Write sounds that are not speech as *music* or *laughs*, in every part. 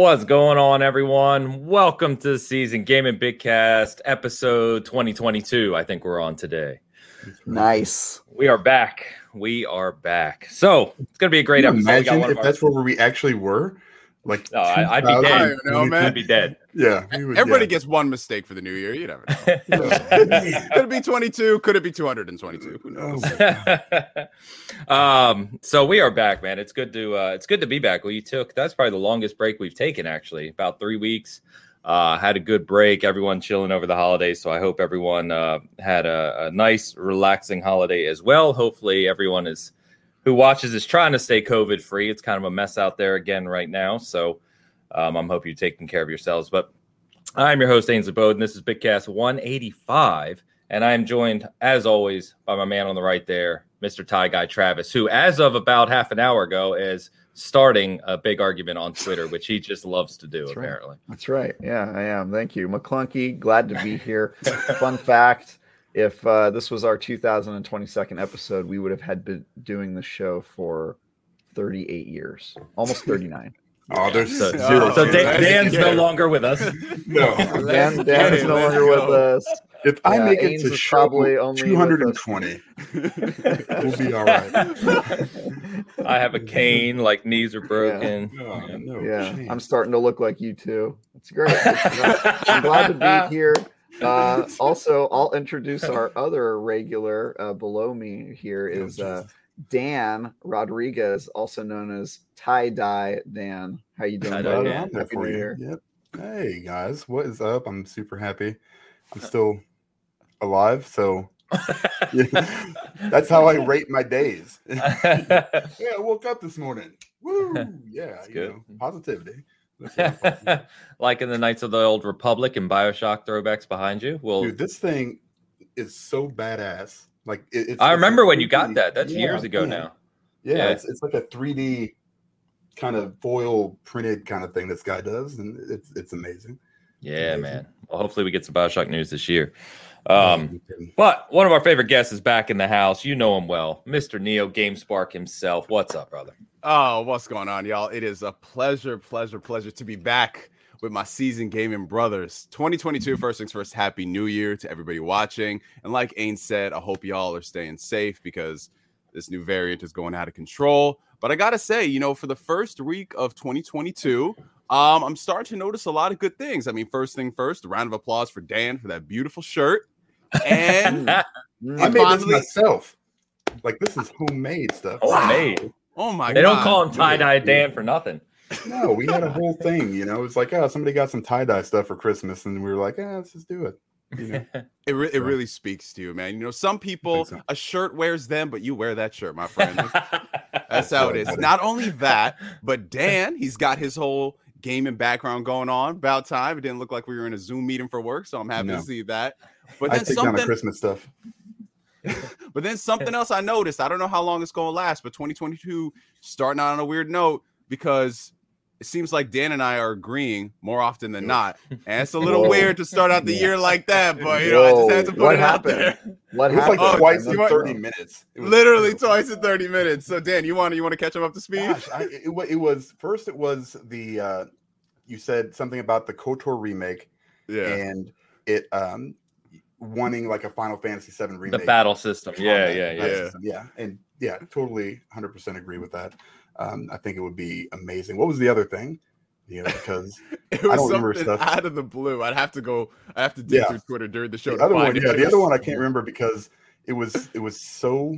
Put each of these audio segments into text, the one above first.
What's going on, everyone? Welcome to the season Game Gaming Bigcast episode 2022. I think we're on today. Nice. We are back. We are back. So it's gonna be a great you episode. Imagine if of our- that's where we actually were. Like, No, I- I'd be 2000. dead. I don't know, man. I'd be dead. Yeah, we would- Everybody yeah. gets one mistake for the new year. You never know. *laughs* *laughs* could it be 22? Could it be 222? Who knows? Oh, *laughs* um, so we are back, man. It's good to uh, it's good to be back. We took that's probably the longest break we've taken, actually, about three weeks. Uh, had a good break. Everyone chilling over the holidays, so I hope everyone uh, had a, a nice, relaxing holiday as well. Hopefully, everyone is who watches is trying to stay COVID free. It's kind of a mess out there again right now, so um, I'm hoping you're taking care of yourselves. But I'm your host, Ainsley Bowden. This is Bigcast 185, and I am joined, as always, by my man on the right there, Mr. Tie Guy Travis, who, as of about half an hour ago, is starting a big argument on Twitter, which he just loves to do, That's right. apparently. That's right. Yeah, I am. Thank you. McClunky, glad to be here. Fun *laughs* fact if uh, this was our 2022nd episode, we would have had been doing the show for 38 years, almost 39. *laughs* oh, there's So, zero. so Dan- Dan's no longer with us. *laughs* no. Dan, Let's is no longer with us. If I Yeah, make it to show probably only 220, we'll be all right. *laughs* I have a cane, like knees are broken. Oh, no, Yeah. I'm starting to look like you too. It's great. I'm glad to be here. *laughs* Uh, *laughs* also, I'll introduce our other regular uh, below me. Here Oh, uh, Dan Rodriguez, also known as Tie Dye Dan. How you doing, Tie-dye Dan. there Happy for New you. Year. Yep. Hey guys, what is up? I'm super happy. I'm still alive, so yeah, *laughs* that's how I rate my days. yeah, I woke up this morning. Woo! Yeah, That's you good. know, positivity. That's what I'm- *laughs* like in the Knights of the Old Republic and Bioshock throwbacks behind you. Well, Dude, this thing is so badass. Like it, it's. I it's remember when you got that. That's yeah, years ago now. Yeah, Yeah. It's, it's like a 3D kind of foil printed kind of thing this guy does, and it's it's amazing. Yeah, Amazing. man. Well, hopefully we get some Bioshock news this year. Um, but one of our favorite guests is back in the house. You know him well, Mr. Neo GameSpark himself. What's up, brother? Oh, what's going on, y'all? It is a pleasure, pleasure, pleasure to be back with my season gaming brothers. 2022, first things first, happy new year to everybody watching. And like Ain said, I hope y'all are staying safe because this new variant is going out of control. But I gotta say, you know, for the first week of 2022, um, I'm starting to notice a lot of good things. I mean, first thing first, a round of applause for Dan for that beautiful shirt. And *laughs* I. Made this finally- myself. Like this is homemade stuff. Homemade. oh my god. They god, don't call him tie dye Dan for nothing. No, we had a whole thing. You know, it's like, oh, somebody got some tie dye stuff for Christmas, and we were like, yeah, let's just do it. You know? *laughs* It, re- it really speaks to you, man. You know, some people so. a shirt wears them, but you wear that shirt, my *laughs* friend. That's how it is. Not only that, but Dan, he's got his whole gaming background going on. About time. It didn't look like we were in a Zoom meeting for work, so I'm happy No. to see that. But I then take down the something, Christmas stuff. *laughs* but then something else I noticed. I don't know how long it's going to last, but 2022 starting out on a weird note because it seems like Dan and I are agreeing more often than not, and it's a *laughs* little Whoa. weird to start out the Yeah. year like that. But you know, I just had to put What it happened? out there. *laughs* What It was like? Oh, twice in 30 minutes. Literally brutal. twice in 30 minutes. So Dan, you want to you want to catch him up to speed? Gosh, I, it, it was first. It was the uh, you said something about the Kotor remake yeah. and it um wanting like a Final Fantasy VII remake. the battle system. Yeah, combat- yeah, yeah. Yeah. system. yeah, and yeah, totally, hundred percent agree with that. Um, I think it would be amazing. What was the other thing? You know, because *laughs* It was don't remember stuff. out of the blue. I'd have to go. I have to dig Yeah. through Twitter during the show. the to other find one, it. yeah, the other one I can't remember because it was it was so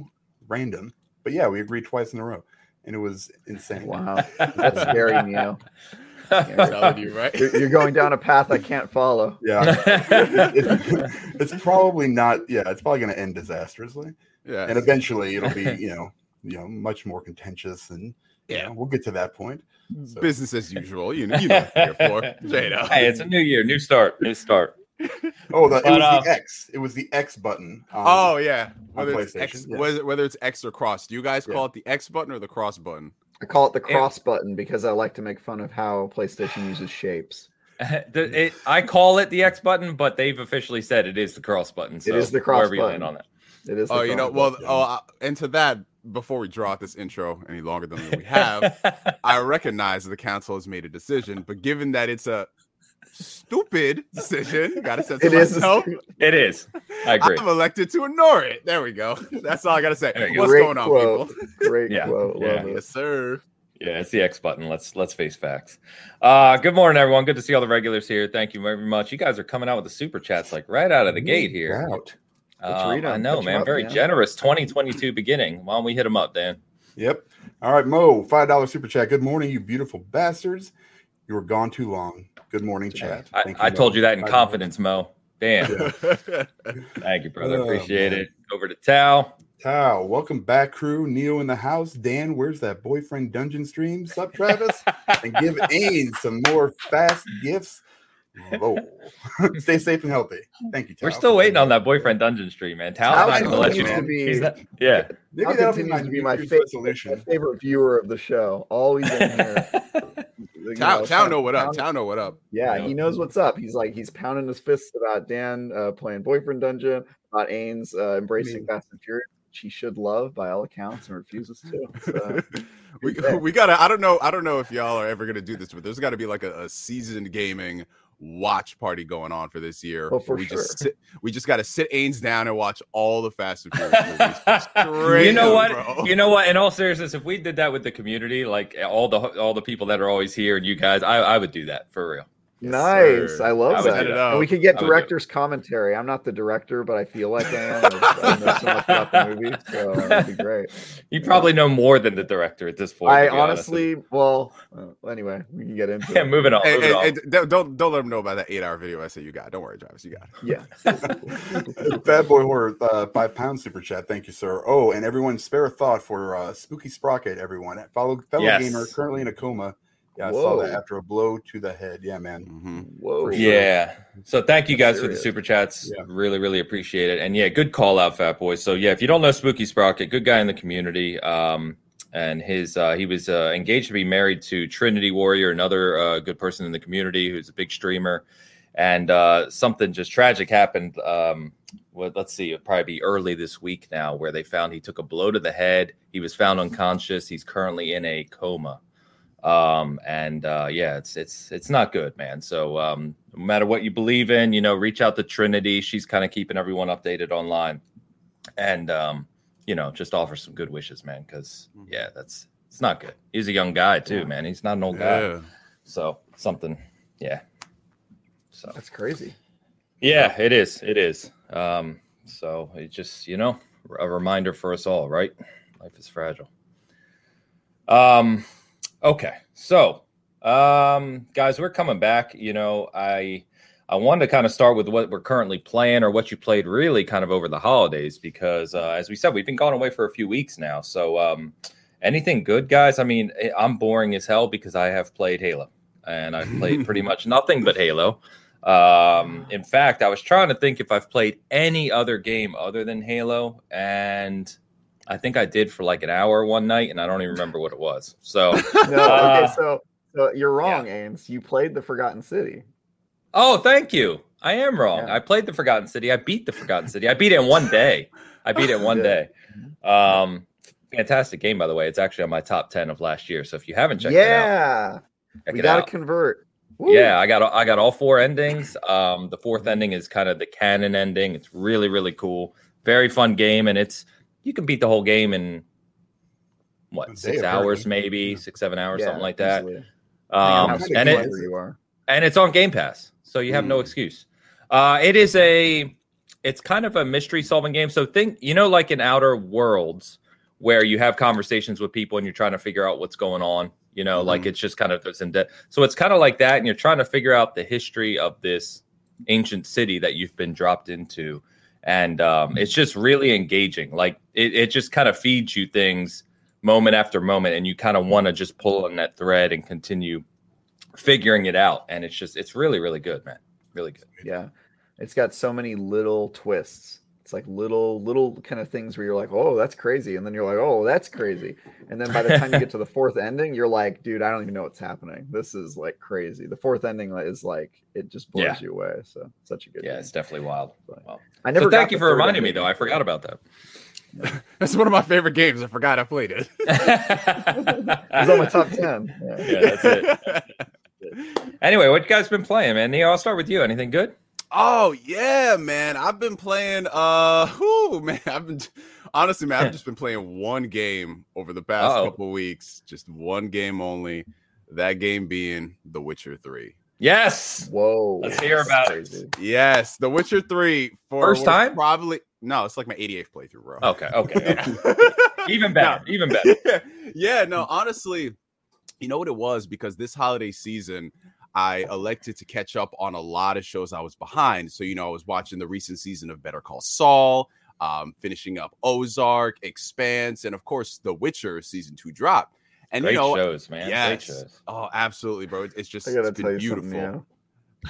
random. But yeah, we agreed twice in a row, and it was insane. Wow, *laughs* that's scary, Neo. *laughs* I'm you, right? You're, you're going down a path I can't follow. Yeah, it- *laughs* it- it's probably not. Yeah, it's probably going to end disastrously, Yeah. and eventually it'll be you know you know much more contentious, and you Yeah. know, we'll get to that point. So- Business as usual. You know, you know here for. *laughs* Jada. hey, it's a new year, new start, new start. Oh, the, it was uh, the X. It was the X button. on- Oh yeah. Whether it's X, PlayStation, yeah. whether, whether it's X or cross. Do you guys Yeah. call it the X button or the cross button? I call it the cross button because I like to make fun of how PlayStation uses shapes. *laughs* The- it- I call it the X button, but they've officially said it is the cross button. So is the cross wherever you button. land on that. It is. The Oh, you know, cross well, oh, and to that, before we draw out this intro any longer than we have, *laughs* I recognize the council has made a decision, but given that it's a stupid decision, gotta say It is. myself. it is. I agree. I'm elected to ignore it. There we go. *laughs* That's all I gotta say. Go. What's Great going on, quote. people? Great Yeah, quote. yeah. Love it. Yes, sir. Yeah, it's the X button. Let's let's face facts. Uh, good morning, everyone. Good to see all the regulars here. Thank you very much. You guys are coming out with the super chats like right out of the gate here. Out. Let's Um. I know, Catch 'em man. up, Very man. generous. 2022 beginning. Why don't we hit them up, Dan? Yep. All right, Mo, five dollar super chat. Good morning, you beautiful bastards. You were gone too long. Good morning, chat. I, Thank I Mo. told you that in $5. confidence, Mo. Dan, Yeah. *laughs* thank you, brother. Oh, Appreciate man. it. Over to Tao. Tao, welcome back, crew. Neo in the house. Dan, where's that boyfriend dungeon stream? Sup, Travis? *laughs* and give Ain some more fast gifts. Whoa. *laughs* Stay safe and healthy. Thank you, Tao. We're still waiting on that boyfriend dungeon stream, man. Tao's Tao not going to let you. to be- he's not- yeah. Maybe Tao that'll be my to be my favorite, my favorite viewer of the show. Always in here. You Town, know, town know what up. Town- Town know what up. Yeah, Yeah. he knows what's up. He's like he's pounding his fists about Dan uh, playing boyfriend dungeon, about Ains uh, embracing mean- Fast and Furious, which he should love by all accounts and refuses to. So, *laughs* we, we gotta i don't know i don't know if y'all are ever gonna do this but there's got to be like a, a seasoned gaming watch party going on for this year Oh, for where we just sit, we just got to sit Ains down and watch all the fast and furious *laughs* movies you know up, what? bro. You know what? In all seriousness, if we did that with the community, like all the all the people that are always here and you guys, I, I would do that for real. Nice. sir. I love I that. And we could get I would director's commentary. I'm not the director, but I feel like I am. I I know so much about the movie, so that'd be great. *laughs* You probably know more than the director at this point. I to honest. honestly, well, uh, anyway, we can get into yeah. it. Moving on. Hey, moving hey, on. hey, don't don't don't let them know about that eight hour video I said you got. Don't worry, Travis, you got it. Yeah. *laughs* Bad Boy Horror, uh, five pounds super chat. Thank you, sir. Oh, and everyone, spare a thought for uh, Spooky Sprocket, everyone. Follow fellow Yes. gamer, currently in a coma. Yeah, I saw that after a blow to the head. Yeah, man. Mhm. Whoa. Sure. Yeah. So thank you guys for the super chats. Yeah. Really, really appreciate it. And yeah, good call out, Fat Boy. So yeah, if you don't know Spooky Sprocket, good guy in the community. Um, and his uh, he was uh, engaged to be married to Trinity Warrior, another uh, good person in the community who's a big streamer. And uh, something just tragic happened. Um, well, let's see, it'll probably be early this week now, where they found he took a blow to the head. He was found unconscious. He's currently in a coma um and uh yeah it's it's it's not good man. So um no matter what you believe in you know reach out to trinity. She's kind of keeping everyone updated online. And um you know just offer some good wishes man because yeah that's it's not good. He's a young guy too Yeah. man. He's not an old guy. Yeah. so something yeah. So. That's crazy. yeah it is. It is. Um so it just you know a reminder for us all right? Life is fragile. Um okay so um guys we're coming back you know i i wanted to kind of start with what we're currently playing or what you played really kind of over the holidays because uh, as we said we've been gone away for a few weeks now. So um anything good guys? I mean eh, i'm boring as hell because i have played halo and i've played *laughs* pretty much nothing but halo. Um, in fact, I was trying to think if I've played any other game other than Halo, and I think I did for like an hour one night, and I don't even remember what it was. So, *laughs* No, Uh, okay, so so you're wrong, Ains. You played the Forgotten City. oh, thank you. I am wrong. Yeah. I played the Forgotten City. I beat the Forgotten City. I beat it in one day. I beat it in one *laughs* Yeah. day. Um, fantastic game, by the way. It's actually on my top ten of last year. So if you haven't checked yeah, it out, check we it gotta out. convert. Woo. Yeah, I got I got all four endings. Um, the fourth ending is kind of the canon ending. It's really really cool, very fun game, and it's you can beat the whole game in what six hours, apparently. maybe Yeah. six seven hours, Yeah, something like that. Um, How kinda sick and game it is where you are. and it's on Game Pass, so you have no Mm. excuse. Uh, it is a it's kind of a mystery solving game. So think you know like in Outer Worlds where you have conversations with people and you're trying to figure out what's going on. You know, like Mhm. it's just kind of it's in depth. So it's kind of like that, and you're trying to figure out the history of this ancient city that you've been dropped into, and um, it's just really engaging. Like it, it just kind of feeds you things moment after moment, and you kind of want to just pull on that thread and continue figuring it out. And it's just it's really really good, man. Really good. Yeah, it's got so many little twists It's like little little kind of things where you're like, oh, that's crazy, and then you're like, oh, that's crazy, and then by the time you get to the fourth *laughs* ending, you're like, dude, I don't even know what's happening. This is like crazy. The fourth ending is like it just blows Yeah. you away. So such a good. Yeah, game. it's definitely wild. But Wow. I never. so thank you for third reminding me, though. I forgot about that. *laughs* That's one of my favorite games. I forgot I played it. *laughs* It was on my top ten. Yeah. Yeah, that's it. Anyway, what you guys been playing, man? Neo, I'll start with you. Anything good? Oh yeah, man. I've been playing uh *laughs* whew, man. I've been honestly, man, I've *laughs* just been playing one game over the past Uh-oh. couple weeks. Just one game only. That game being The Witcher 3. Yes. Whoa. Let's hear that's about it. Yes, The Witcher 3 for First time? Probably no, it's like my 88th playthrough, bro. Okay. Okay. okay. *laughs* even better. Even better. yeah, no, honestly, you know what it was because this holiday season, I elected to catch up on a lot of shows I was behind. So, you know, I was watching the recent season of Better Call Saul, um, finishing up Ozark, Expanse, and of course, The Witcher season two drop. And Great you know, shows, man. Great yes, shows. oh, absolutely, bro. It's just I gotta it's tell been you beautiful. Yeah.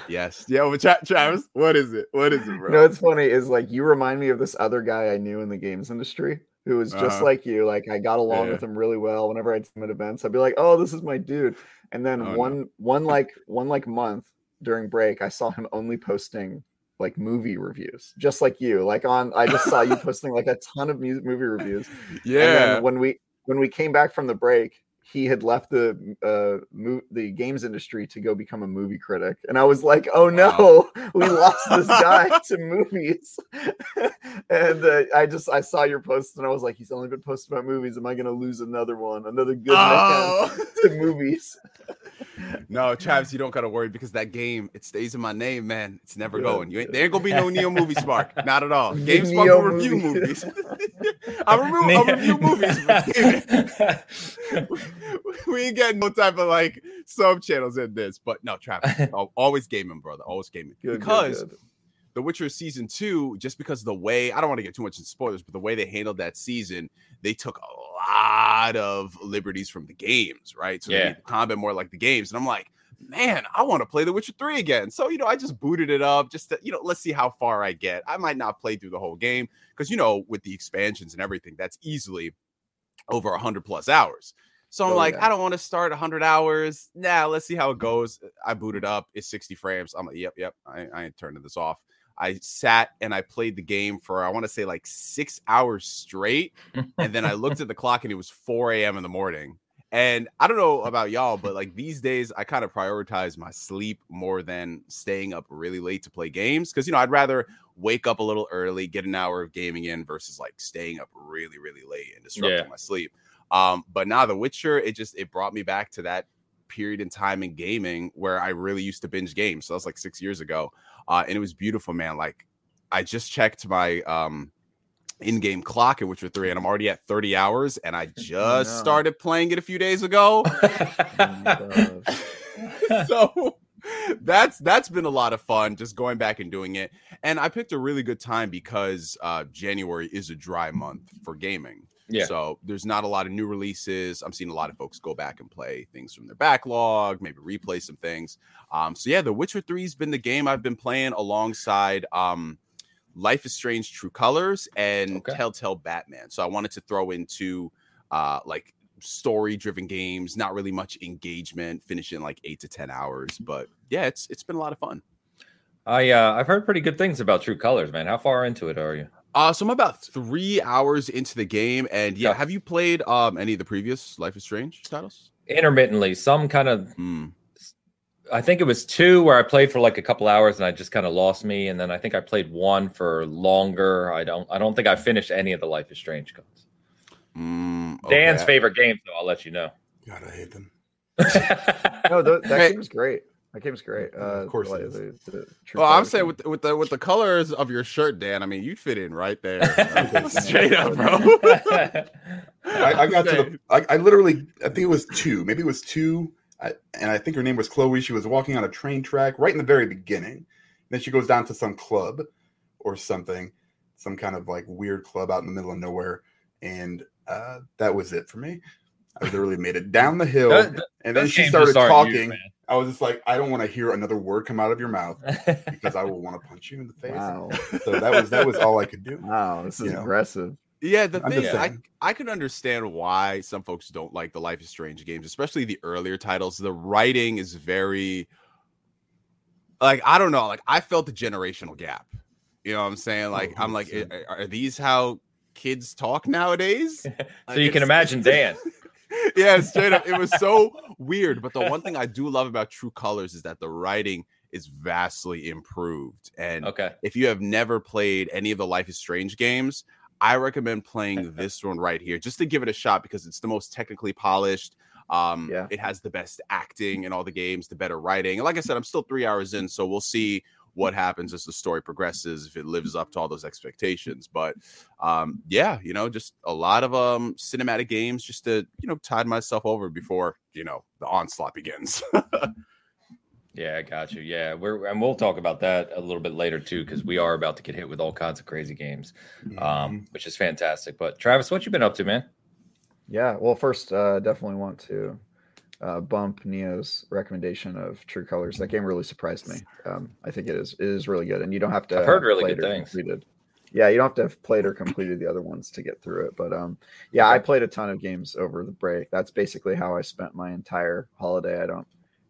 Yes, yeah. But Tra- Travis, what is it? What is it, *laughs* bro? You know, what's funny is like you remind me of this other guy I knew in the games industry who was just Uh-huh. like you. Like I got along Yeah. with him really well. Whenever I'd submit events, I'd be like, "Oh, this is my dude." And then Oh, no. one one like one like month during break, I saw him only posting like movie reviews, just like you. Like on, I just saw you *laughs* posting like a ton of music movie reviews. And yeah, then when we when we came back from the break, he had left the uh mo- the games industry to go become a movie critic, and I was like, "Oh no, *laughs* we lost this guy *laughs* to movies." *laughs* and uh, I just I saw your post, and I was like, "He's only been posting about movies. Am I going to lose another one, another good Oh. to movies?" No, Travis, you don't gotta worry because that game it stays in my name, man. It's never going. You ain't, there ain't gonna be no Neo movie spark, not at all. The Game Spark will review movie. movies. I review, I review movies. *laughs* we ain't getting no type of like sub channels in this, but no, Travis, *laughs* always gaming, brother, always gaming. Good, good, because good. The Witcher season two, just because of the way I don't want to get too much in spoilers, but the way they handled that season, they took a lot of liberties from the games, right? So they Yeah. made the combat more like the games. And I'm like, man, I want to play The Witcher 3 again. So, you know, I just booted it up just to, you know, let's see how far I get. I might not play through the whole game because, you know, with the expansions and everything, that's easily over 100 plus hours. So I'm Oh, like, yeah. I don't want to start 100 hours. Nah, let's see how it goes. I booted up. It's 60 frames. I'm like, yep, yep. I, I ain't turning this off. I sat and I played the game for I want to say like six hours straight, and then I looked at the clock and it was 4 a.m. in the morning. And I don't know about y'all, but like these days, I kind of prioritize my sleep more than staying up really late to play games because you know I'd rather wake up a little early, get an hour of gaming in versus like staying up really, really late and disrupting Yeah. my sleep. Um, but now The Witcher, it just it brought me back to that period in time in gaming where I really used to binge games. So that was like six years ago. Uh, and it was beautiful, man. Like I just checked my um in-game clock in Witcher 3, and I'm already at 30 hours, and I *laughs* just no. started playing it a few days ago. *laughs* Oh, *laughs* so that's that's been a lot of fun just going back and doing it and i picked a really good time because uh january is a dry month for gaming Yeah. so there's not a lot of new releases i'm seeing a lot of folks go back and play things from their backlog maybe replay some things um so yeah the witcher 3 has been the game i've been playing alongside um life is strange true colors and Okay. telltale batman so i wanted to throw into uh like story driven games not really much engagement finishing like eight to ten hours but yeah it's it's been a lot of fun I uh, I've heard pretty good things about True Colors, man. How far into it are you? Uh so i'm about three hours into the game and yeah Yeah. have you played um any of the previous life is strange titles Intermittently, some kind of. Hmm. I think it was two where I played for like a couple hours and I just kind of lost me, and then I think I played one for longer. I don't. I don't think I finished any of the Life is Strange codes. Mm, Dan's favorite games, though. I'll let you know. God, I hate them. *laughs* No, th- that Hey. game's great. That game's great. Uh, Of course it like, is. the- the well, I'm saying with the, with the with the colors of your shirt, Dan. I mean, you'd fit in right there, *laughs* straight up, bro. I, I got to the. I, I literally. I think it was two. Maybe it was two. I, and I think her name was Chloe. She was walking on a train track right in the very beginning. Then she goes down to some club or something, some kind of like weird club out in the middle of nowhere, and uh, that was it for me. I literally made it down the hill, and then she started just aren't you, talking. man. I was just like, I don't want to hear another word come out of your mouth because I *laughs* will want to punch you in the face. Wow. So that was that was all I could do. Wow, this is You know. aggressive. Yeah, the I'm thing I. I could understand why some folks don't like the Life is Strange games, especially the earlier titles. The writing is very like I don't know, like I felt the generational gap. You know what I'm saying? Like I'm oh, like, are, are these how kids talk nowadays? *laughs* so you can imagine Dan. *laughs* *laughs* yeah, straight up. It was so weird. But the one thing I do love about True Colors is that the writing is vastly improved. And Okay. if you have never played any of the Life is Strange games, I recommend playing *laughs* this one right here just to give it a shot because it's the most technically polished. Um, Yeah. It has the best acting in all the games, the better writing. And like I said, I'm still three hours in, so we'll see what happens as the story progresses if it lives up to all those expectations. But um, yeah, you know, just a lot of um cinematic games just to you know tide myself over before you know the onslaught begins. *laughs* Yeah, I got you. Yeah, we're and we'll talk about that a little bit later too, because we are about to get hit with all kinds of crazy games, Mm-hmm. um, which is fantastic. But Travis, what you been up to, man? Yeah, well, first, uh, definitely want to uh, bump Neo's recommendation of True Colors. That game really surprised me. Um, I think it is it is really good, and you don't have to. I've heard really good things. Completed. Yeah, you don't have to have played or completed the other ones to get through it. But um, yeah, I played a ton of games over the break. That's basically how I spent my entire holiday. I don't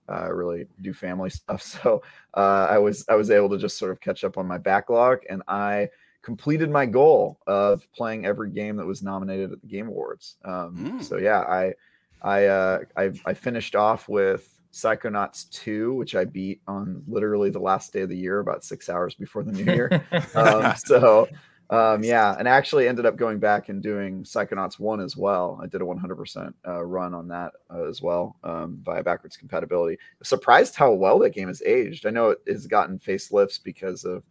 uh, really do family *laughs* stuff, so uh, I was I was able to just sort of catch up on my backlog, and I completed my goal of playing every game that was nominated at the Game Awards. Um, Mm. So yeah, I I, uh, I I finished off with Psychonauts 2, which I beat on literally the last day of the year, about six hours before the new year. *laughs* um, *laughs* so um, yeah, and I actually ended up going back and doing Psychonauts 1 as well. I did a 100% uh, run on that uh, as well um, via backwards compatibility. Surprised how well that game has aged. I know it has gotten facelifts because of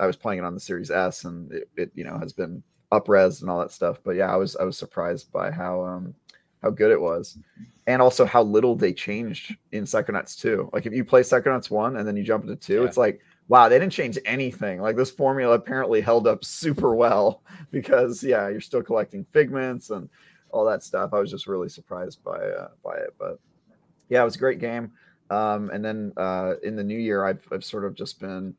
I was playing it on the Series S and it, it you know has been upres and all that stuff. But yeah, I was I was surprised by how um how good it was, and also how little they changed in Psychonauts 2. Like if you play Psychonauts 1 and then you jump into 2, Yeah. it's like wow, they didn't change anything. Like this formula apparently held up super well *laughs* because yeah, you're still collecting figments and all that stuff. I was just really surprised by uh, by it, but yeah, it was a great game. Um, and then uh, in the new year, I've, I've sort of just been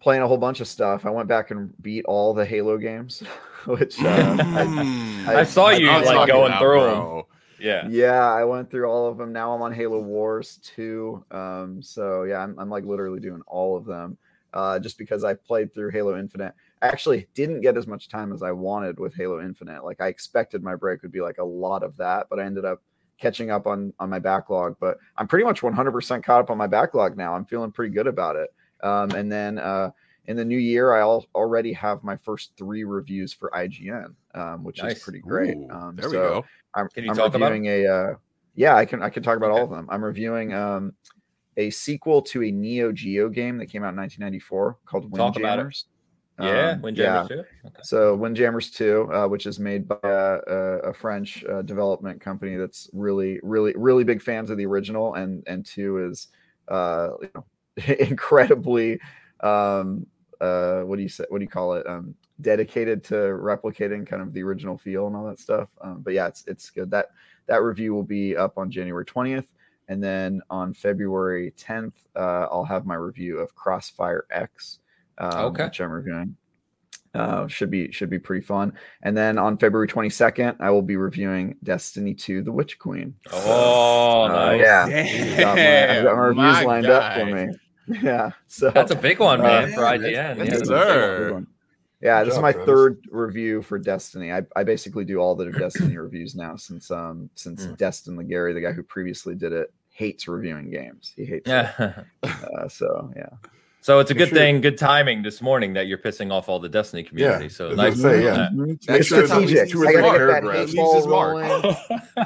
playing a whole bunch of stuff. I went back and beat all the Halo games, *laughs* *laughs* which uh, I, Mm. I- I saw you I'm like going about, through them. Yeah. yeah, I went through all of them. Now I'm on Halo Wars 2. Um, so yeah, I'm, I'm like literally doing all of them uh, just because I played through Halo Infinite. I actually didn't get as much time as I wanted with Halo Infinite. Like I expected my break would be like a lot of that, but I ended up catching up on on my backlog. But I'm pretty much 100% caught up on my backlog now. I'm feeling pretty good about it. Um, and then uh, in the new year, I al- already have my first three reviews for IGN, um, which Nice. is pretty great. Ooh, Um, there we go. I'm, Can you I'm talk about a uh, yeah, I can I can talk about all of them. I'm reviewing um, a sequel to a Neo Geo game that came out in 1994 called Talk about it. Windjammers. Yeah. Um, Windjammers 2. Okay. so Windjammers 2, uh, which is made by a, a, a French uh, development company that's really, really, really big fans of the original, and and two is uh, you know, *laughs* incredibly um, uh, what do you say? What do you call it? Um, dedicated to replicating kind of the original feel and all that stuff. Um, but yeah, it's it's good. That that review will be up on January 20th, and then on February 10th, uh, I'll have my review of Crossfire X, um, Okay. which I'm reviewing. Uh, should be should be pretty fun. And then on February 22nd, I will be reviewing Destiny 2: The Witch Queen. Oh, Uh, nice. yeah, *laughs* I've got my, I've got my reviews my lined up for me. *laughs* Yeah, so That's a big one, Uh, man, for yeah, IGN. that's- Yeah, that's that's a a big Sir. Yeah, Good this is my Travis. third review for Destiny. I, I basically do all the *clears throat* Destiny reviews now since um since Mm. Destin Legarie, the guy who previously did it, hates reviewing games. He hates it. Yeah. *laughs* Uh, so yeah. So it's a good Sure. thing, good timing this morning that you're pissing off all the Destiny community. Yeah, so that's nice. say, yeah. know Mhm. It's sure it's at least strategic. two or I gotta three get that paragraphs. ball rolling.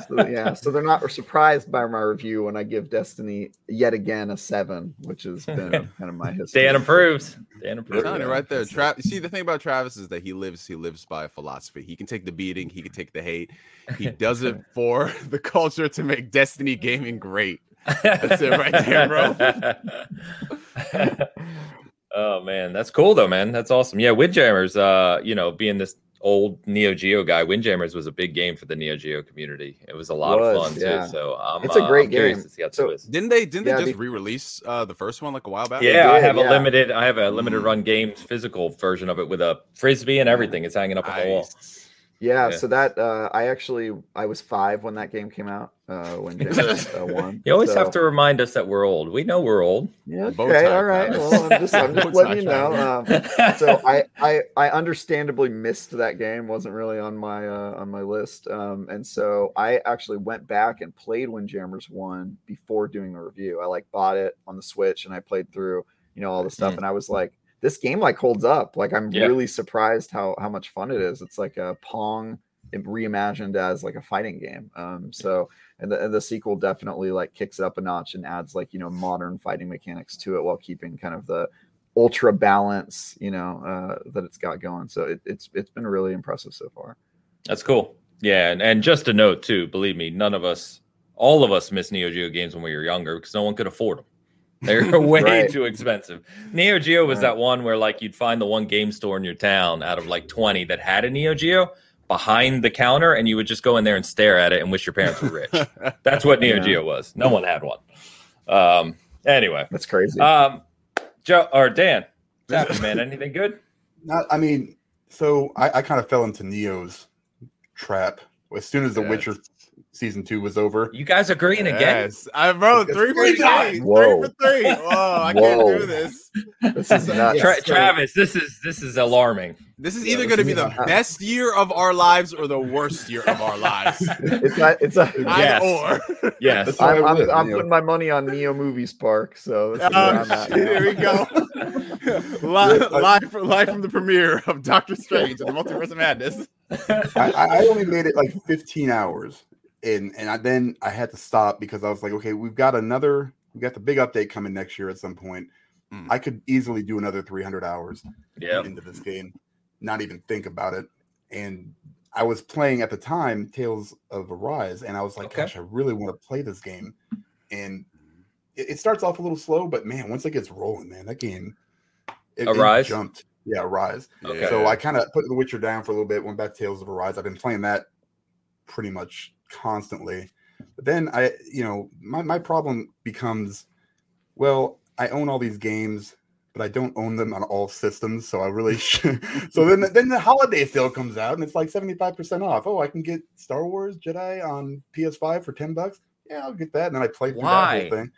so, yeah, so they're not surprised by my review when I give Destiny yet again a seven, which has *laughs* been kind of my history. Dan approves. Dan I'm approves. telling Yeah, right there. that's it. Tra- see, the thing about Travis is that he lives he lives by a philosophy. He can take the beating, he can take the hate. He *laughs* does it for *laughs* the culture to make Destiny gaming great. That's it right there, *laughs* oh man, that's cool though, man. That's awesome. Yeah, Windjammers, uh, you know, being this old Neo Geo guy, Windjammers was a big game for the Neo Geo community. It was a lot Was, of fun yeah. too. So um, It's a uh, great I'm curious game. To see how So- this is. Didn't they? Didn't Yeah, they just the- re-release uh, the first one like a while back? Yeah, I did, have a limited. I have a limited Mm. run games physical version of it with a frisbee and everything. It's hanging up on the wall. Nice. Yeah, Yeah. so that uh, I actually I was five when that game came out. Uh, when James uh, *laughs* won. You always So- have to remind us that we're old. We know we're old. Yeah, Bow okay, tie, all right. Travis. Well, I'm just, I'm *laughs* just letting you know. Um, *laughs* so I, I I understandably missed that game. wasn't really on my uh, on my list. Um, and so I actually went back and played Windjammers one before doing a review. I like bought it on the Switch and I played through you know all the stuff. Mhm. And I was like, this game like holds up. Like I'm Yeah. really surprised how how much fun it is. It's like a Pong reimagined as like a fighting game. Um, so and the, and the sequel definitely like kicks it up a notch and adds like you know modern fighting mechanics to it while keeping kind of the ultra balance you know uh, that it's got going. So it, it's it's been really impressive so far. That's cool. Yeah, and, and just a note too. Believe me, none of us, all of us, missed Neo Geo games when we were younger because no one could afford them. They're *laughs* way Right. too expensive. Neo Geo was Right. that one where like you'd find the one game store in your town out of like twenty that had a Neo Geo behind the counter, and you would just go in there and stare at it and wish your parents were rich. *laughs* That's what Neo Yeah. Geo was. No one had one. Um. Anyway, That's crazy. um, Joe or Dan, *laughs* what's happening, man? Anything good? Not, I mean, so I, I kind of fell into Neo's trap as soon as The Yes. Witcher season two was over. You guys agreeing again? Yes, I wrote It's three for three three. Whoa. for three. Whoa, I Whoa. can't do this. this is nuts. Tra- Travis, this is this is alarming. This is Yeah, either this going to be the not- best year of our lives or the worst year of our lives. *laughs* it's not. It's a. Yes. Or. Yes. That's why I'm, I I'm, I'm putting my money on Neo Movie Spark, so this is where oh, I'm at shit, now. here we go. *laughs* live, live, from, live from the premiere of Doctor Strange and the Multiverse of Madness. I, I I only made it like 15 hours, and and I, then I had to stop because I was like, okay, we've got another, we got the big update coming next year at some point. Mm. I could easily do another 300 hours Yeah. into this game, not even think about it. And I was playing at the time Tales of Arise, and I was like, Okay. gosh, I really want to play this game. And it, it starts off a little slow, but man, once it gets rolling, man, that game it, it jumped. Yeah, Arise. Okay. So I kind of put The Witcher down for a little bit, went back to Tales of Arise. I've been playing that pretty much constantly. But then I, you know, my, my problem becomes, well, I own all these games, but I don't own them on all systems. So I really *laughs* should. so then, then the holiday sale comes out and it's like 75% off. Oh, I can get Star Wars Jedi on PS5 for 10 bucks. Yeah, I'll get that. And then I played through Why? that whole thing.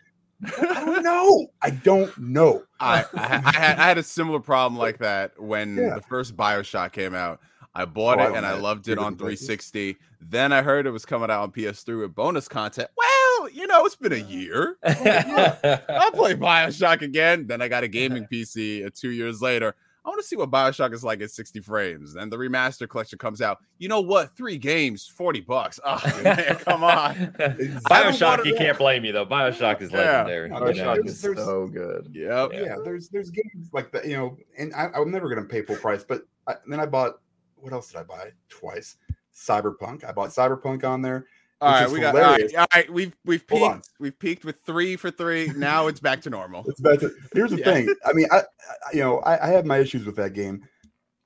I don't know. I don't know. I, I, I, had, I had a similar problem like that when *laughs* Yeah. the first Bioshock came out. I bought Oh, it own and I loved Three it on different places. 360. Then I heard it was coming out on PS3 with bonus content. Well, you know, it's been a year. *laughs* I'll play Bioshock again. Then I got a *laughs* gaming PC uh, two years later. I want to see what Bioshock is like at 60 frames. Then the remaster collection comes out. You know what? Three games, 40 bucks. Oh, *laughs* man, come on. Bioshock, you can't blame me though. Bioshock is Yeah. legendary. Yeah, you know? Bioshock is there's- so good. Yep. yeah, there's there's games like that, you know, and I, I'm never gonna pay full price. But I, then I bought what else did I buy twice? Cyberpunk. I bought Cyberpunk on there. All which right, is we got all right, all right, We've we've peaked. We've peaked with three for three. Now it's back to normal. It's about to, here's the Yeah. thing. I mean, I, I you know, I, I have my issues with that game.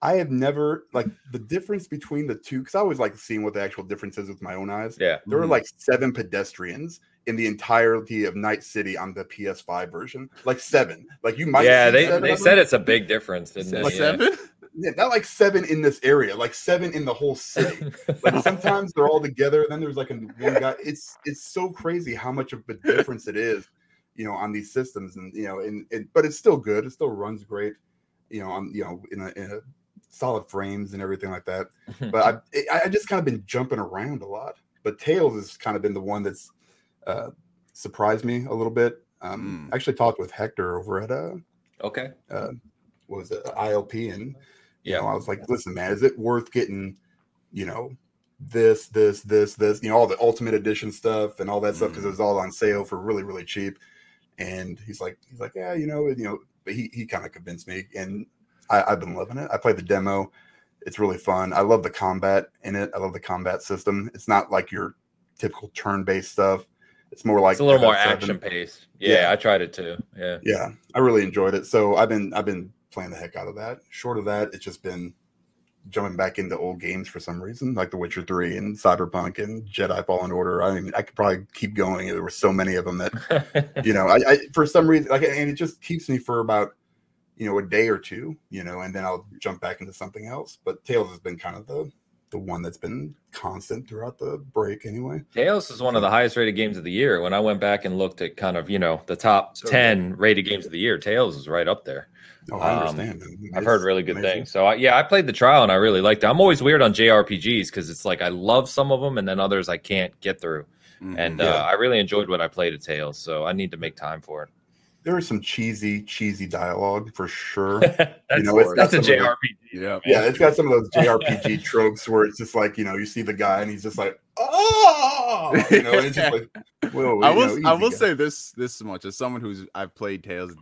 I have never like the difference between the two because I always like seeing what the actual difference is with my own eyes. Yeah. There were Mhm. like seven pedestrians in the entirety of Night City on the PS5 version. Like seven. Like you might Yeah, they, seven they said it's a big difference, didn't Like they? Yeah. seven. Yeah, not like seven in this area, like seven in the whole *laughs* city. like sometimes they're all together, then there's like a one guy. It's it's so crazy how much of a difference it is, you know, on these systems, and you know, and, and but it's still good. It still runs great, you know, on you know in a, in a solid frames and everything like that. *laughs* But I I I just kind of been jumping around a lot. But Tales has kind of been the one that's uh, surprised me a little bit. Um, Mm. I actually talked with Hector over at uh, okay. what was it ILP and you Yeah. know, I was like, listen, man, is it worth getting, you know, this, this, this, this, you know, all the ultimate edition stuff and all that stuff because it mm. was all on sale for really, really cheap. And he's like, he's like, yeah, you know, you know, but he he kind of convinced me, and I, I've been loving it. I played the demo; it's really fun. I love the combat in it. I love the combat system. It's not like your typical turn-based stuff. It's more like it's a little more action paced. Yeah, Yeah. I tried it too. Yeah. Yeah, I really enjoyed it. So I've been I've been playing the heck out of that. Short of that, it's just been jumping back into old games for some reason, like The Witcher Three and Cyberpunk and Jedi Fallen Order. I mean, I could probably keep going. There were so many of them that *laughs* you know, I, I for some reason like, and it just keeps me for about you know a day or two, you know, and then I'll jump back into something else. But Tales has been kind of the the one that's been constant throughout the break anyway. Tales is one of the highest rated games of the year. When I went back and looked at kind of, you know, the top so 10 rated games of the year, Tales is right up there. Oh, I understand. Um, I've heard really good amazing. things. So I, yeah, I played the trial and I really liked it. I'm always weird on JRPGs because it's like I love some of them and then others I can't get through. Mm-hmm. And yeah. uh, I really enjoyed what I played at Tales, so I need to make time for it there is some cheesy, cheesy dialogue for sure. *laughs* you know, it's that's a JRPG. yeah, yeah, it's got some of those JRPG *laughs* tropes where it's just like you know, you see the guy and he's just like, oh, you know, it's just like, *laughs* whoa, I will, know, I will guy. say this this much as someone who's I've played Tales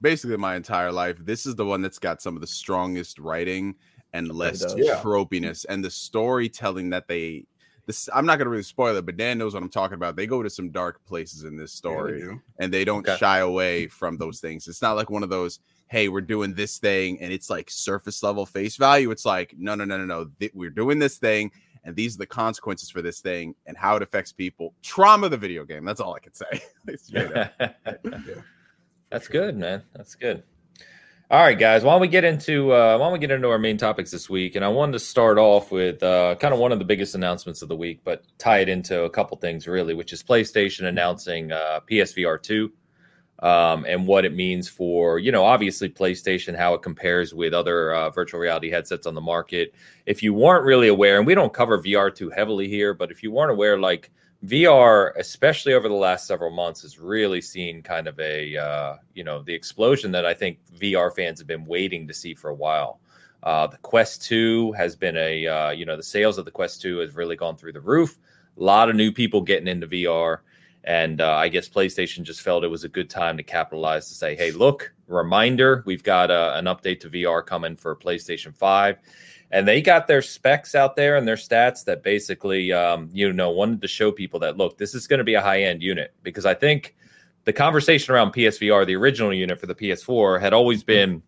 basically my entire life. This is the one that's got some of the strongest writing and less yeah. tropiness and the storytelling that they this I'm not gonna really spoil it, but Dan knows what I'm talking about. They go to some dark places in this story, yeah, and they don't okay. shy away from those things. It's not like one of those, hey, we're doing this thing, and it's like surface level face value. It's like, no, no, no, no, no. Th- we're doing this thing, and these are the consequences for this thing and how it affects people. Trauma the video game. That's all I can say. *laughs* *laughs* yeah. That's good, man. That's good. All right, guys. Why don't we get into uh, why don't we get into our main topics this week? And I wanted to start off with uh, kind of one of the biggest announcements of the week, but tie it into a couple things really, which is PlayStation announcing uh, PSVR two um, and what it means for you know obviously PlayStation, how it compares with other uh, virtual reality headsets on the market. If you weren't really aware, and we don't cover VR too heavily here, but if you weren't aware, like VR, especially over the last several months, has really seen kind of a uh, you know the explosion that I think VR fans have been waiting to see for a while. Uh, the Quest 2 has been a uh, you know the sales of the Quest 2 has really gone through the roof. A lot of new people getting into VR, and uh, I guess PlayStation just felt it was a good time to capitalize to say, hey, look, reminder, we've got uh, an update to VR coming for PlayStation 5 and they got their specs out there and their stats that basically um, you know wanted to show people that look this is going to be a high end unit. Because i think the conversation around psvr the original unit for the ps4 had always been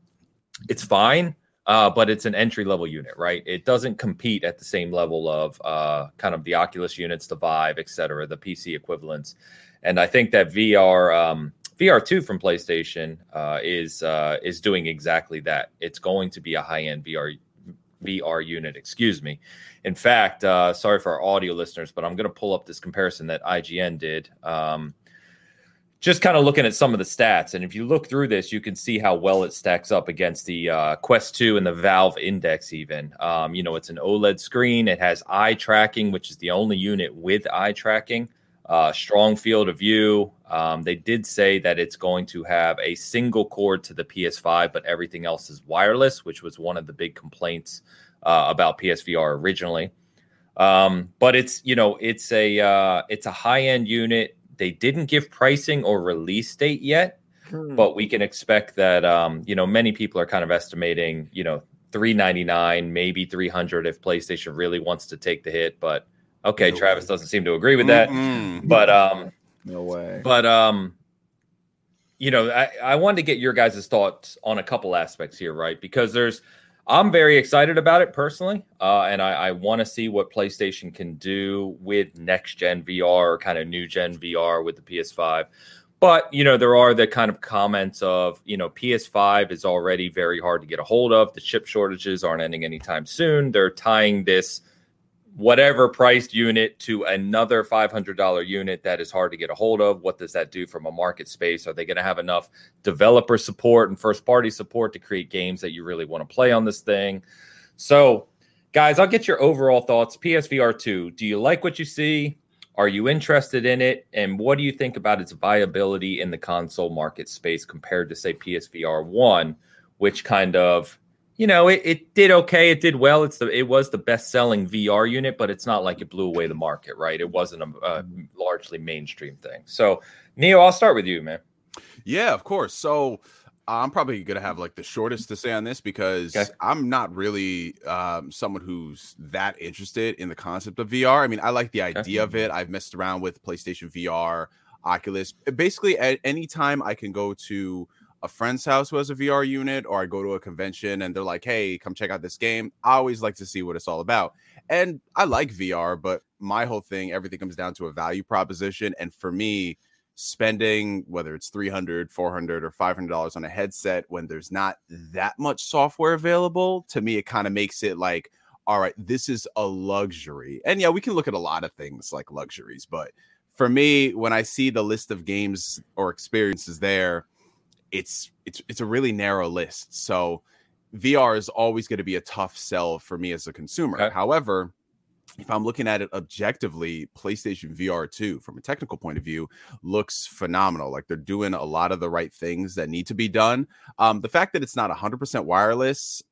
it's fine uh, but it's an entry level unit right? It doesn't compete at the same level of uh, kind of the oculus units the vive et cetera the pc equivalents. And i think that vr um, VR2 from PlayStation uh, is uh, is doing exactly that. It's going to be a high end VR VR unit, excuse me. In fact, uh, sorry for our audio listeners, but I'm going to pull up this comparison that IGN did. Um, just kind of looking at some of the stats. And if you look through this, you can see how well it stacks up against the uh, Quest 2 and the Valve Index, even. Um, you know, it's an OLED screen, it has eye tracking, which is the only unit with eye tracking uh, strong field of view. Um, they did say that it's going to have a single cord to the PS5, but everything else is wireless, which was one of the big complaints uh, about PSVR originally. Um, but it's you know it's a uh, it's a high end unit. They didn't give pricing or release date yet, hmm. but we can expect that um, you know many people are kind of estimating you know 399 maybe 300 if PlayStation really wants to take the hit, but Okay, no Travis way. doesn't seem to agree with that. Mm-hmm. But um no way. But um you know, I, I wanted to get your guys' thoughts on a couple aspects here, right? Because there's I'm very excited about it personally, uh, and I, I want to see what PlayStation can do with next gen VR, kind of new gen VR with the PS5. But you know, there are the kind of comments of you know PS5 is already very hard to get a hold of. The chip shortages aren't ending anytime soon. They're tying this whatever priced unit to another $500 unit that is hard to get a hold of. What does that do from a market space? Are they going to have enough developer support and first party support to create games that you really want to play on this thing? So, guys, I'll get your overall thoughts. PSVR 2, do you like what you see? Are you interested in it? And what do you think about its viability in the console market space compared to, say, PSVR 1, which kind of you know, it, it did okay. It did well. It's the it was the best selling VR unit, but it's not like it blew away the market, right? It wasn't a, a largely mainstream thing. So, Neo, I'll start with you, man. Yeah, of course. So, I'm probably gonna have like the shortest to say on this because okay. I'm not really um, someone who's that interested in the concept of VR. I mean, I like the idea okay. of it. I've messed around with PlayStation VR, Oculus. Basically, at any time I can go to a friend's house who has a VR unit, or I go to a convention and they're like, "Hey, come check out this game." I always like to see what it's all about, and I like VR, but my whole thing, everything comes down to a value proposition, and for me, spending whether it's 300 400 or 500 dollars on a headset when there's not that much software available to me it kind of makes it like all right this is a luxury. And yeah we can look at a lot of things like luxuries but for me when i see the list of games or experiences there it's it's it's a really narrow list so vr is always going to be a tough sell for me as a consumer okay. however if I'm looking at it objectively, PlayStation VR 2, from a technical point of view, looks phenomenal. Like they're doing a lot of the right things that need to be done. Um, the fact that it's not 100% wireless,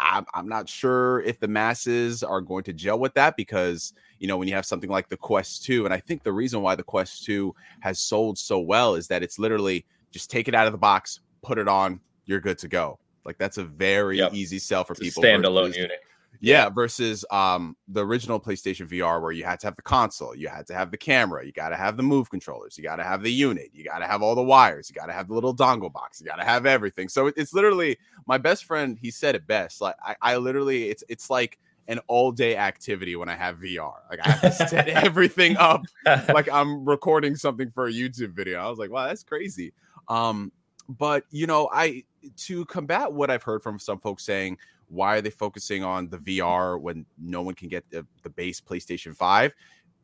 I'm, I'm not sure if the masses are going to gel with that because, you know, when you have something like the Quest 2, and I think the reason why the Quest 2 has sold so well is that it's literally just take it out of the box, put it on, you're good to go. Like that's a very yep. easy sell for it's people. Standalone unit. Yeah, versus um the original PlayStation VR where you had to have the console, you had to have the camera, you got to have the move controllers, you got to have the unit, you got to have all the wires, you got to have the little dongle box, you got to have everything. So it's literally my best friend. He said it best. Like I, I literally, it's it's like an all day activity when I have VR. Like I have to set *laughs* everything up *laughs* like I'm recording something for a YouTube video. I was like, wow, that's crazy. Um, but you know, I to combat what I've heard from some folks saying why are they focusing on the VR when no one can get the, the base PlayStation 5?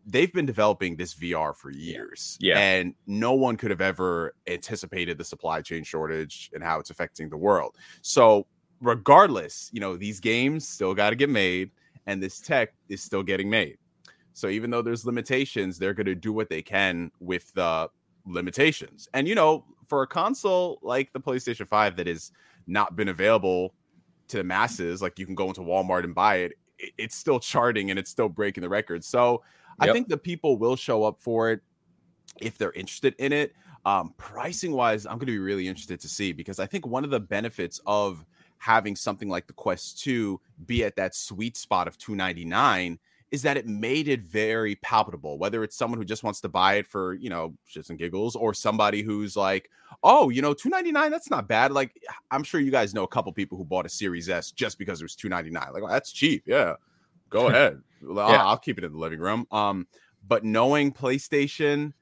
They've been developing this VR for years. Yeah. And no one could have ever anticipated the supply chain shortage and how it's affecting the world. So, regardless, you know, these games still got to get made and this tech is still getting made. So, even though there's limitations, they're going to do what they can with the limitations. And, you know, for a console like the PlayStation 5 that has not been available to the masses, like you can go into Walmart and buy it, it's still charting and it's still breaking the record. So yep. I think the people will show up for it if they're interested in it. Um, pricing wise, I'm going to be really interested to see because I think one of the benefits of having something like the Quest 2 be at that sweet spot of 299 is that it made it very palpable, whether it's someone who just wants to buy it for, you know, shits and giggles, or somebody who's like, oh, you know, 299, that's not bad. Like, I'm sure you guys know a couple people who bought a Series S just because it was 299. Like, well, that's cheap. Yeah. Go *laughs* ahead. yeah. I'll, I'll keep it in the living room. Um, but knowing PlayStation,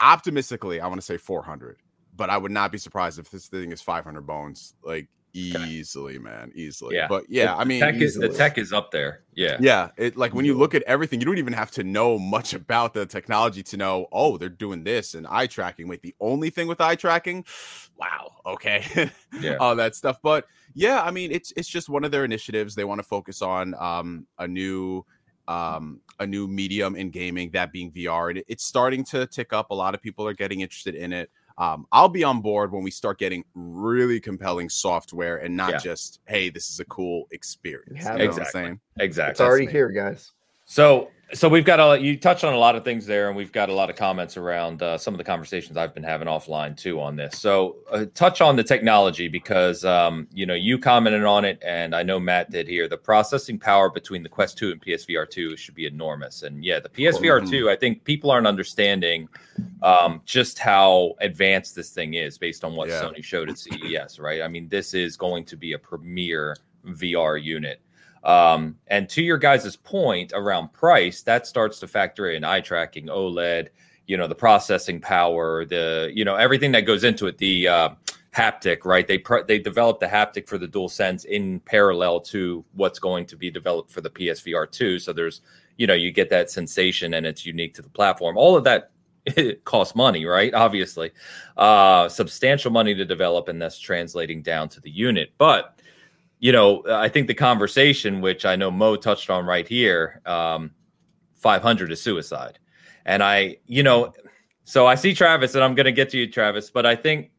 optimistically, I want to say 400, but I would not be surprised if this thing is 500 bones. Like, easily, man, easily. Yeah, but yeah, I mean, tech is, the tech is up there. Yeah, yeah. It like when you look at everything, you don't even have to know much about the technology to know. Oh, they're doing this and eye tracking. Wait, the only thing with eye tracking, *sighs* wow, okay, *laughs* yeah, all that stuff. But yeah, I mean, it's it's just one of their initiatives. They want to focus on um a new um a new medium in gaming, that being VR, and it's starting to tick up. A lot of people are getting interested in it um, I'll be on board when we start getting really compelling software and not yeah. just, hey, this is a cool experience. You know exactly. Exactly. It's already here, guys. So so we've got a you touched on a lot of things there, and we've got a lot of comments around uh, some of the conversations I've been having offline too on this. So uh, touch on the technology because um, you know you commented on it, and I know Matt did here. The processing power between the Quest Two and PSVR Two should be enormous, and yeah, the PSVR Two. I think people aren't understanding um, just how advanced this thing is based on what yeah. Sony showed at CES. Right? I mean, this is going to be a premier VR unit. Um, and to your guys' point around price, that starts to factor in eye tracking, OLED, you know, the processing power, the you know everything that goes into it, the uh, haptic, right? They pr- they developed the haptic for the DualSense in parallel to what's going to be developed for the PSVR 2. So there's you know you get that sensation and it's unique to the platform. All of that it *laughs* costs money, right? Obviously, uh, substantial money to develop, and that's translating down to the unit, but you know, I think the conversation, which I know Mo touched on right here, um, 500 is suicide. And I, you know, so I see Travis, and I'm going to get to you, Travis, but I think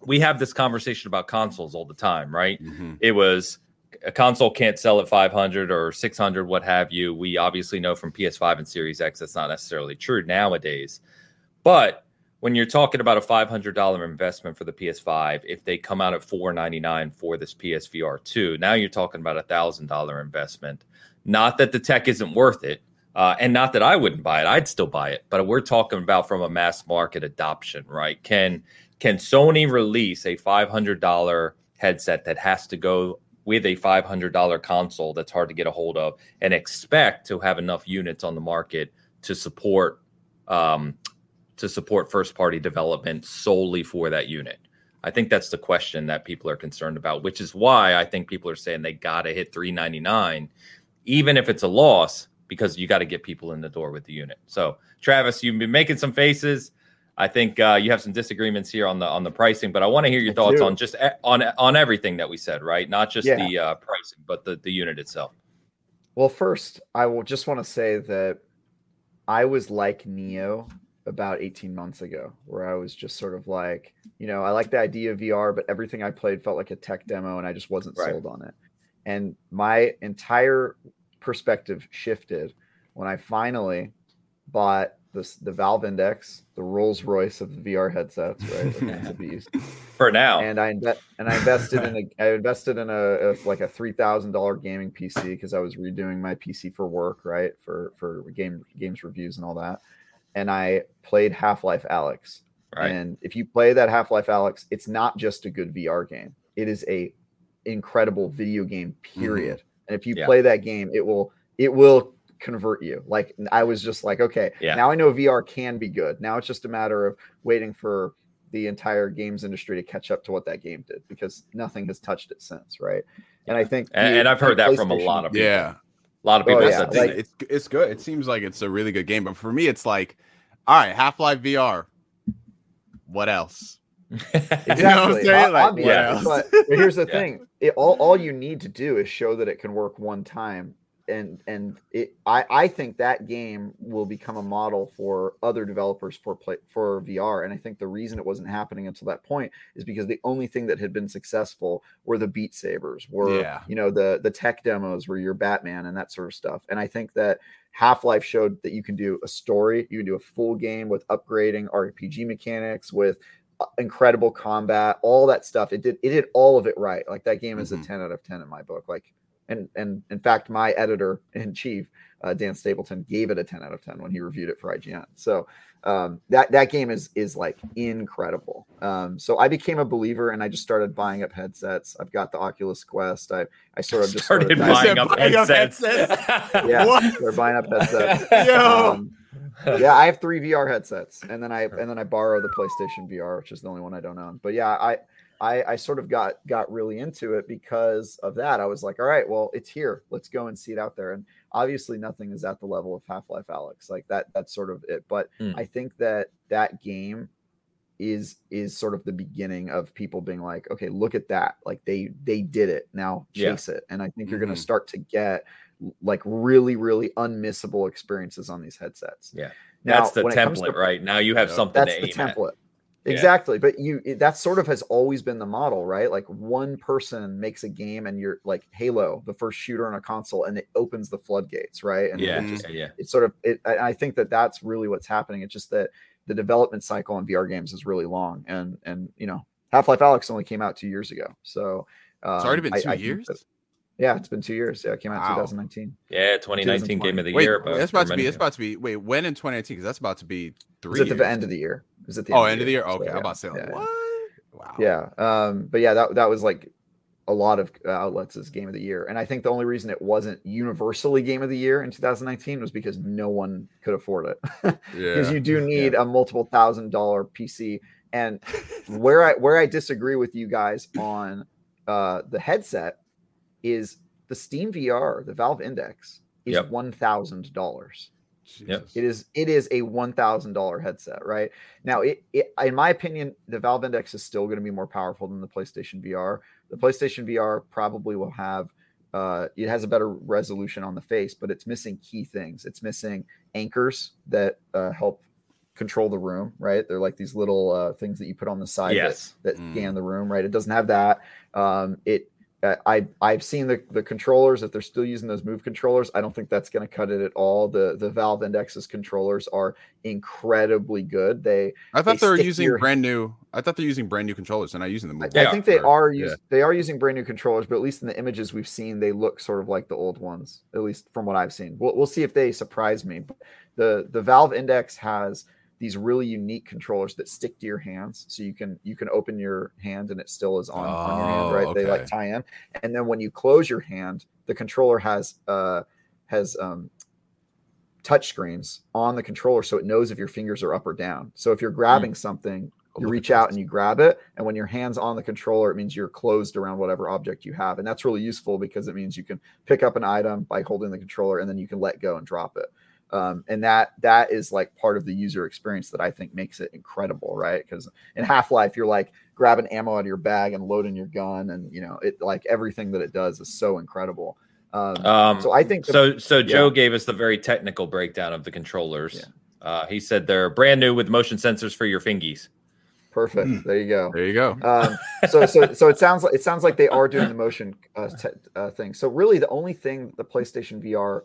we have this conversation about consoles all the time, right? Mm-hmm. It was a console can't sell at 500 or 600, what have you. We obviously know from PS5 and Series X that's not necessarily true nowadays. But when you're talking about a $500 investment for the PS5, if they come out at 499 for this PSVR 2, now you're talking about a $1,000 investment. Not that the tech isn't worth it, uh, and not that I wouldn't buy it. I'd still buy it, but we're talking about from a mass market adoption, right? Can can Sony release a $500 headset that has to go with a $500 console that's hard to get a hold of and expect to have enough units on the market to support um, to support first party development solely for that unit? I think that's the question that people are concerned about, which is why I think people are saying they got to hit 399 even if it's a loss because you got to get people in the door with the unit. So, Travis, you've been making some faces. I think uh, you have some disagreements here on the on the pricing, but I want to hear your I thoughts do. on just e- on on everything that we said, right? Not just Yeah. the uh, pricing, but the the unit itself. Well, first, I will just want to say that I was like Neo about 18 months ago, where I was just sort of like, you know, I like the idea of VR, but everything I played felt like a tech demo and I just wasn't Right. sold on it. And my entire perspective shifted when I finally bought this the Valve Index, the Rolls Royce of the VR headsets, right? The Phantom *laughs* Beast For now, and I inve- and I invested in a I invested in a, a like a three thousand dollar gaming PC because I was redoing my PC for work, right? For for game games reviews and all that. And I played Half Life Alyx. right? And if you play that Half Life Alyx, it's not just a good VR game. It is a incredible video game. Period. Mm-hmm. And if you Yeah. play that game, it will it will convert you. Like I was just like, okay, Yeah. now I know VR can be good. Now it's just a matter of waiting for the entire games industry to catch up to what that game did because nothing has touched it since, right? And I think And- the- and I've heard that from a lot of people. Yeah. A lot of Oh, people yeah, said That's the that. thing. it's it's good. It seems like it's a really good game, but for me, it's like, all right, Half Life VR. What else? Exactly. *laughs* You know what I'm Like, obvious, what else? but, but here's the *laughs* Yeah. thing: it, all all you need to do is show that it can work one time, and and it, I I think that game will become a model for other developers for play for VR. And I think the reason it wasn't happening until that point is because the only thing that had been successful were the Beat Sabers, were Yeah. you know the the tech demos were you're Batman and that sort of stuff. And I think that Half Life showed that you can do a story, you can do a full game with upgrading RPG mechanics, with uh, incredible combat, all that stuff. It did it did all of it right. Like that game is Mhm. a 10 out of 10 in my book. Like and and in fact, my editor in chief, uh, Dan Stapleton, gave it a 10 out of 10 when he reviewed it for IGN. So um, that that game is is like incredible. Um, so I became a believer and I just started buying up headsets. I've got the Oculus Quest. I I sort of just started started buying buying up *laughs* buying up headsets. *laughs* yeah, What? they're buying up headsets. *laughs* Yo. Um, yeah, I have three VR headsets, and then I and then I borrow the PlayStation VR, which is the only one I don't own. But yeah, I I, I sort of got got really into it because of that. I was like, all right, well, it's here. Let's go and see it out there. And obviously, nothing is at the level of Half Life Alyx. Like that. That's sort of it. But Hmm. I think that that game is is sort of the beginning of people being like, okay, look at that. Like they they did it. Now Yeah. chase it. And I think you're going to start to get like really really unmissable experiences on these headsets. Yeah. Now, That's the when it comes template, to- right? Now you have Yeah. something That's to the aim at. Template. Yeah. Exactly, but you that sort of has always been the model, right? Like one person makes a game, and you're like Halo, the first shooter on a console, and it opens the floodgates, right? And Yeah, it just yeah, yeah. it's sort of it, I I think that that's really what's happening. It's just that the development cycle on VR games is really long, and and you know, Half Life Alyx only came out two years ago, so um, It's already been I- two I think years. that- yeah, it's been two years. Yeah, it came out in Wow. 2019. Yeah, 2019 game of the Wait, year. but that's about to be. It's about to be. Wait, when in 2018? Because that's about to be three. was at the end of the year. Was at the Oh, end of the year. So, Okay, I'm about to say like, yeah, what? Wow. Yeah. Um, but yeah, that that was like a lot of uh, outlets as game of the year. And I think the only reason it wasn't universally game of the year in 2019 was because no one could afford it. *laughs* Because Yeah. you do *laughs* need a multiple thousand dollar PC. And where I where I disagree with you guys on uh the headset is the Steam VR, the Valve Index is Yep. one thousand dollars. Jesus. It is it is a one thousand dollar headset, right? Now, it, it in my opinion, the Valve Index is still going to be more powerful than the PlayStation VR. The PlayStation VR probably will have uh, it has a better resolution on the face, but it's missing key things. It's missing anchors that uh, help control the room, right? They're like these little uh, things that you put on the side that Yes. that Mm. scan the room, right? It doesn't have that. Um, it Uh, I I've seen the the controllers. If they're still using those move controllers, I don't think that's going to cut it at all. The the Valve Index's controllers are incredibly good. They I thought they they, were using your- brand new. I thought they're using brand new controllers. They're not using them. They I think they are Yeah. using they are using brand new controllers, but at least in the images we've seen, they look sort of like the old ones. At least from what I've seen. We'll, we'll see if they surprise me. But the the Valve Index has these really unique controllers that stick to your hands, so you can you can open your hand and it still is on, on your hand, Oh, right? They like tie in, and then when you close your hand, the controller has uh has um touch screens on the controller so it knows if your fingers are up or down. So if you're grabbing something, Oh, you look reach out and you grab it. And when your hands on the controller it means you're closed around whatever object you have. And that's really useful because it means you can pick up an item by holding the controller and then you can let go and drop it um, and that that is like part of the user experience that i think makes it incredible right because in half-life you're like grabbing ammo out of your bag and loading your gun and you know it like everything that it does is so incredible um, Um, so i think the- so so Joe yeah. gave us the very technical breakdown of the controllers. Yeah. Uh, he said they're brand new with motion sensors for your fingies. perfect Hmm. there you go There you go. um, so so so it sounds like it sounds like they are doing the motion uh, te- uh, thing. So really, the only thing the PlayStation VR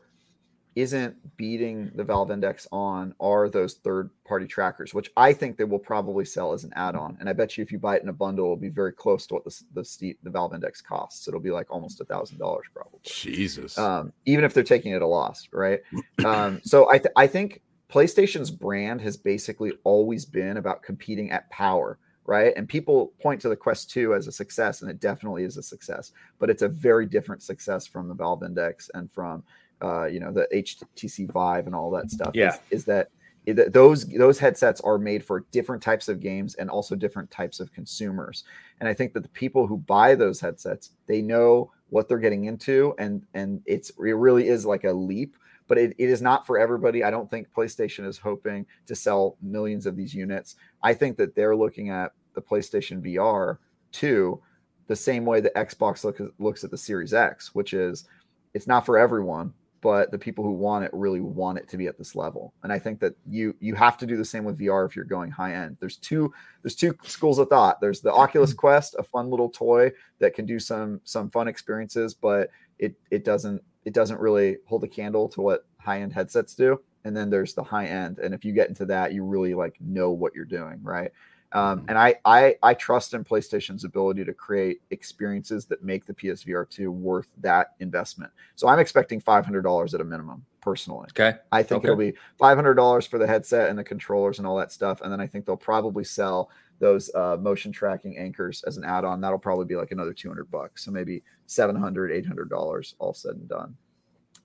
isn't beating the Valve Index on are those third-party trackers, which I think they will probably sell as an add-on. And I bet you if you buy it in a bundle, it'll be very close to what the the, steep, the Valve Index costs. It'll be like almost a thousand dollars probably Jesus. um, even if they're taking it a loss, right? *clears throat* Um, so I, th- I think PlayStation's brand has basically always been about competing at power, right? And people point to the Quest 2 as a success, and it definitely is a success, but it's a very different success from the Valve Index and from, uh, you know, the HTC Vive and all that stuff. Yeah. is, is that it- those those headsets are made for different types of games and also different types of consumers and i think that the people who buy those headsets they know what they're getting into and and it's it really is like a leap but it, it is not for everybody i don't think playstation is hoping to sell millions of these units i think that they're looking at the playstation vr 2 the same way that xbox look, looks at the series x which is it's not for everyone but the people who want it really want it to be at this level. And i think that you you have to do the same with vr if you're going high end. There's two there's two schools of thought. There's the oculus mm-hmm. quest a fun little toy that can do some some fun experiences but it it doesn't it doesn't really hold a candle to what high end headsets do. And then there's the high end. And if you get into that you really like know what you're doing right um, and I, I I trust in PlayStation's ability to create experiences that make the PSVR 2 worth that investment. So I'm expecting $500 at a minimum, personally. Okay. I think Okay. it'll be $500 for the headset and the controllers and all that stuff. And then I think they'll probably sell those uh, motion tracking anchors as an add-on. That'll probably be like another 200 bucks. So maybe 700, 800 dollars all said and done.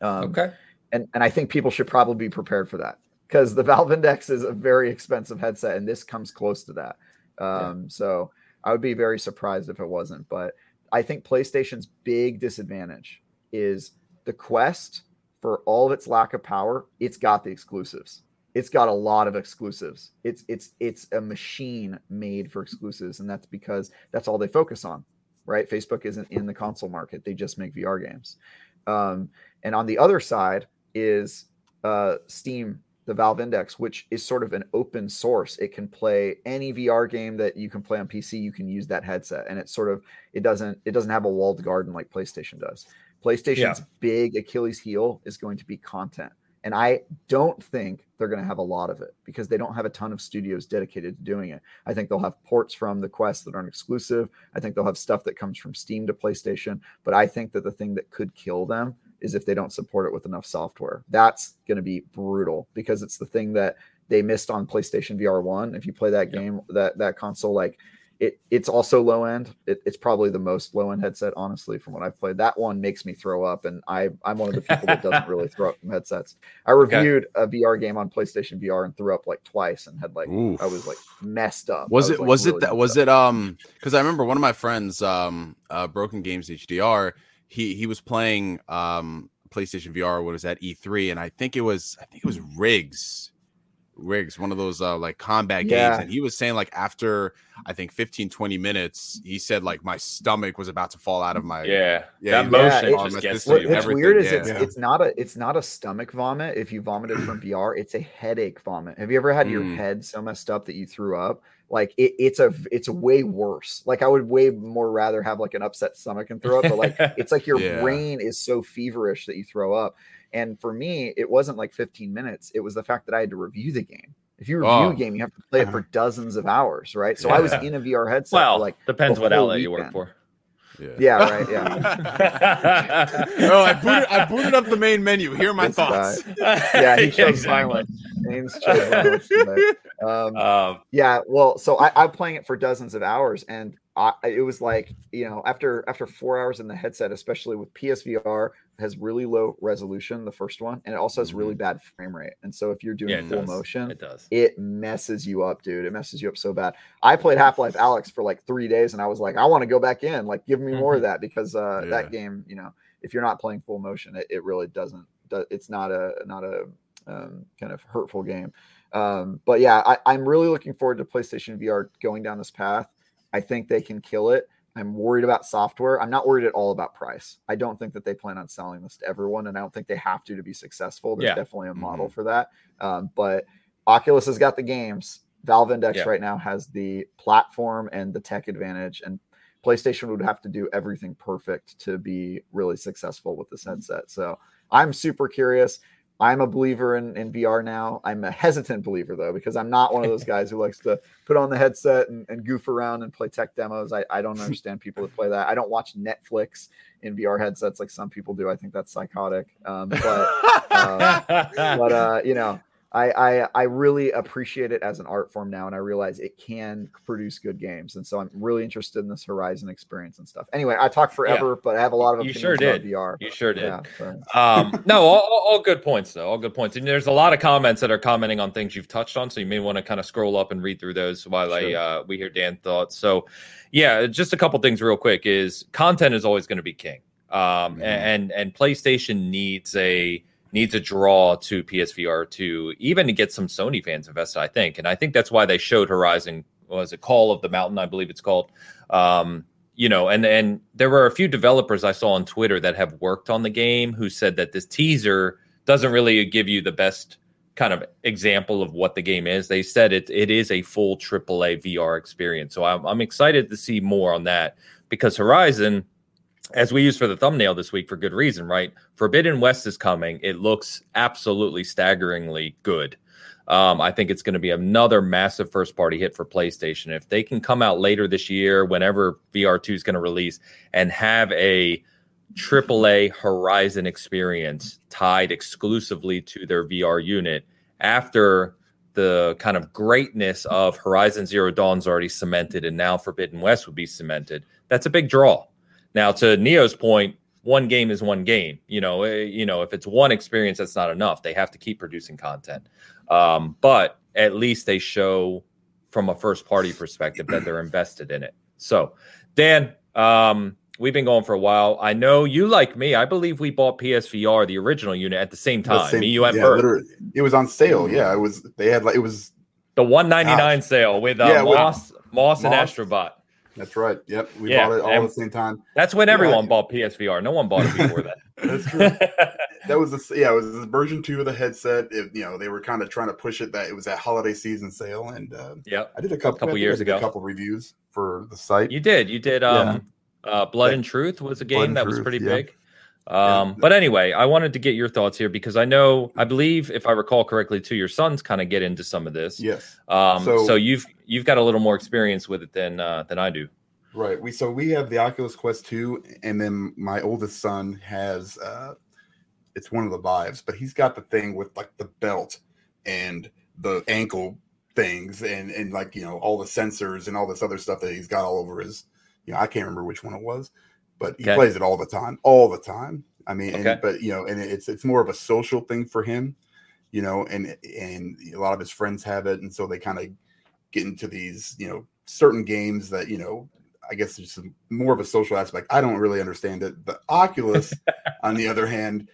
Um, Okay. and and I think people should probably be prepared for that because the Valve Index is a very expensive headset, and this comes close to that. Um, So I would be very surprised if it wasn't. But I think PlayStation's big disadvantage is the Quest. For all of its lack of power, it's got the exclusives. It's got a lot of exclusives. It's it's it's a machine made for exclusives, and that's because that's all they focus on, right? Facebook isn't in the console market; they just make VR games. Um, and on the other side is uh, Steam, the Valve Index, which is sort of an open source. It can play any VR game that you can play on PC. You can use that headset, and it's sort of it doesn't it doesn't have a walled garden like PlayStation does. PlayStation's big Achilles heel is going to be content. And I don't think they're going to have a lot of it because they don't have a ton of studios dedicated to doing it. I think they'll have ports from the Quest that aren't exclusive. I think they'll have stuff that comes from Steam to PlayStation. But I think that the thing that could kill them is if they don't support it with enough software. That's going to be brutal because it's the thing that they missed on PlayStation VR 1. If you play that game, that that console like it it's also low end. It, it's probably the most low end headset, honestly, from what I've played. That one makes me throw up, and I I'm one of the people that doesn't really *laughs* throw up from headsets. I reviewed a VR game on PlayStation VR and threw up like twice, and had like Oof. I was like messed up. Was I it like, was it that was messed it um because I remember one of my friends um uh Broken Games HDR he he was playing um PlayStation VR when it was at E3 and I think it was I think it was RIGS RIGS one of those uh like combat Yeah. games and he was saying like after I think 15 20 minutes he said like my stomach was about to fall out of my Yeah. Yeah, that motion Yeah, just gets What, what's weird is yeah. it's Yeah. it's not a it's not a stomach vomit if you vomited from *clears throat* VR. It's a headache vomit. Have you ever had your Mm. head so messed up that you threw up? Like it, it's a it's way worse. Like I would way more rather have like an upset stomach and throw up, but like *laughs* it's like your Yeah. brain is so feverish that you throw up. And for me, it wasn't like 15 minutes. It was the fact that I had to review the game. If you review Oh. a game, you have to play it for uh-huh. dozens of hours, right? So I was in a VR headset well, for like depends what whole outlet you work for. Yeah, right, yeah. *laughs* oh, I booted I booted up the main menu. Here are my This thoughts. Yeah, he *laughs* shows exactly. violence. Ains chose violence today. Um, Um, yeah, well, so I, I'm playing it for dozens of hours, and I, it was like you know after after four hours in the headset, especially with PSVR, has really low resolution. The first one, and it also has really bad frame rate. And so if you're doing yeah, full does. motion, It does. it messes you up, dude. It messes you up so bad. I played Half Life Alyx for like three days, and I was like, I want to go back in. Like, give me more of that because uh, Yeah. that game, you know, if you're not playing full motion, it, it really doesn't. It's not a not a um, kind of hurtful game. Um, but yeah, I, I'm really looking forward to PlayStation VR going down this path. I think they can kill it. I'm worried about software. I'm not worried at all about price. I don't think that they plan on selling this to everyone, and I don't think they have to to be successful. There's Yeah. definitely a model for that. Um, but Oculus has got the games. Valve Index Yeah. right now has the platform and the tech advantage, and PlayStation would have to do everything perfect to be really successful with this headset. So I'm super curious. I'm a believer in, in VR now. I'm a hesitant believer though, because I'm not one of those *laughs* guys who likes to put on the headset and, and goof around and play tech demos. I, I don't *laughs* understand people that play that. I don't watch Netflix in VR headsets like some people do. I think that's psychotic. Um, but *laughs* but uh, you know, I, I I really appreciate it as an art form now, and I realize it can produce good games, and so I'm really interested in this Horizon experience and stuff. Anyway, I talk forever, but I have a lot of You opinions sure did. VR. you sure did. Yeah, so- um, no, all, all- good points though. All good points. And there's a lot of comments that are commenting on things you've touched on, so you may want to kind of scroll up and read through those while I uh, we hear Dan thoughts. So, yeah, just a couple things real quick. Is content is always going to be king, um, Mhm. and and PlayStation needs a needs a draw to PSVR to even to get some Sony fans invested. I think, and I think that's why they showed Horizon. Was it Call of the Mountain? I believe it's called. Um, you know, and and there were a few developers I saw on Twitter that have worked on the game who said that this teaser doesn't really give you the best kind of example of what the game is. They said it it is a full AAA VR experience. So I'm I'm excited to see more on that because Horizon, as we used for the thumbnail this week for good reason, right? Forbidden West is coming. It looks absolutely staggeringly good. Um, I think it's going to be another massive first party hit for PlayStation. If they can come out later this year, whenever VR2 is going to release, and have a AAA Horizon experience tied exclusively to their VR unit after the kind of greatness of Horizon Zero Dawn's already cemented and now Forbidden West would be cemented. That's a big draw. Now to Neo's point, one game is one game. You know, eh, you know, if it's one experience, that's not enough. They have to keep producing content. Um, but at least they show from a first party perspective that they're invested in it. So, Dan, um, we've been going for a while. I know you like me. I believe we bought PSVR, the original unit, at the same The time. same- me, you, and yeah. It was on sale. Yeah, it was. They had like it was. The 199 sale with uh, Yeah, with- Moss, Moss and Astro Bot. That's right. Yep, we Yeah, bought it all and- at the same time. That's when Yeah, everyone I- bought PSVR. No one bought it before that. *laughs* That's true. *laughs* that was the yeah, it was the version two of the headset. It, you know, they were kind of trying to push it that it was that holiday season sale, and uh, yep. I did a couple, couple think I years ago, a couple reviews for the site. You did. You did. Um, uh, Blood and Truth was a game that was pretty yeah. big. Um. But anyway, I wanted to get your thoughts here because I know, I believe, if I recall correctly, too, your sons kind of get into some of this. Yes, Um, so, So- you've you've got a little more experience with it than uh, than I do. right. We so we have the Oculus Quest two, and then my oldest son has uh, it's one of the Vives, but he's got the thing with like the belt and the ankle things, and and like you know all the sensors and all this other stuff that he's got all over his. You know, I can't remember which one it was, but he Okay. plays it all the time, all the time. I mean, Okay. and, but you know, and it's it's more of a social thing for him, you know, and and a lot of his friends have it, and so they kind of get into these, you know, certain games that you know, I guess it's more of a social aspect. I don't really understand it. The Oculus, *laughs* on the other hand,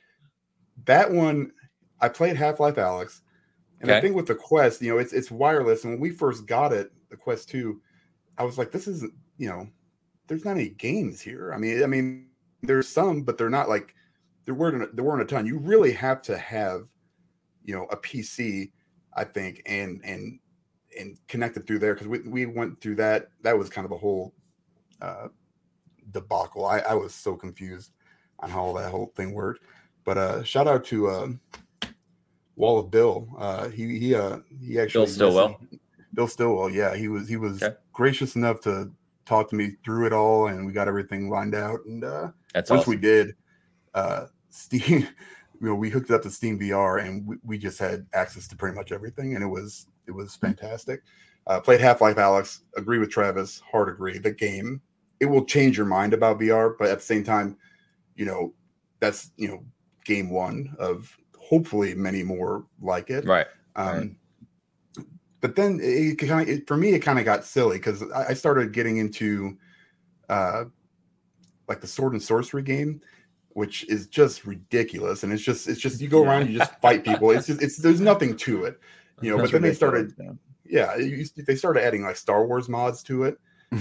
that one I played Half Life Alyx, and I think with the Quest, you know, it's it's wireless, and when we first got it, the Quest Two, I was like, this isn't, you know, there's not any games here. I mean, I mean, there's some, but they're not like there weren't there weren't a ton. You really have to have, you know, a PC, I think, and and and connected through there because we we went through that. That was kind of a whole uh, debacle. I I was so confused on how that whole thing worked. But uh, shout out to uh, Wall of Bill. Uh, he he uh he actually Bill Stillwell? Bill Stillwell, yeah, he was he was Okay. gracious enough to talk to me through it all, and we got everything lined out. And uh, That's once awesome. we did, uh, Steve, *laughs* you know we hooked it up to Steam VR and we, we just had access to pretty much everything, and it was it was fantastic. Uh, played Half Life Alyx. Agree with Travis. Hard agree. The game it will change your mind about VR, but at the same time, you know that's you know game one of hopefully many more like it. Right. Um, Right. But then it kind of for me it kind of got silly because I, I started getting into uh, like the sword and sorcery game, which is just ridiculous, and it's just it's just you go around you just fight people. It's just it's there's nothing to it, you know. That's but then they started yeah. they started adding like Star Wars mods to it,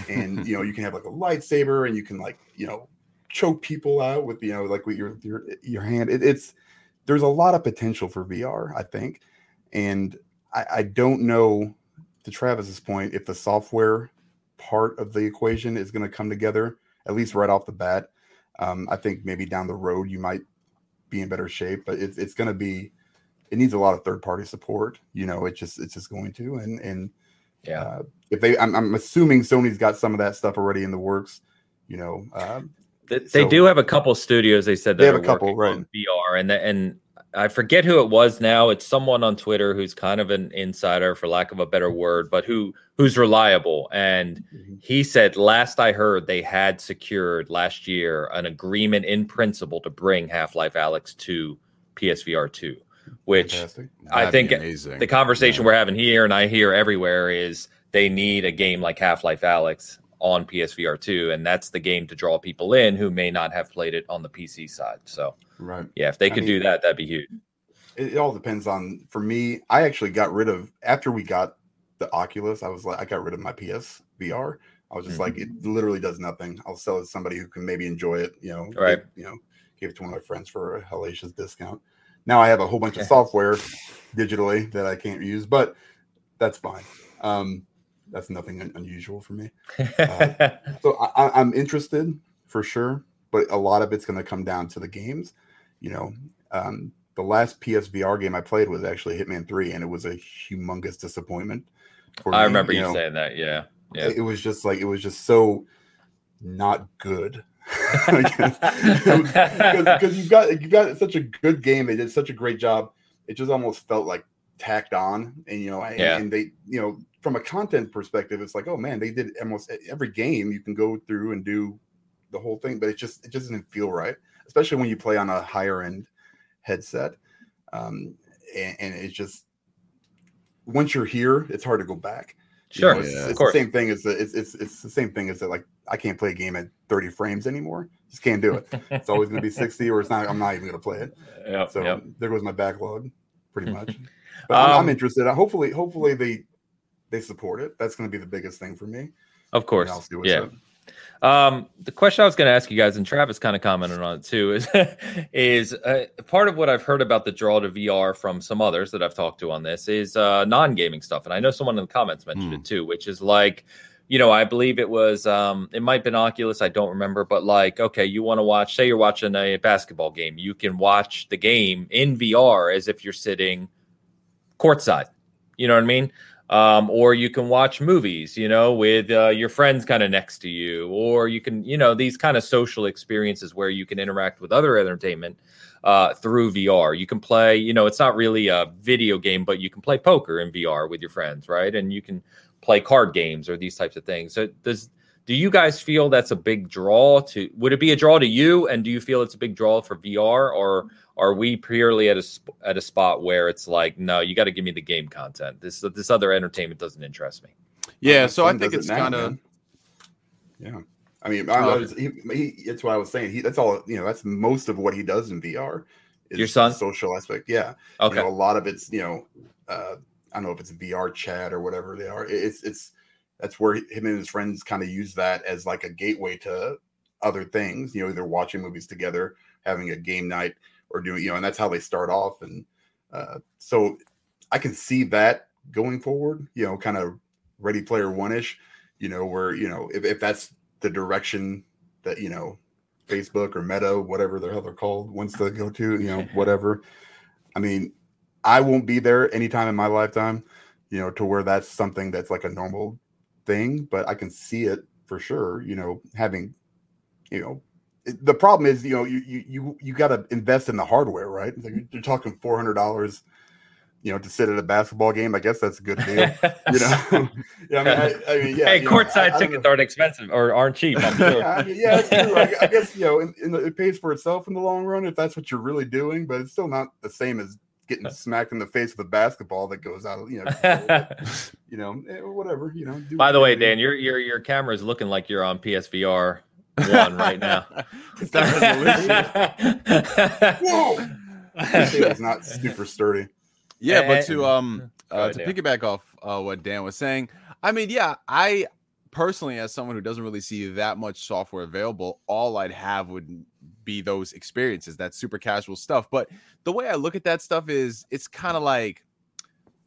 and *laughs* you know you can have like a lightsaber and you can like you know choke people out with you know like with your your your hand. It, it's there's a lot of potential for VR, I think, and I, I don't know to Travis's point if the software part of the equation is going to come together at least right off the bat. Um, I think maybe down the road you might be in better shape, but it's it's going to be it needs a lot of third party support. You know, it just it's just going to and and Yeah. uh, if they I'm, I'm assuming Sony's got some of that stuff already in the works. You know, um, They, they do have a couple studios. They said They have a couple, right. on VR, and the, and I forget who it was now. It's someone on Twitter who's kind of an insider, for lack of a better mm-hmm. word, but who who's reliable. And mm-hmm. he said, last I heard, they had secured last year an agreement in principle to bring Half Life Alyx to PSVR two, which fantastic. I That'd think amazing. the conversation Yeah. we're having here and I hear everywhere is they need a game like Half Life Alyx on PSVR 2. And that's the game to draw people in who may not have played it on the PC side. So, Right. yeah, if they I could mean- do that, that'd be huge. it, it all depends on for me i actually got rid of after we got the oculus i was like i got rid of my PSVR. i was just like it literally does nothing i'll sell it to somebody who can maybe enjoy it you know Right. give- you know give it to one of my friends for a hellacious discount now i have a whole bunch of *laughs* software digitally that i can't use but that's fine um that's nothing un- unusual for me *laughs* so I, I'm interested for sure, but a lot of it's going to come down to the games. You know, um, the last PSVR game I played was actually Hitman Three, and it was a humongous disappointment. For I me, remember you, know. saying that. Yeah. Yeah. It was just like it was just so not good. *laughs* Because *laughs* you've got you got such a good game, they did such a great job. It just almost felt like tacked on, and you know, and, Yeah. and they, you know, from a content perspective, it's like, oh man, they did almost every game you can go through and do the whole thing, but it just it just doesn't feel right, especially when you play on a higher end headset. Um, and, and it's just once you're here, it's hard to go back. You Sure. know, it's, Yeah. it's Of the same thing as the, it's, it's it's the same thing as that like I can't play a game at 30 frames anymore. Just can't do it. It's always going to be *laughs* 60 or it's not. I'm not even going to play it. Yep, So yep. there goes my backlog, pretty *laughs* much. But I'm, I'm Um, interested. Hopefully, hopefully they they support it. That's going to be the biggest thing for me. Of course. I'll see what's Yeah. up. Um, the question I was going to ask you guys, and Travis kind of commented on it too, is *laughs* is uh, part of what I've heard about the draw to VR from some others that I've talked to on this is uh, non-gaming stuff, and I know someone in the comments mentioned Hmm. it too, which is like, you know, I believe it was, um, it might have been Oculus, I don't remember, but like, okay, you want to watch, say you're watching a basketball game, you can watch the game in VR as if you're sitting courtside. You know what I mean? Um, or you can watch movies, you know, with uh, your friends kind of next to you, or you can, you know, these kind of social experiences where you can interact with other entertainment uh, through VR. You can play, you know, it's not really a video game, but you can play poker in VR with your friends, right? And you can play card games or these types of things. So does do you guys feel that's a big draw to would it be a draw to you and do you feel it's a big draw for VR or are we purely at a at a spot where it's like no you got to give me the game content this this other entertainment doesn't interest me Yeah, so I think it's now, kind of. Yeah, I mean, I Oh. was, he, he, that's what I was saying. He, that's all. You know, that's most of what he does in VR. Is Your son? the social aspect. Yeah. okay You know, a lot of it's you know, uh, I don't know if it's VR chat or whatever they are. It's it's that's where him and his friends kind of use that as like a gateway to other things. You know, either watching movies together, having a game night, or doing you know, and that's how they start off. And uh, so I can see that going forward. You know, kind of Ready Player One ish. You know, where you know if, if that's the direction that you know Facebook or Meta, whatever the hell they're called, wants to go to, you know, *laughs* whatever. I mean, I won't be there anytime in my lifetime, you know, to where that's something that's like a normal thing, but I can see it for sure, you know, having, you know, the problem is, you know, you you you, got to invest in the hardware, right? Like you're talking four hundred dollars, you know, to sit at a basketball game. I guess that's a good deal. *laughs* you know, *laughs* yeah. I mean, I, I mean, yeah. hey, you know, courtside I- tickets aren't expensive or aren't cheap. I'm sure. yeah, *laughs* I mean, yeah, that's true. I, I guess you know, in, in the, it pays for itself in the long run if that's what you're really doing, but it's still not the same as getting smacked in the face with a basketball that goes out. of You know, you know, eh, whatever. You know. By the way, do. Dan, your your your camera is looking like you're on PSVR one right now. *laughs* it's that resolution. Whoa! This table's not super sturdy. Yeah, but to um Go uh, ahead, to piggyback off uh, what Dan was saying, I mean, yeah, I personally, as someone who doesn't really see that much software available, all I'd have would be those experiences, that super casual stuff. But the way I look at that stuff is, it's kind of like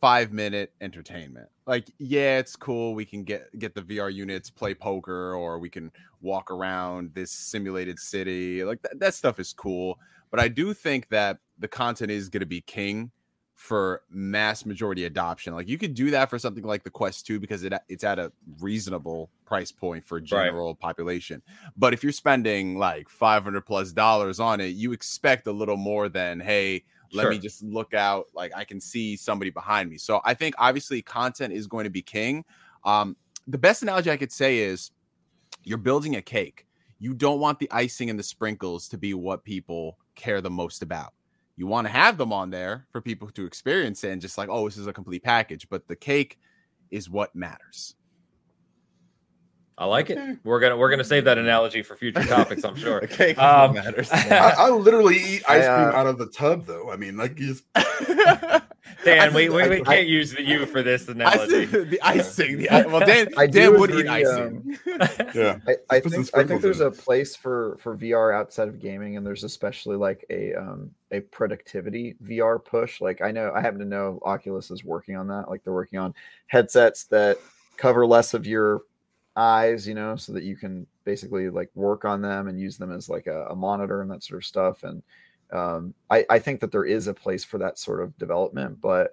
five minute entertainment. Like, yeah, it's cool. We can get get the VR units, play poker, or we can walk around this simulated city. Like that, that stuff is cool. But I do think that the content is going to be king for mass majority adoption. Like you could do that for something like the Quest 2 because it it's at a reasonable price point for general population. But if you're spending like 500 plus dollars on it, you expect a little more than hey, let Sure. me just look out like I can see somebody behind me. So I think obviously content is going to be king. Um the best analogy I could say is you're building a cake. You don't want the icing and the sprinkles to be what people care the most about. You want to have them on there for people to experience it and just like, oh, this is a complete package. But the cake is what matters. I like it. We're gonna we're gonna save that analogy for future *laughs* topics. I'm sure. The cake is Um, matters. *laughs* I, I literally eat ice I, uh, cream out of the tub, though. I mean, like you just *laughs* Dan, I we, think- we, we can't use the you for this I analogy. see the icing. The, i- well, Dan, I Dan would agree, eat icing. yeah. I, I think I think there's in a place for for VR outside of gaming, and there's especially like a um a productivity VR push. Like I know I happen to know Oculus is working on that. Like they're working on headsets that cover less of your eyes, you know, so that you can basically like work on them and use them as like a, a monitor and that sort of stuff. And um, I, I think that there is a place for that sort of development, but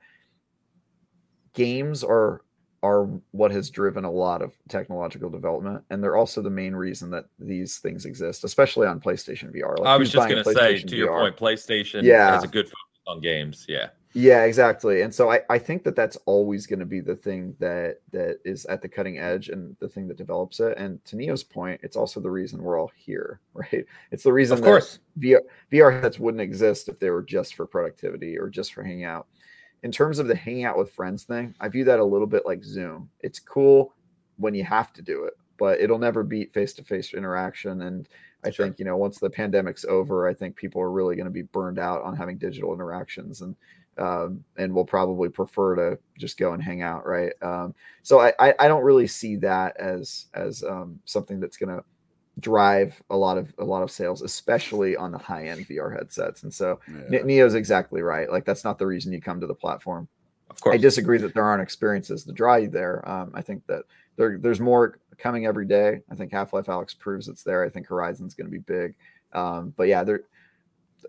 games are are what has driven a lot of technological development, and they're also the main reason that these things exist, especially on PlayStation VR. Like, I was just gonna say to your VR? point, PlayStation Yeah. has a good focus on games. Yeah. Yeah, exactly. And so I, I think that that's always going to be the thing that that is at the cutting edge and the thing that develops it. And to Neo's point, it's also the reason we're all here, *laughs* right? It's the reason Of course. that VR, VR headsets wouldn't exist if they were just for productivity or just for hanging out. In terms of the hanging out with friends thing, I view that a little bit like Zoom. It's cool when you have to do it, but it'll never beat face to face interaction. And I Sure. think, you know, once the pandemic's over, I think people are really going to be burned out on having digital interactions and um, and will probably prefer to just go and hang out, right? Um, so I, I I don't really see that as as um, something that's going to drive a lot of a lot of sales, especially on the high end VR headsets. And so Yeah. Neo's exactly right. Like that's not the reason you come to the platform. Of course. I disagree that there aren't experiences to draw you there. Um, I think that there there's more coming every day. I think Half Life Alyx proves it's there. I think Horizon's going to be big. Um, but yeah, there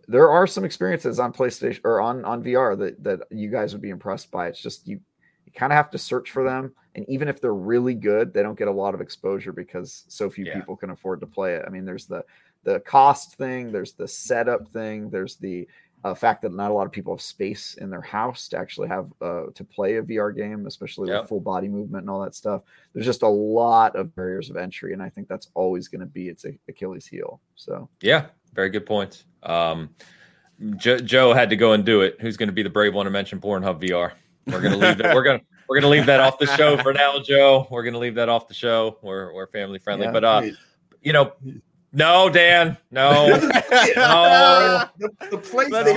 there are some experiences on PlayStation or on on VR that that you guys would be impressed by. It's just you you kind of have to search for them, and even if they're really good, they don't get a lot of exposure because so few Yeah. people can afford to play it. I mean, there's the the cost thing, there's the setup thing, there's the uh, fact that not a lot of people have space in their house to actually have uh, to play a VR game, especially Yep. with full body movement and all that stuff. There's just a lot of barriers of entry, and I think that's always going to be its Achilles heel. So Yeah, very good point. Um, Jo- Joe had to go and do it. Who's going to be the brave one to mention Pornhub VR? We're going to leave it. We're going to we're going to leave that off the show for now, Joe. We're going to leave that off the show. We're we're family friendly, Yeah. but uh, you know, no, Dan, no. *laughs* no, *laughs* No. the, the Let's go. PlayStation The is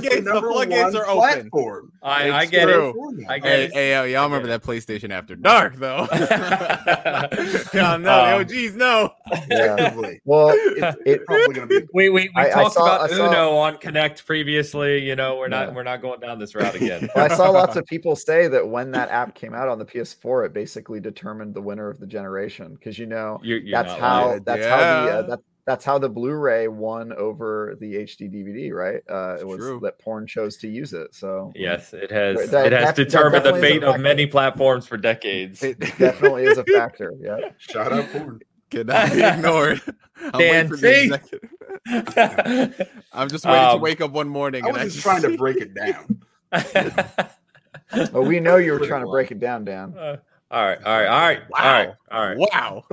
floodgates- the floodgates are open. platform. I, I get true. it. I get Hey, it. hey, yo, y'all remember that PlayStation After Dark, though? *laughs* y'all know, Um, the OGs know. yeah, well, it, it Probably gonna be We we, we I- I talked saw- about saw- Uno on Connect previously. You know, we're not Yeah. we're not going down this route again. Well, I saw lots of people say that when that app came out on the PS4, it basically determined the winner of the generation because you know You're, you're that's how lying. that's how the uh, that, that's how the Blu-ray won over the HD DVD, right? Uh, it was True. that porn chose to use it. So Yes, it has. That- it has that- that determined the definitely is a fate of many platforms for decades. it definitely is a factor. *laughs* Yeah. shout out porn. Cannot be *laughs* ignored. *laughs* I'm Dan, for the see? executive. I'm just waiting to Um, wake up one morning I and was I just just trying to break it down. But we know you were trying to break it down, Dan. Uh, all right, all right, all right, all right, all right. Wow.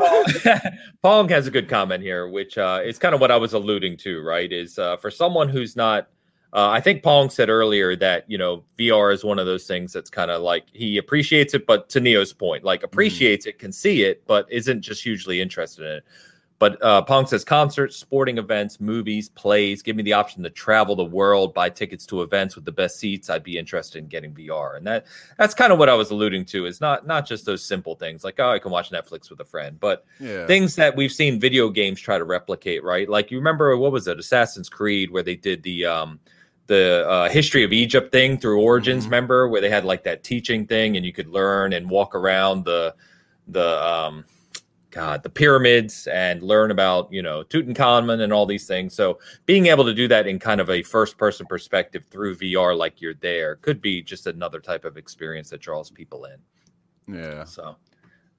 *laughs* Pong has a good comment here, which uh, is kind of what I was alluding to, right? Is uh, for someone who's not, uh, I think Pong said earlier that, you know, VR is one of those things that's kind of like he appreciates it, but to Neo's point, like appreciates it, can see it, but isn't just hugely interested in it. But uh, Pong says concerts, sporting events, movies, plays. Give me the option to travel the world, buy tickets to events with the best seats. I'd be interested in getting VR, and that that's kind of what I was alluding to. Is not not just those simple things like oh I can watch Netflix with a friend, but Yeah. things that we've seen video games try to replicate, right? Like you remember what was it, Assassin's Creed, where they did the um the uh, history of Egypt thing through Origins, Mhm. remember, where they had like that teaching thing and you could learn and walk around the the um God, the pyramids and learn about, you know, Tutankhamun and all these things. So being able to do that in kind of a first person perspective through VR like you're there could be just another type of experience that draws people in. yeah. So,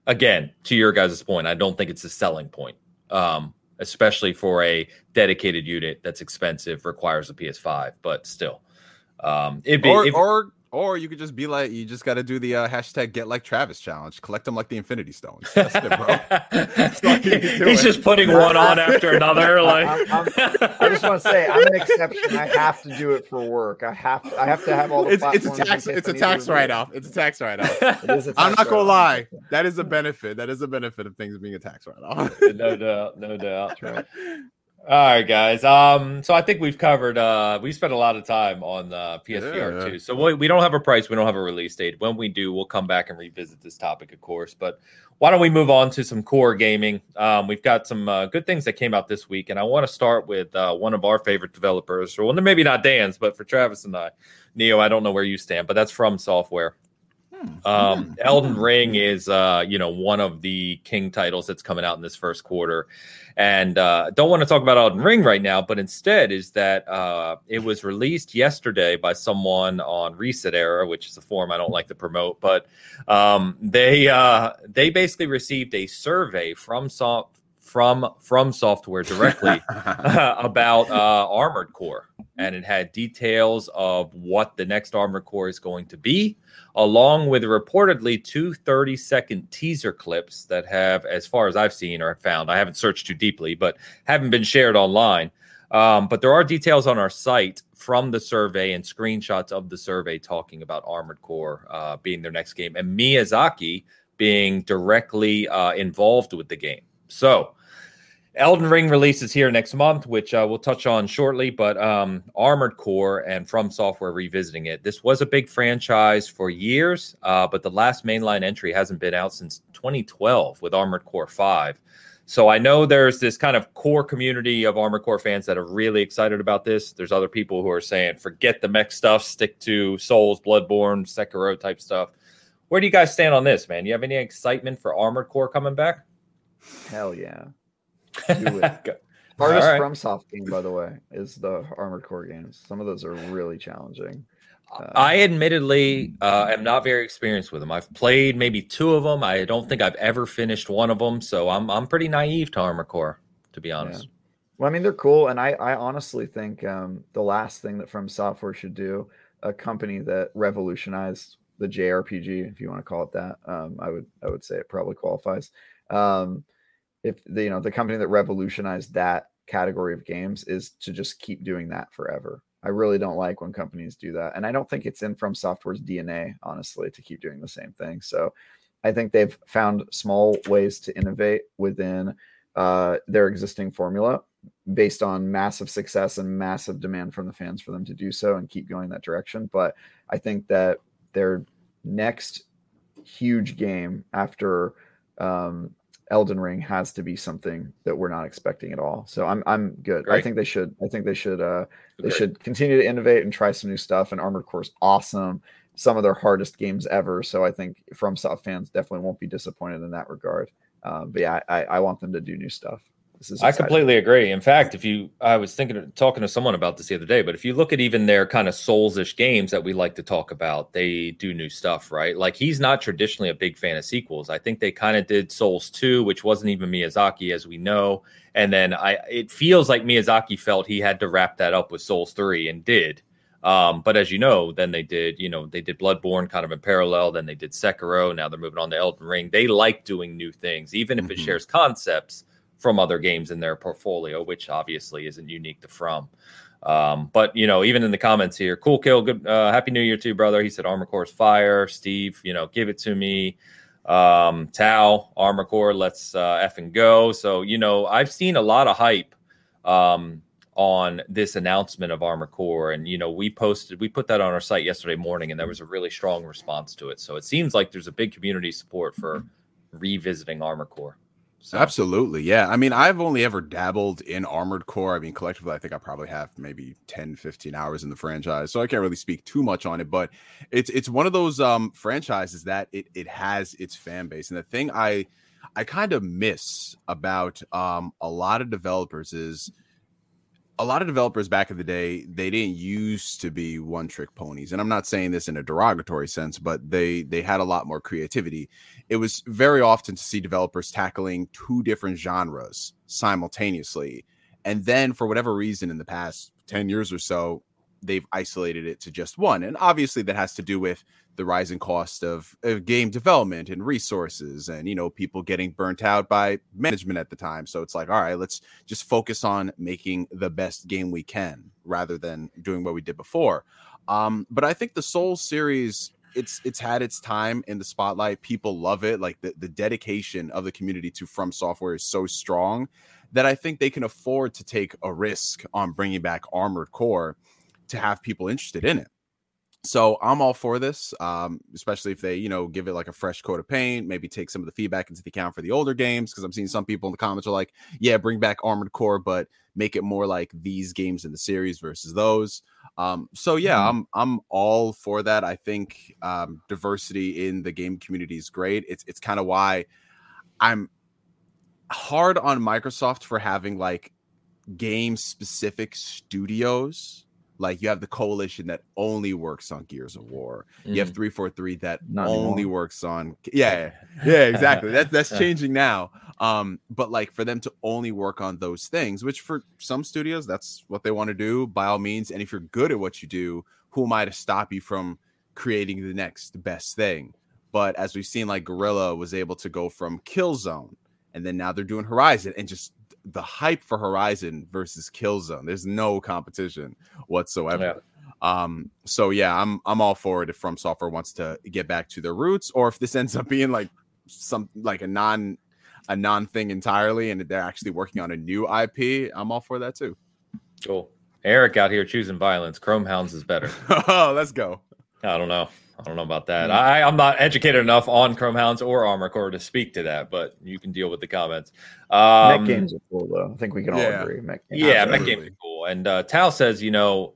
again, to your guys' point, I don't think it's a selling point, um, especially for a dedicated unit that's expensive, requires a PS5. But still, um, it'd be. Or, if- or or you could just be like, you just got to do the uh, hashtag get like Travis challenge. Collect them like the Infinity Stones. That's it, bro. *laughs* all you can do. He's just putting one on after another. Like, I'm- I'm- I just want to say I'm an exception. I have to do it for work. I have to. I have to have all the. It's, it's a tax. It's a tax write off. It's a tax write off. It is a I'm not gonna lie. That is a benefit. That is a benefit of things being a tax write off. no doubt, no doubt. *laughs* All right, guys. Um, so I think we've covered. Uh, we spent a lot of time on uh, PSVR Yeah. too. So we, we don't have a price. We don't have a release date. When we do, we'll come back and revisit this topic, of course. But why don't we move on to some core gaming? Um, we've got some uh, good things that came out this week, and I want to start with uh, one of our favorite developers, or well, maybe not Dan's, but for Travis and I, Neo. I don't know where you stand, but that's from Software. Um, Elden Ring is, uh, you know, one of the king titles that's coming out in this first quarter, and uh, don't want to talk about Elden Ring right now, but instead is that uh, it was released yesterday by someone on Reset Era, which is a forum I don't like to promote, but um, they uh, they basically received a survey from from from software directly *laughs* *laughs* about uh, Armored Core, and it had details of what the next Armored Core is going to be, along with reportedly two 30 second teaser clips that have, as far as I've seen or found, I haven't searched too deeply, but haven't been shared online. Um, but there are details on our site from the survey and screenshots of the survey talking about Armored Core uh, being their next game and Miyazaki being directly uh, involved with the game. So, Elden Ring releases here next month, which uh, we'll touch on shortly. But um, Armored Core and From Software revisiting it. This was a big franchise for years, uh, but the last mainline entry hasn't been out since 2012 with Armored Core 5. So I know there's this kind of core community of Armored Core fans that are really excited about this. There's other people who are saying, forget the mech stuff, stick to Souls, Bloodborne, Sekiro type stuff. Where do you guys stand on this, man? You have any excitement for Armored Core coming back? Hell yeah. Do *laughs* it. Hardest right. FromSoft game, by the way, is the Armored Core games. Some of those are really challenging. Uh, I admittedly uh, am not very experienced with them. I've played maybe two of them. I don't think I've ever finished one of them, so I'm I'm pretty naive to Armor Core, to be honest. Well, I mean, they're cool, and I, I honestly think um, the last thing that From Software should do, a company that revolutionized the JRPG, if you want to call it that, um, I would I would say it probably qualifies. Um, if the you know the company that revolutionized that category of games is to just keep doing that forever. I really don't like when companies do that, and I don't think it's in From Software's DNA, honestly, to keep doing the same thing. So, I think they've found small ways to innovate within uh, their existing formula based on massive success and massive demand from the fans for them to do so and keep going that direction. But I think that their next huge game after um, Elden Ring has to be something that we're not expecting at all. So I'm I'm good. I think they should. I think they should. Uh, they Agreed. should continue to innovate and try some new stuff. And Armored Core is awesome. Some of their hardest games ever. So I think FromSoft fans definitely won't be disappointed in that regard. Uh, but yeah, I, I want them to do new stuff. This is I completely agree. In fact, if you, I was thinking, of, talking to someone about this the other day, but if you look at even their kind of souls-ish games that we like to talk about, they do new stuff, right? Like he's not traditionally a big fan of sequels. I think they kind of did Souls 2, which wasn't even Miyazaki, as we know. And then I, it feels like Miyazaki felt he had to wrap that up with Souls 3 and did. Um, but as you know, then they did, you know, they did Bloodborne kind of in parallel. Then they did Sekiro. Now they're moving on to Elden Ring. They like doing new things, even if it Mhm. shares concepts from other games in their portfolio, which obviously isn't unique to From. Um, but you know, even in the comments here, cool kill, good, uh, happy New Year to you, brother. He said Armor Core's fire. Steve, you know, give it to me. Um, Tao, Armor Core, let's uh, F and go. So you know, I've seen a lot of hype. Um, on this announcement of Armor Core. And, you know, we posted, we put that on our site yesterday morning, and there was a really strong response to it. So it seems like there's a big community support for revisiting Armor Core. So, Absolutely. Yeah. I mean, I've only ever dabbled in Armored Core. I mean, collectively, I think I probably have maybe 10, 15 hours in the franchise. So I can't really speak too much on it, but it's it's one of those um franchises that it it has its fan base. And the thing I I kind of miss about um a lot of developers is a lot of developers back in the day they didn't used to be one trick ponies and i'm not saying this in a derogatory sense but they they had a lot more creativity. It was very often to see developers tackling two different genres simultaneously and then for whatever reason in the past 10 years or so they've isolated it to just one and obviously that has to do with the rising cost of, of game development and resources and you know people getting burnt out by management at the time. So it's like all right let's just focus on making the best game we can rather than doing what we did before. Um but i think the soul series it's it's had its time in the spotlight. People love it. Like the, the dedication of the community to from software is so strong that i think they can afford to take a risk on bringing back armored core to have people interested in it so I'm all for this, um, especially if they, you know, give it like a fresh coat of paint, maybe take some of the feedback into the account for the older games. Because I'm seeing some people in the comments are like, "Yeah, bring back Armored Core, but make it more like these games in the series versus those." Um, so yeah, Mhm. I'm I'm all for that. I think um, diversity in the game community is great. It's it's kind of why I'm hard on Microsoft for having like game specific studios. Like you have the coalition that only works on Gears of War. You have mm, 343 that Not only anymore. works on *laughs* yeah, yeah, exactly. That's that's changing now. Um, but like for them to only work on those things, which for some studios, that's what they want to do, by all means. And if you're good at what you do, who am I to stop you from creating the next best thing? But as we've seen, like Guerrilla was able to go from Killzone, and then now they're doing Horizon, and just the hype for Horizon versus Killzone. There's no competition whatsoever. Um, so yeah, I'm I'm all for it if From Software wants to get back to their roots, or if this ends up being like some like a non a non thing entirely, and they're actually working on a new IP. I'm all for that too. cool. Eric out here choosing violence. Chrome Hounds is better. *laughs* oh, let's go. I don't know. I don't know about that. Mm. I, I'm not educated enough on Chrome Hounds or Armor Core to speak to that, but you can deal with the comments. Um, mech games are cool though. I think we can all yeah. agree. Mech games Yeah, are- mech games are cool. And uh, Tao says, you know,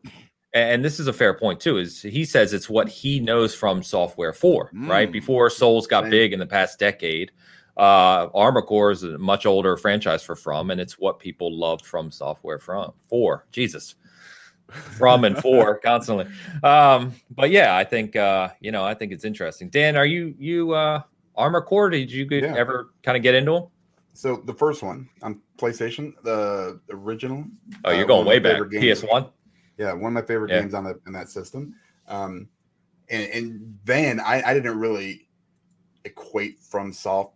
and this is a fair point too. Is he says it's what he knows from Software Four, right? Mm. Before Souls got Same. big in the past decade, uh, Armor Core is a much older franchise for From, and it's what people loved from Software from Four. Jesus, from and for constantly. Um, but yeah, I think uh, you know, I think it's interesting. Dan, are you you uh, Armor Core? Did you get, Yeah. ever kind of get into them? So the first one on PlayStation, the original. Oh, you're uh, going way back. PS One. Yeah, one of my favorite Yeah. games on the in that system. Um, and, and then I, I didn't really equate from soft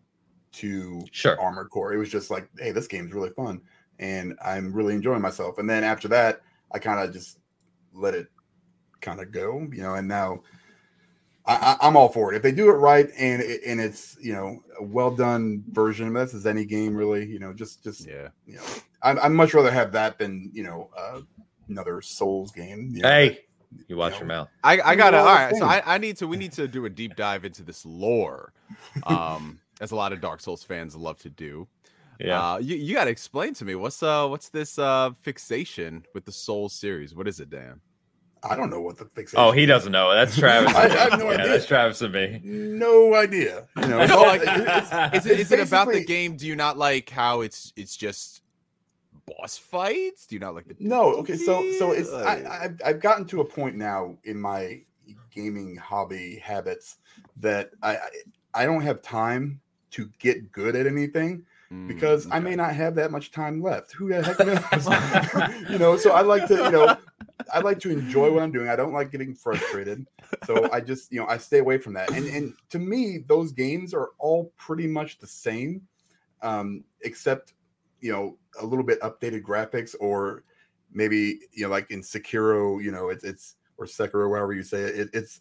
to Sure. Armored Core. It was just like, hey, this game's really fun, and I'm really enjoying myself. And then after that, I kind of just let it kind of go, you know. And now I, I, I'm all for it if they do it right and and it's you know a well done version. Of this is any game really, you know. Just just Yeah. you know, I'd, I'd much rather have that than you know uh, another Souls game. You know, Hey, you watch know. your mouth. I, I gotta All right, all what I'm right. So. I, I need to we need to do a deep dive into this lore. Um as a lot of Dark Souls fans love to do. Yeah. Uh you, you gotta explain to me what's uh what's this uh fixation with the Soul series? What is it, Dan? I don't know what the fixation. Oh, he doesn't know. That's *laughs* Travis. I- I have no yeah, idea. That's Travis and me. No idea. You know, *laughs* it's No, all- like, it's- Is it It's it about the game? Do you not like how it's it's just boss fights? Do you not like the No, okay, so so it's difficulty? I, I've I've gotten to a point now in my gaming hobby habits that I I- I don't have time to get good at anything Mm, because I may not have that much time left. Who the heck knows? *laughs* you know, so I like to, you know, I like to enjoy what I'm doing. I don't like getting frustrated. So I just, you know, I stay away from that. And and to me, those games are all pretty much the same, um, except you know, a little bit updated graphics or maybe you know, like in Sekiro, you know, it's it's or Sekiro, however you say it, it it's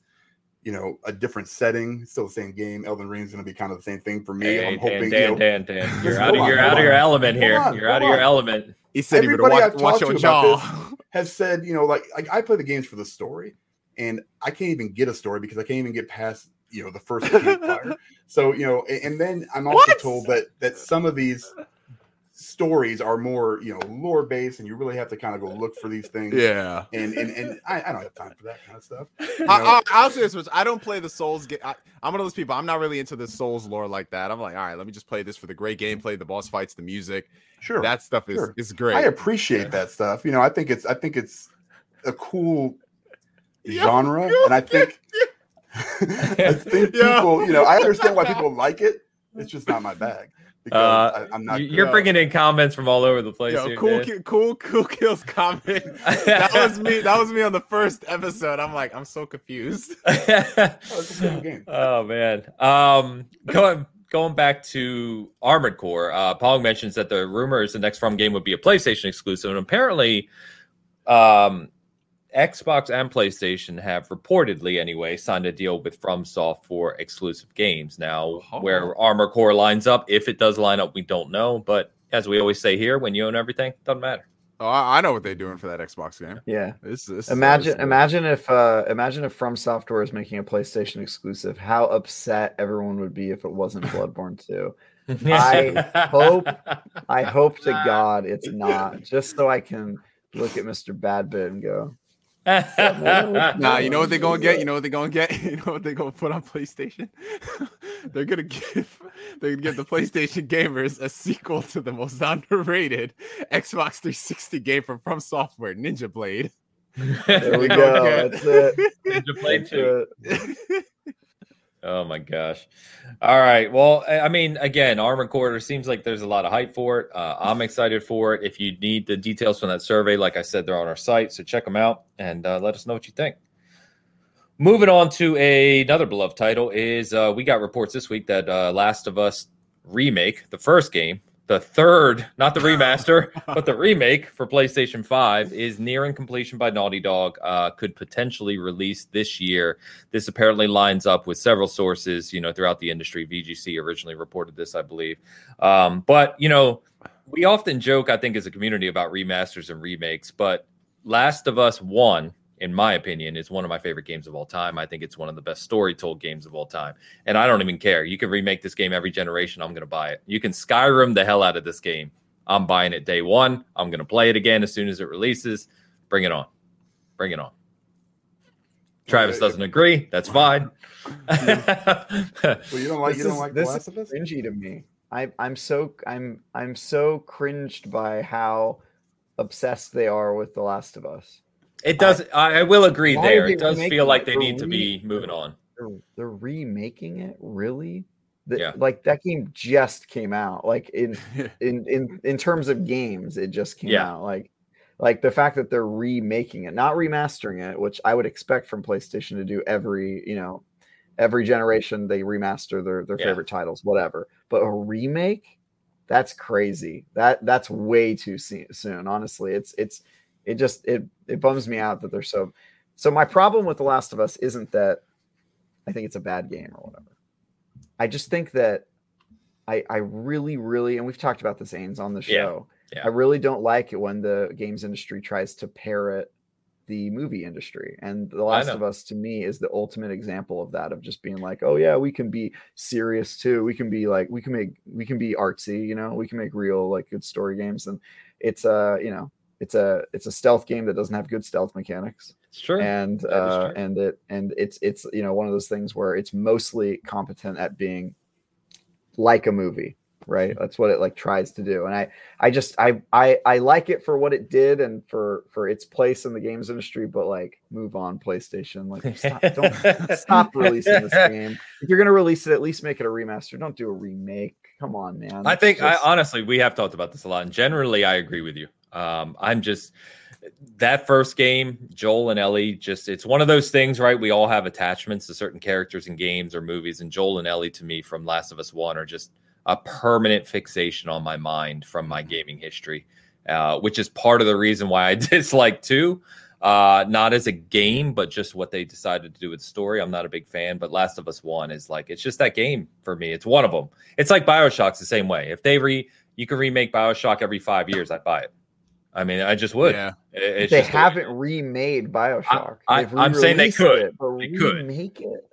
you know a different setting, still the same game. Elden Ring is going to be kind of the same thing for me. Hey, I'm Dan, hoping, Dan, you know, Dan, Dan, *laughs* You're Listen, out hold of on, you're hold out of your on. element here. Hold on, You're out of hold your on. element. He said he better Everybody watch, I've watch talked your to about jaw. has said, you know, like like I play the games for the story, and I can't even get a story because I can't even get past you know the first *laughs* campfire. so you know, and, and then I'm also What? told that that some of these stories are more you know lore based, and you really have to kind of go look for these things. Yeah. And and, and I, I don't have time for that kind of stuff. You I, know? I, I'll say this much. I don't play the Souls game. I, I'm one of those people. I'm not really into the Souls lore like that. I'm like, all right, let me just play this for the great gameplay, the boss fights, the music. sure, That stuff is sure. is great. I appreciate that stuff. You know, I think it's I think it's a cool Yeah, genre, and I think *laughs* *laughs* I think Yeah. people, you know, I understand why *laughs* people like it. It's just not my bag Uh, I, I'm not. You- You're good. bringing in comments from all over the place. Yo, here, cool, ki- cool, cool kills comment. *laughs* that was me. That was me on the first episode. I'm like, I'm so confused. *laughs* Oh, it's the same game. oh man. Um, going going back to Armored Core, uh, Pong mentions that the rumor is the next From game would be a PlayStation exclusive, and apparently, um, Xbox and PlayStation have reportedly, anyway, signed a deal with FromSoft for exclusive games. Now, Oh. where Armor Core lines up, if it does line up, we don't know. But as we always say here, when you own everything, doesn't matter. Oh, I, I know what they're doing for that Xbox game. Yeah. This, this Imagine this- imagine if uh imagine if From Software is making a PlayStation exclusive, how upset everyone would be if it wasn't *laughs* Bloodborne 2. I hope- I hope to *laughs* God it's not, just so I can look at Mr. Badbit and go, *laughs* Nah, you know what they're gonna get? You know what they're gonna get? *laughs* You know what they're gonna put on PlayStation? *laughs* they're gonna give they're gonna give the PlayStation gamers a sequel to the most underrated Xbox 360 game from From Software, Ninja Blade. There we go. That's it. Ninja Blade 2. Oh my gosh. All right. Well, I mean, again, Armored Core seems like there's a lot of hype for it. Uh, I'm excited for it. If you need the details from that survey, like I said, they're on our site. So check them out and uh, let us know what you think. Moving on to a, another beloved title is uh, we got reports this week that uh, Last of Us remake, the first game, the third, not the remaster, *laughs* but the remake for PlayStation 5 is nearing completion by Naughty Dog. Uh, could potentially release this year. This apparently lines up with several sources, you know, throughout the industry. VGC originally reported this, I believe. Um, but, you know, we often joke, I think, as a community about remasters and remakes, but Last of Us 1, in my opinion, is one of my favorite games of all time. I think it's one of the best story told games of all time. And I don't even care. You can remake this game every generation. I'm going to buy it. You can Skyrim the hell out of this game. I'm buying it day one. I'm going to play it again as soon as it releases. Bring it on. Bring it on. Travis doesn't agree. That's fine. So you don't like This you don't is- like The this Last is of Us? cringy to me. I, I'm so I'm I'm so cringed by how obsessed they are with The Last of Us. It does. I, I will agree there. It does feel like it? they They're need to be moving on. They're, they're remaking it, really? The- Yeah. Like that game just came out. Like in *laughs* in in in terms of games, it just came Yeah. out. Like like the fact that they're remaking it, not remastering it, which I would expect from PlayStation to do every you know every generation they remaster their their Yeah. favorite titles, whatever. But a remake, that's crazy. That that's way too soon. Honestly, it's it's it just it it bums me out that they're so. So my problem with The Last of Us isn't that I think it's a bad game or whatever. I just think that I I really really and we've talked about this Ains on the show. yeah. I really don't like it when the games industry tries to parrot the movie industry. And The Last of Us to me is the ultimate example of that of just being like, "Oh yeah, we can be serious too. We can be like we can make we can be artsy, you know. We can make real like good story games and it's a, you know, it's a it's a stealth game that doesn't have good stealth mechanics It's true. and uh, true. and it and it's it's you know one of those things where it's mostly competent at being like a movie right? That's what it like tries to do. And I I just I I I like it for what it did and for for its place in the games industry, but like move on PlayStation. Like *laughs* stop, don't stop releasing this *laughs* game. If you're gonna release it, at least make it a remaster. Don't do a remake. Come on, man. I think Just- I honestly we have talked about this a lot. And generally I agree with you. Um, I'm just that first game, Joel and Ellie, just it's one of those things, right? We all have attachments to certain characters in games or movies, and Joel and Ellie to me from Last of Us One are just a permanent fixation on my mind from my gaming history, uh, which is part of the reason why I *laughs* dislike two. Uh, not as a game, but just what they decided to do with the story. I'm not a big fan, but Last of Us One is like it's just that game for me. It's one of them. It's like Bioshock's the same way. If they re you can remake Bioshock every five years, I'd buy it. I mean, I just would. Yeah. It- it's they just the way it haven't is. remade Bioshock. I- They've I'm saying they could. it, but They could. remake it.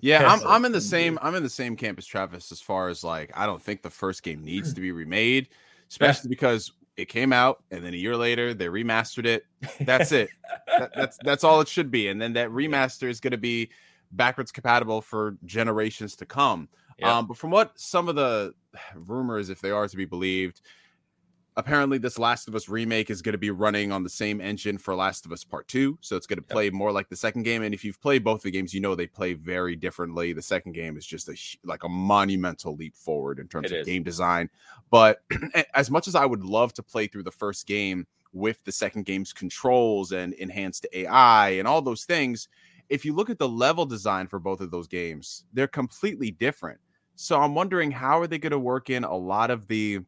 Yeah, I'm I'm in the same I'm in the same camp as Travis as far as like I don't think the first game needs to be remade, especially because it came out and then a year later they remastered it. *laughs* That's it. That- that's that's all it should be, and then that remaster is going to be backwards compatible for generations to come. Yeah. Um, but from what some of the rumors, if they are to be believed, apparently this Last of Us remake is going to be running on the same engine for Last of Us Part 2. So it's going to Yep. play more like the second game. And if you've played both the games, you know they play very differently. The second game is just a like a monumental leap forward in terms It of is. game design. But *clears throat* as much as I would love to play through the first game with the second game's controls and enhanced AI and all those things, if you look at the level design for both of those games, they're completely different. So I'm wondering how are they going to work in a lot of the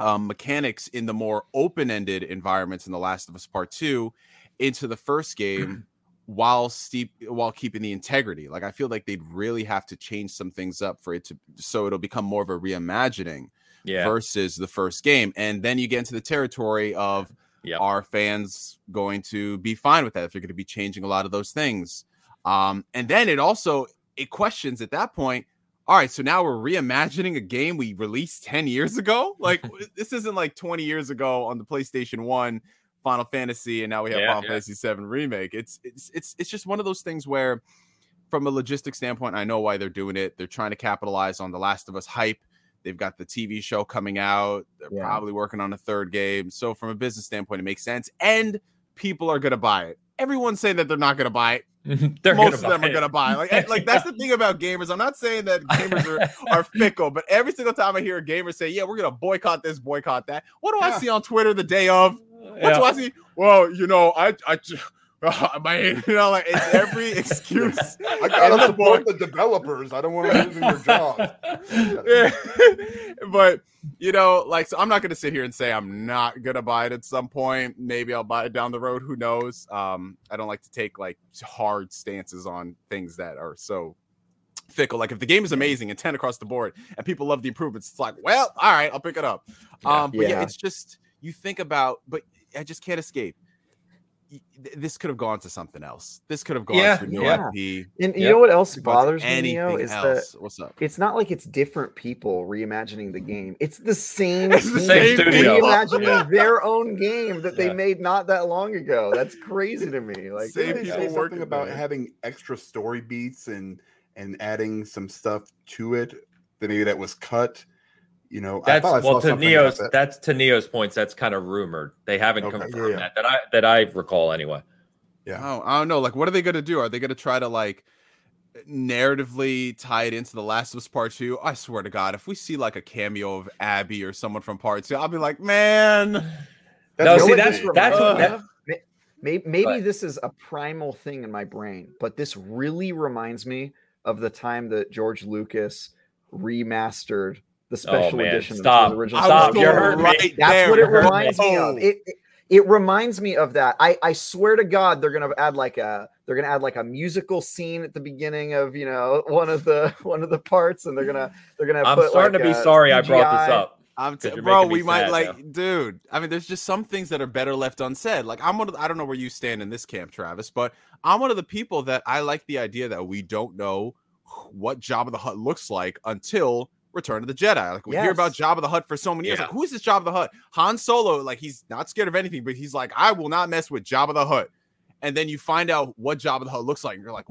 um, mechanics in the more open-ended environments in The Last of Us Part Two into the first game, *clears throat* while steep while keeping the integrity. Like I feel like they'd really have to change some things up for it to so it'll become more of a reimagining yeah. versus the first game, and then you get into the territory of Yep. are fans going to be fine with that if they're going to be changing a lot of those things um and then it also it questions at that point all right so now we're reimagining a game we released 10 years ago? Like *laughs* this isn't like 20 years ago on the playstation 1 final fantasy and now we have Yeah, final yeah. fantasy 7 remake. It's it's it's it's just one of those things where from a logistic standpoint i know why they're doing it. They're trying to capitalize on the last of us hype. They've got the tv show coming out. They're Yeah. probably working on a third game. So from a business standpoint it makes sense and people are going to buy it everyone's saying that they're not going to buy it *laughs* They're most of them buy are gonna buy. Like, like that's the thing about gamers. I'm not saying that gamers are, *laughs* are fickle, but every single time I hear a gamer say, "Yeah, we're gonna boycott this, boycott that," what do I see on Twitter the day of? What Yeah. do I see? Well, you know, I, I, *laughs* ju- man, you know, like it's every *laughs* excuse. *laughs* I gotta support the developers. I don't want them losing their job. Yeah. but you know, like so I'm not gonna sit here and say I'm not gonna buy it at some point. Maybe I'll buy it down the road. Who knows? Um, I don't like to take like hard stances on things that are so fickle. Like if the game is amazing and 10 across the board and people love the improvements, it's like, well, all right, I'll pick it up. Yeah. Um, but yeah, Yeah. it's just you think about, but I just can't escape. Y- th- This could have gone to something else. This could have gone Yeah, to a new yeah. IP. And you Yep. know what else could have gone to bothers me, Neo, anything is that. What's up? it's not like it's different people reimagining the game. It's the *laughs* same, It's the same studio. reimagining Yeah. their own game that they Yeah. made not that long ago. That's crazy to me. Like, Same Didn't people say working something about there. having extra story beats and and adding some stuff to it that maybe that was cut. You know, I That's thought I well to Neo's. about that. That's to Neo's points. That's kind of rumored. They haven't Okay. confirmed Yeah, yeah. that that I that I recall anyway. Yeah. Oh, I don't know. Like, what are they gonna do? Are they gonna try to like narratively tie it into the Last of Us Part Two? I swear to God, if we see like a cameo of Abby or someone from Part Two, I'll be like, man, *sighs* No, see what that's that's what reminds me that, uh, Maybe, maybe But- this is a primal thing in my brain, but this really reminds me of the time that George Lucas remastered the oh, special Oh, edition Stop. of the original I Stop. You're Wars. going hurting me. right That's there. what it You're reminds me of. It, it it reminds me of that. I I swear to God, they're gonna add like a they're gonna add like a musical scene at the beginning of you know one of the *laughs* one of the parts, and they're gonna they're gonna. I'm put, starting like, to be a sorry I brought this up. I'm t- bro. We might sad like, now. dude. I mean, there's just some things that are better left unsaid. Like, I'm one of. The, I don't know where you stand in this camp, Travis, but I'm one of the people that I like the idea that we don't know what Jabba the Hutt looks like until Return of the Jedi. Like we hear about Yes. Jabba the Hutt for so many years. Yeah. Like, who is this Jabba the Hutt? Han Solo, like he's not scared of anything, but he's like, I will not mess with Jabba the Hutt. And then you find out what Jabba the Hutt looks like, and you're like,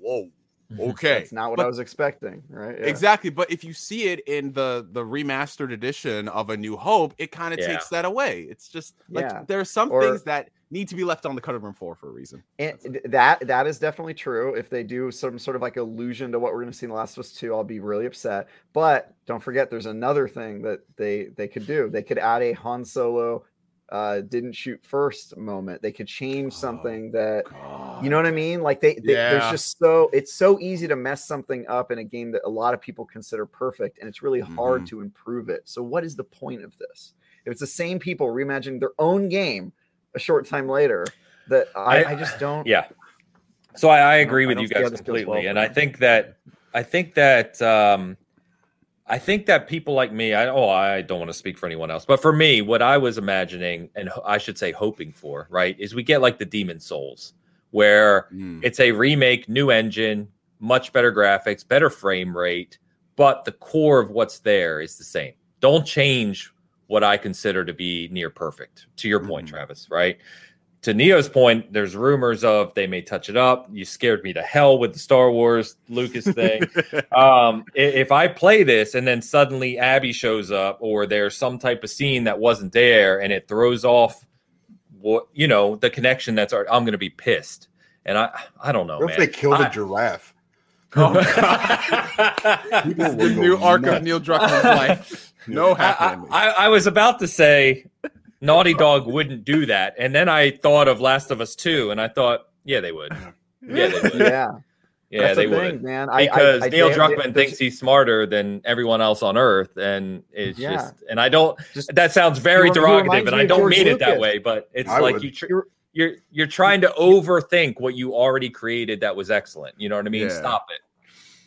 whoa. *laughs* Okay, That's not what But- I was expecting, right? Yeah. Exactly, but if you see it in the the remastered edition of A New Hope, it kind of Yeah. takes that away. It's just like Yeah. there are some Or- things that need to be left on the cutting room floor for a reason. And that that is definitely true. If they do some sort of like allusion to what we're going to see in The Last of Us 2, I'll be really upset. But don't forget, there's another thing that they they could do. They could add a Han Solo uh, didn't shoot first moment. They could change Oh, something that you know what I mean. Like they, they there's just so it's so easy to mess something up in a game that a lot of people consider perfect, and it's really hard Mhm. to improve it. So what is the point of this? If it's the same people reimagining their own game a short time later, that I, I- I just don't. Yeah. So I, I agree I with you guys completely, well and I think that I think that um, I think that people like me, I oh I don't want to speak for anyone else, but for me, what I was imagining and I should say hoping for, right, is we get like the Demon's Souls, where Mm. it's a remake, new engine, much better graphics, better frame rate, but the core of what's there is the same. Don't change what I consider to be near perfect. To your point, Mhm. Travis, right? To Neo's point, there's rumors of they may touch it up. You scared me to hell with the Star Wars Lucas thing. *laughs* um, if I play this and then suddenly Abby shows up, or there's some type of scene that wasn't there, and it throws off what you know the connection that's I'm going to be pissed. And I, I don't know, What if they killed a I- giraffe? Oh, *laughs* People the will go new arc nuts. of Neil Druckmann's life. *laughs* No I, happy I, I was about to say Naughty Dog wouldn't do that, and then I thought of Last of Us Two, and I thought, yeah, they would. Yeah, they would. Yeah, Yeah, that's they the would. man. I- I- because I- Neil they- Druckmann there's- thinks he's smarter than everyone else on Earth, and it's Yeah. just, and I don't. Just- That sounds very He- he derogative, and I don't George mean it that way. But it's I like would. you, tr- You're- you're you're trying to overthink what you already created that was excellent. You know what I mean? Yeah. Stop it.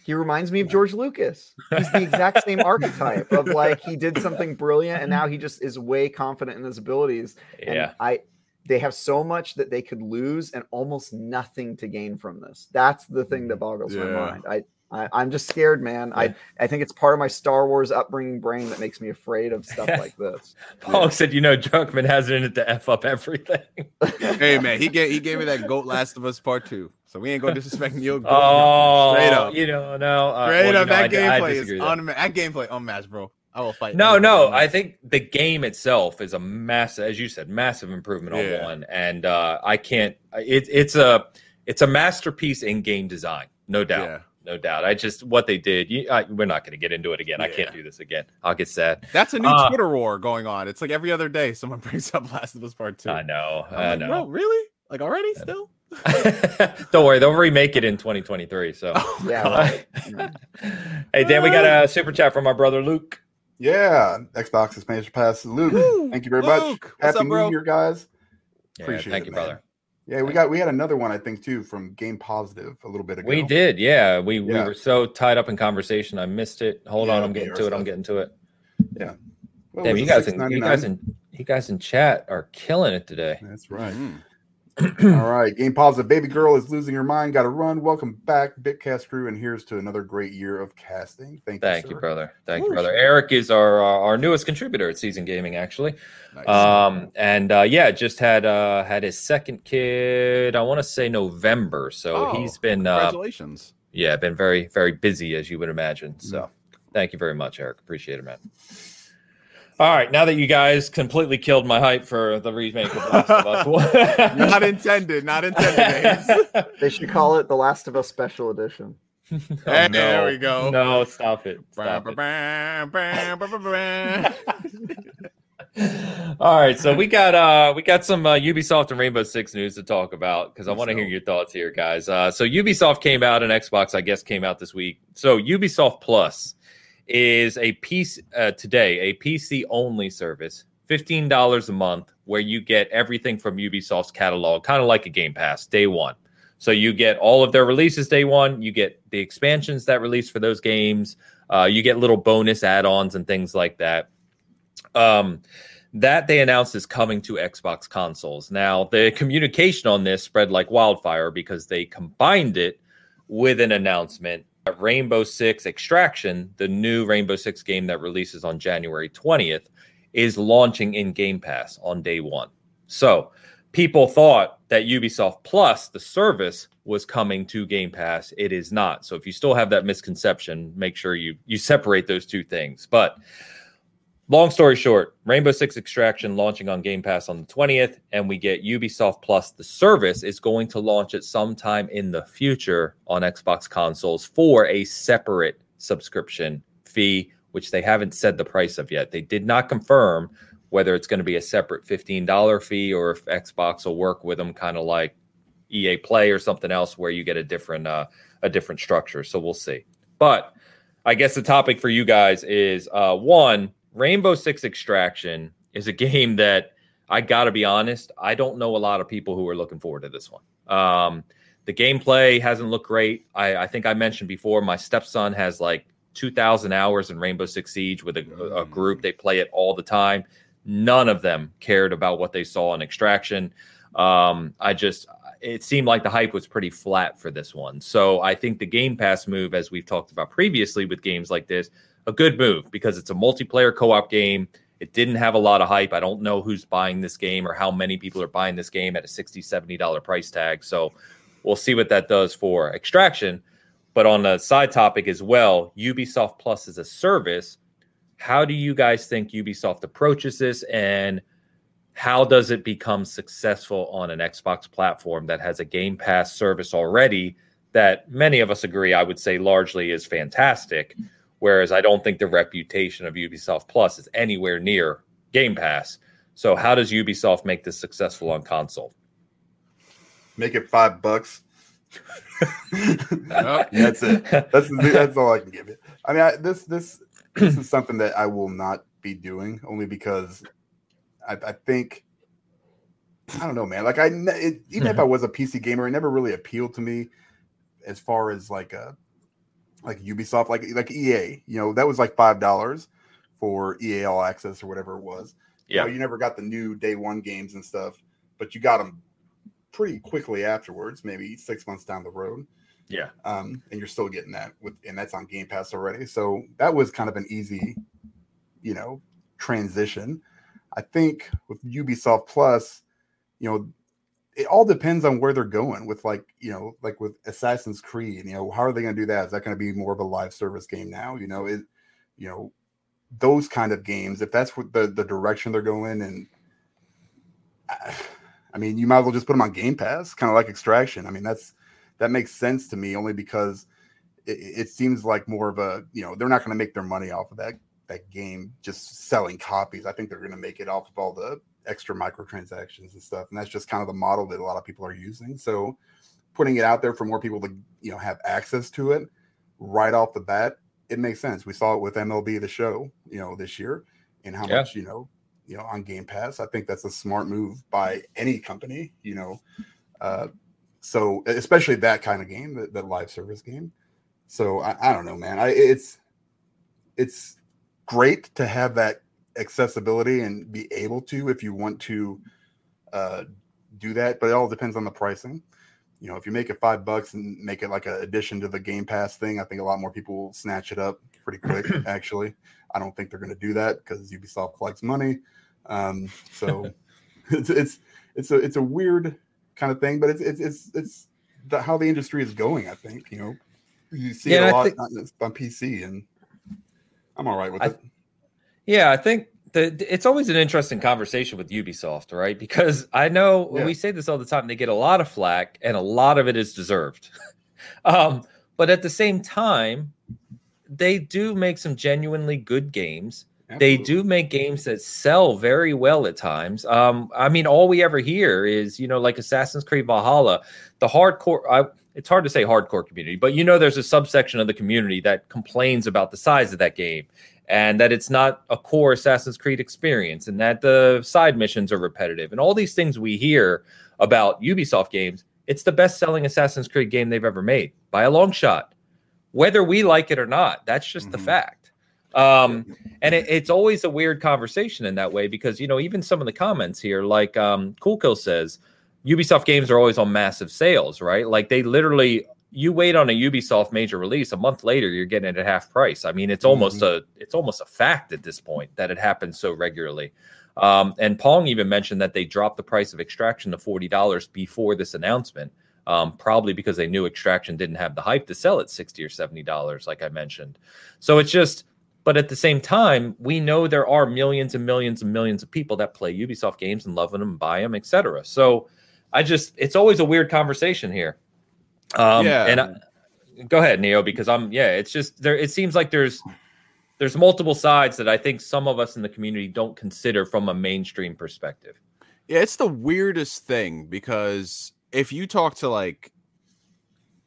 He reminds me of George Lucas. He's the exact same *laughs* archetype of like he did something brilliant and now he just is way confident in his abilities. And Yeah. I they have so much that they could lose and almost nothing to gain from this. That's the thing that mm. boggles my mind. I, I I'm just scared, man. Yeah. I I think it's part of my Star Wars upbringing brain that makes me afraid of stuff *laughs* like this. Paul said, "You know, Druckmann has it in it to f up everything." *laughs* hey man, he gave he gave me that goat Last of Us Part Two, so we ain't gonna disrespect Neil. Goat. Oh, Straight up. You know, no. Uh, Straight well, up, you know, that I- I gameplay is disagree with that. unma- that gameplay unmatched, bro. I will fight. No, no. on I think the game itself is a massive, as you said, massive improvement on one, and uh, I can't. It, it's a it's a masterpiece in game design, no doubt, Yeah. No doubt. I just what they did. You, I, we're not going to get into it again. I can't do this again. I'll get sad. That's a new Uh, Twitter war going on. It's like every other day someone *laughs* brings up Last of Us Part Two. I know. I'm I like, know. Bro, really? Like already? Still? *laughs* Don't worry, they'll remake it in 2023. So, *laughs* Oh, Yeah, right. hey Dan, we got a super chat from our brother Luke. Yeah, Xbox expansion pass. Luke, Woo! thank you very much. What's Happy up, bro? New Year, guys. Yeah, Appreciate thank it, you, man. brother. Yeah, we got we had another one I think too from Game Positive a little bit ago. We did, yeah. We we were so tied up in conversation, I missed it. Hold on, I'm getting VR to it. I'm getting to it. What Damn, was you guys in you guys in you guys in chat are killing it today. That's right. Mhm. All right, Game Positive. Baby girl is losing her mind. Got to run. Welcome back, Bitcast crew, and here's to another great year of casting. Thank, Thank you, you, brother. Thank you, Whoosh. brother. Eric is our uh, our newest contributor at Seasoned Gaming, actually. Nice. Um, and uh, yeah, just had uh had his second kid. I want to say November, so Oh, he's been uh, Congratulations. yeah, been very very busy as you would imagine. So Mm. thank you very much, Eric. Appreciate it, man. All right, now that you guys completely killed my hype for the remake of Last of Us, *laughs* not intended. Not intended. *laughs* They should call it the Last of Us Special Edition. Oh, Hey, there we go. No, stop it. Stop it. *laughs* All right, so we got uh we got some uh, Ubisoft and Rainbow Six news to talk about because I want to hear your thoughts here, guys. Uh, so Ubisoft came out and Xbox, I guess, came out this week. So Ubisoft Plus is a piece uh, today, a PC only service, fifteen dollars a month, where you get everything from Ubisoft's catalog, kind of like a Game Pass, day one. So you get all of their releases day one. You get the expansions that release for those games. Uh, you get little bonus add-ons and things like that. Um, that they announced is coming to Xbox consoles. Now, the communication on this spread like wildfire because they combined it with an announcement Rainbow Six Extraction, the new Rainbow Six game that releases on January 20th, is launching in Game Pass on day one. So, people thought that Ubisoft Plus, the service, was coming to Game Pass. It is not. So if you still have that misconception, make sure you you separate those two things. But long story short, Rainbow Six Extraction launching on Game Pass on the 20th, and we get Ubisoft Plus. The service is going to launch at some time in the future on Xbox consoles for a separate subscription fee, which they haven't said the price of yet. They did not confirm whether it's going to be a separate $15 fee or if Xbox will work with them kind of like EA Play or something else where you get a different uh, a different structure. So we'll see. But I guess the topic for you guys is uh, one Rainbow Six Extraction is a game that I got to be honest, I don't know a lot of people who are looking forward to this one. Um, the gameplay hasn't looked great. I, I, think I mentioned before, my stepson has like 2,000 hours in Rainbow Six Siege with a, a, group. They play it all the time. None of them cared about what they saw in Extraction. Um, I just, it seemed like the hype was pretty flat for this one. So I think the Game Pass move, as we've talked about previously with games like this, a good move because it's a multiplayer co-op game. It didn't have a lot of hype. I don't know who's buying this game or how many people are buying this game at a 60 $70 price tag. So we'll see what that does for extraction. But on a side topic as well, Ubisoft Plus is a service. How do you guys think Ubisoft approaches this and how does it become successful on an Xbox platform that has a Game Pass service already that many of us agree I would say largely is fantastic? Whereas I don't think the reputation of Ubisoft Plus is anywhere near Game Pass. So how does Ubisoft make this successful on console? Make it five bucks. *laughs* that's it. That's that's all I can give it. I mean, I, this this this is something that I will not be doing only because I, I think I don't know, man. Like I, it, even if I mm-hmm. was a PC gamer, it never really appealed to me as far as like a like Ubisoft, like like EA. You know, that was like five dollars for EA All Access or whatever it was. Yeah, you, know, you never got the new day one games and stuff, but you got them pretty quickly afterwards, maybe six months down the road. Yeah, um, and you're still getting that with, and that's on Game Pass already. So that was kind of an easy, you know, transition. I think with Ubisoft Plus, you know, it all depends on where they're going with like you know like with assassin's creed you know how are they going to do that? Is that going to be more of a live service game now? You know it you know those kind of games if that's what the the direction they're going and *sighs* i mean you might as well just put them on game pass kind of like extraction. I mean that's that makes sense to me only because it, it seems like more of a you know they're not going to make their money off of that that game just selling copies. I think they're going to make it off of all the extra microtransactions and stuff. And that's just kind of the model that a lot of people are using. So putting it out there for more people to, you know, have access to it right off the bat, it makes sense. We saw it with MLB the show, you know, this year and how yeah. much, you know, you know, on Game Pass. I think that's a smart move by any company, you know. Uh, so especially that kind of game, that, that live service game. So I, I don't know, man. I it's it's great to have that accessibility and be able to if you want to uh, do that. But it all depends on the pricing. You know, if you make it five bucks and make it like an addition to the Game Pass thing, I think a lot more people will snatch it up pretty quick. *clears throat* actually, I don't think they're going to do that because Ubisoft collects money. Um, so *laughs* it's it's it's a it's a weird kind of thing, but it's it's it's it's the, how the industry is going. I think you know you see yeah, it a lot think, on PC, and I'm all right with I, it. Yeah, I think the, it's always an interesting conversation with Ubisoft, right? Because I know yeah. we say this all the time, they get a lot of flack, and a lot of it is deserved. *laughs* um, but at the same time, they do make some genuinely good games. Absolutely. They do make games that sell very well at times. Um, I mean, all we ever hear is, you know, like Assassin's Creed Valhalla, the hardcore. I, it's hard to say hardcore community, but you know, there's a subsection of the community that complains about the size of that game and that it's not a core Assassin's Creed experience and that the side missions are repetitive and all these things we hear about Ubisoft games. It's the best selling Assassin's Creed game they've ever made by a long shot. Whether we like it or not, that's just mm-hmm. the fact. Um, and it, it's always a weird conversation in that way because, you know, even some of the comments here, like um, Cool Kill says, Ubisoft games are always on massive sales, right? Like they literally you wait on a Ubisoft major release, a month later you're getting it at half price. I mean, it's almost mm-hmm. a it's almost a fact at this point that it happens so regularly. Um, and Pong even mentioned that they dropped the price of extraction to forty dollars before this announcement. um, probably because they knew Extraction didn't have the hype to sell at 60 or 70 dollars, like I mentioned. So it's just, but at the same time, we know there are millions and millions and millions of people that play Ubisoft games and love them and buy them, etc. So I just, it's always a weird conversation here. Um, Yeah. And I, go ahead, Neo, because I'm, yeah, it's just there. It seems like there's, there's multiple sides that I think some of us in the community don't consider from a mainstream perspective. Yeah, it's the weirdest thing because if you talk to like,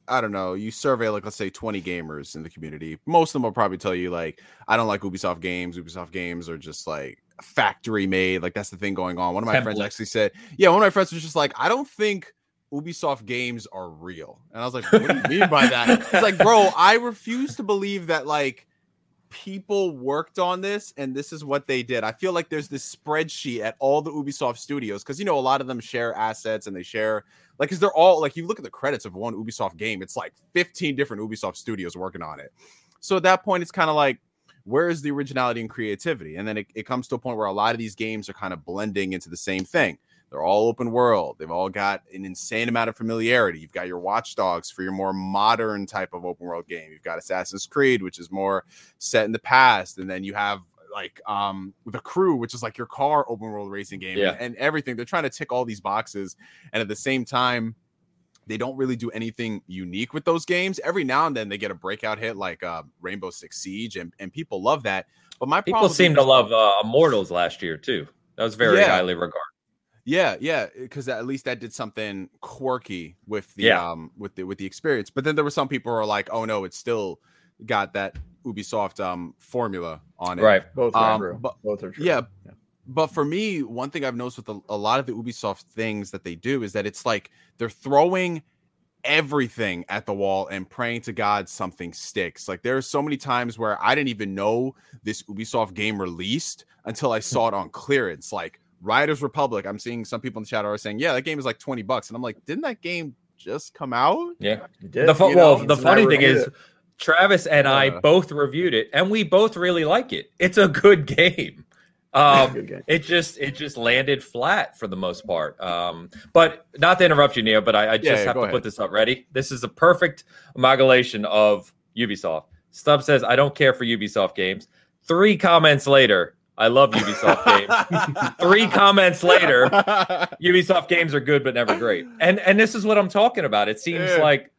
I don't know, you survey like let's say 20 gamers in the community, most of them will probably tell you like, I don't like Ubisoft games. Ubisoft games are just like factory made. Like that's the thing going on. One of my friends actually said, yeah, one of my friends was just like, I don't think Ubisoft games are real. And I was like, what do you mean by that? It's like, bro, I refuse to believe that like people worked on this and this is what they did. I feel like there's this spreadsheet at all the Ubisoft studios because you know a lot of them share assets and they share like because they're all like you look at the credits of one Ubisoft game, it's like 15 different Ubisoft studios working on it. So at that point, it's kind of like where is the originality and creativity? And then it, it comes to a point where a lot of these games are kind of blending into the same thing. They're all open world. They've all got an insane amount of familiarity. You've got your Watch Dogs for your more modern type of open world game. You've got Assassin's Creed, which is more set in the past, and then you have like um the crew which is like your car open world racing game Yeah. and, and everything they're trying to tick all these boxes and at the same time they don't really do anything unique with those games every now and then they get a breakout hit like uh rainbow six siege and, and people love that but my People seem to love uh, Immortals last year too. That was very Yeah. highly regarded. Yeah, yeah, because at least that did something quirky with the Yeah. um with the with the experience. But then there were some people who are like, oh no, it's still got that Ubisoft um formula on it. Right. Both are Um, true. but- Both are true. Yeah, But for me, one thing I've noticed with a, a lot of the Ubisoft things that they do is that it's like they're throwing everything at the wall and praying to God something sticks. Like there are so many times where I didn't even know this Ubisoft game released until I saw it on clearance. Like Riders Republic, I'm seeing some people in the chat are saying, "Yeah, that game is like 20 bucks." And I'm like, "Didn't that game just come out?" Yeah. You did. The fu- you well, the funny thing is, it. Travis and I Uh. both reviewed it, and we both really like it. It's a good game. Um, Good game. it just it just landed flat for the most part. Um, but not to interrupt you, Neil, but I, I just Yeah, yeah, have to ahead. put this up. Ready? This is a perfect amalgamation of Ubisoft. Stub says, "I don't care for Ubisoft games." Three comments later, I love Ubisoft games. *laughs* Three comments later, Ubisoft games are good but never great. And and this is what I'm talking about. It seems like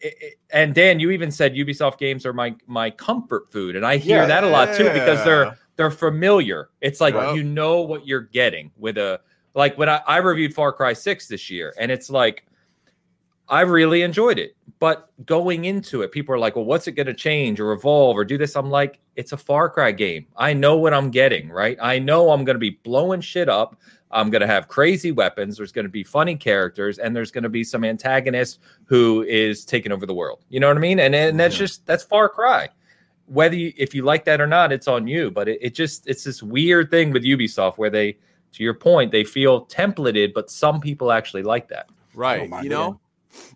it- it- and Dan, you even said Ubisoft games are my my comfort food, and I hear Yeah. that a lot too because they're they're familiar. It's like Right. you know what you're getting with a like when I, I reviewed Far Cry 6 this year, and it's like I really enjoyed it. But going into it, people are like, well, what's it going to change or evolve or do this? I'm like, it's a Far Cry game. I know what I'm getting, right? I know I'm going to be blowing shit up. I'm going to have crazy weapons. There's going to be funny characters, and there's going to be some antagonist who is taking over the world. You know what I mean? And, and that's just, that's Far Cry whether you, if you like that or not, it's on you. But it, it just it's this weird thing with Ubisoft where they, to your point, they feel templated, but some people actually like that. right oh mind you it. know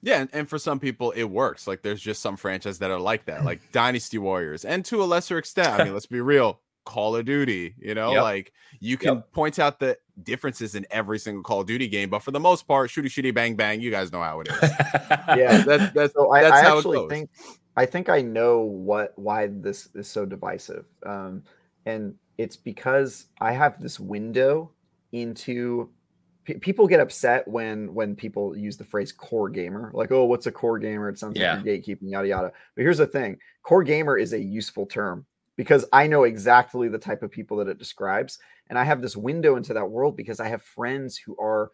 yeah and, and for some people it works like there's just some franchises that are like that like *laughs* dynasty warriors and to a lesser extent i mean let's be real call of duty you know Yep. like you can point out the differences in every single call of duty game but for the most part shooty shooty bang bang you guys know how it is *laughs* Yeah. that's that's *laughs* So I, that's I how it actually goes. think I think I know what why this is so divisive, um, and it's because I have this window into. Pe- People get upset when when people use the phrase core gamer, like, "Oh, what's a core gamer?" It sounds Yeah. like gatekeeping, yada yada. But here's the thing: core gamer is a useful term because I know exactly the type of people that it describes, and I have this window into that world because I have friends who are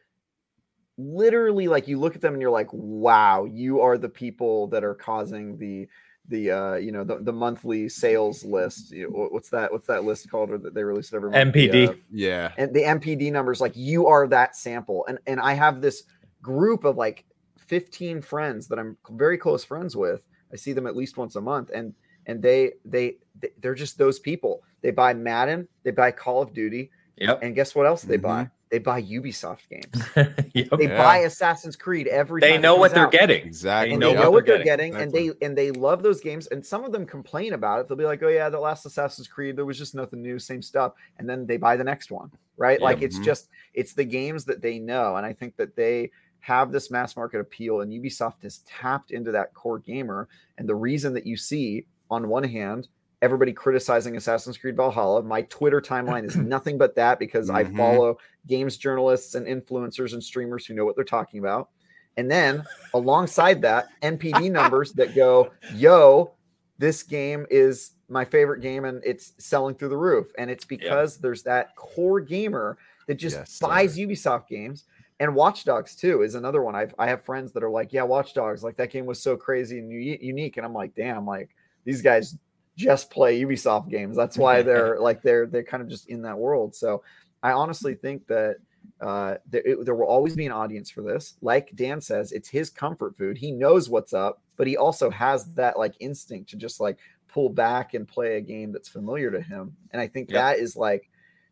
literally like you look at them and you're like wow you are the people that are causing the the uh you know the, the monthly sales list You know, what's that what's that list called or that they release it every month The, NPD. uh, yeah and the NPD numbers like you are that sample and and i have this group of like 15 friends that i'm very close friends with i see them at least once a month and and they they they- they're just those people they buy madden they buy call of duty Yep. and guess what else they Mhm. buy they buy ubisoft games *laughs* yep. they Yeah. buy Assassin's Creed every They time know what comes they're out. getting. exactly And know they what know what they're they're getting, and Exactly. they and they love those games. And some of them complain about it. They'll be like, "Oh yeah, the last Assassin's Creed, there was just nothing new, same stuff." And then they buy the next one, right? Yeah, like it's mhm. just it's the games that they know, and I think that they have this mass market appeal, and Ubisoft has tapped into that core gamer. And the reason that you see, on one hand, everybody criticizing Assassin's Creed Valhalla, my Twitter timeline is *clears throat* nothing but that because I Mhm. follow games journalists and influencers and streamers who know what they're talking about. And then alongside that, NPD *laughs* numbers that go, yo, this game is my favorite game and it's selling through the roof. And it's because there's that core gamer that just Yes, sir. buys Ubisoft games. And Watch Dogs too is another one. I've I have friends that are like, yeah, Watch Dogs, like that game was so crazy and u- unique. And I'm like, damn, like these guys just play Ubisoft games. That's why *laughs* they're like they're they're kind of just in that world. So I honestly think that uh, there, it- there will always be an audience for this. Like Dan says, it's his comfort food. He knows what's up, but he also has that like instinct to just like pull back and play a game that's familiar to him. And I think Yep. that is like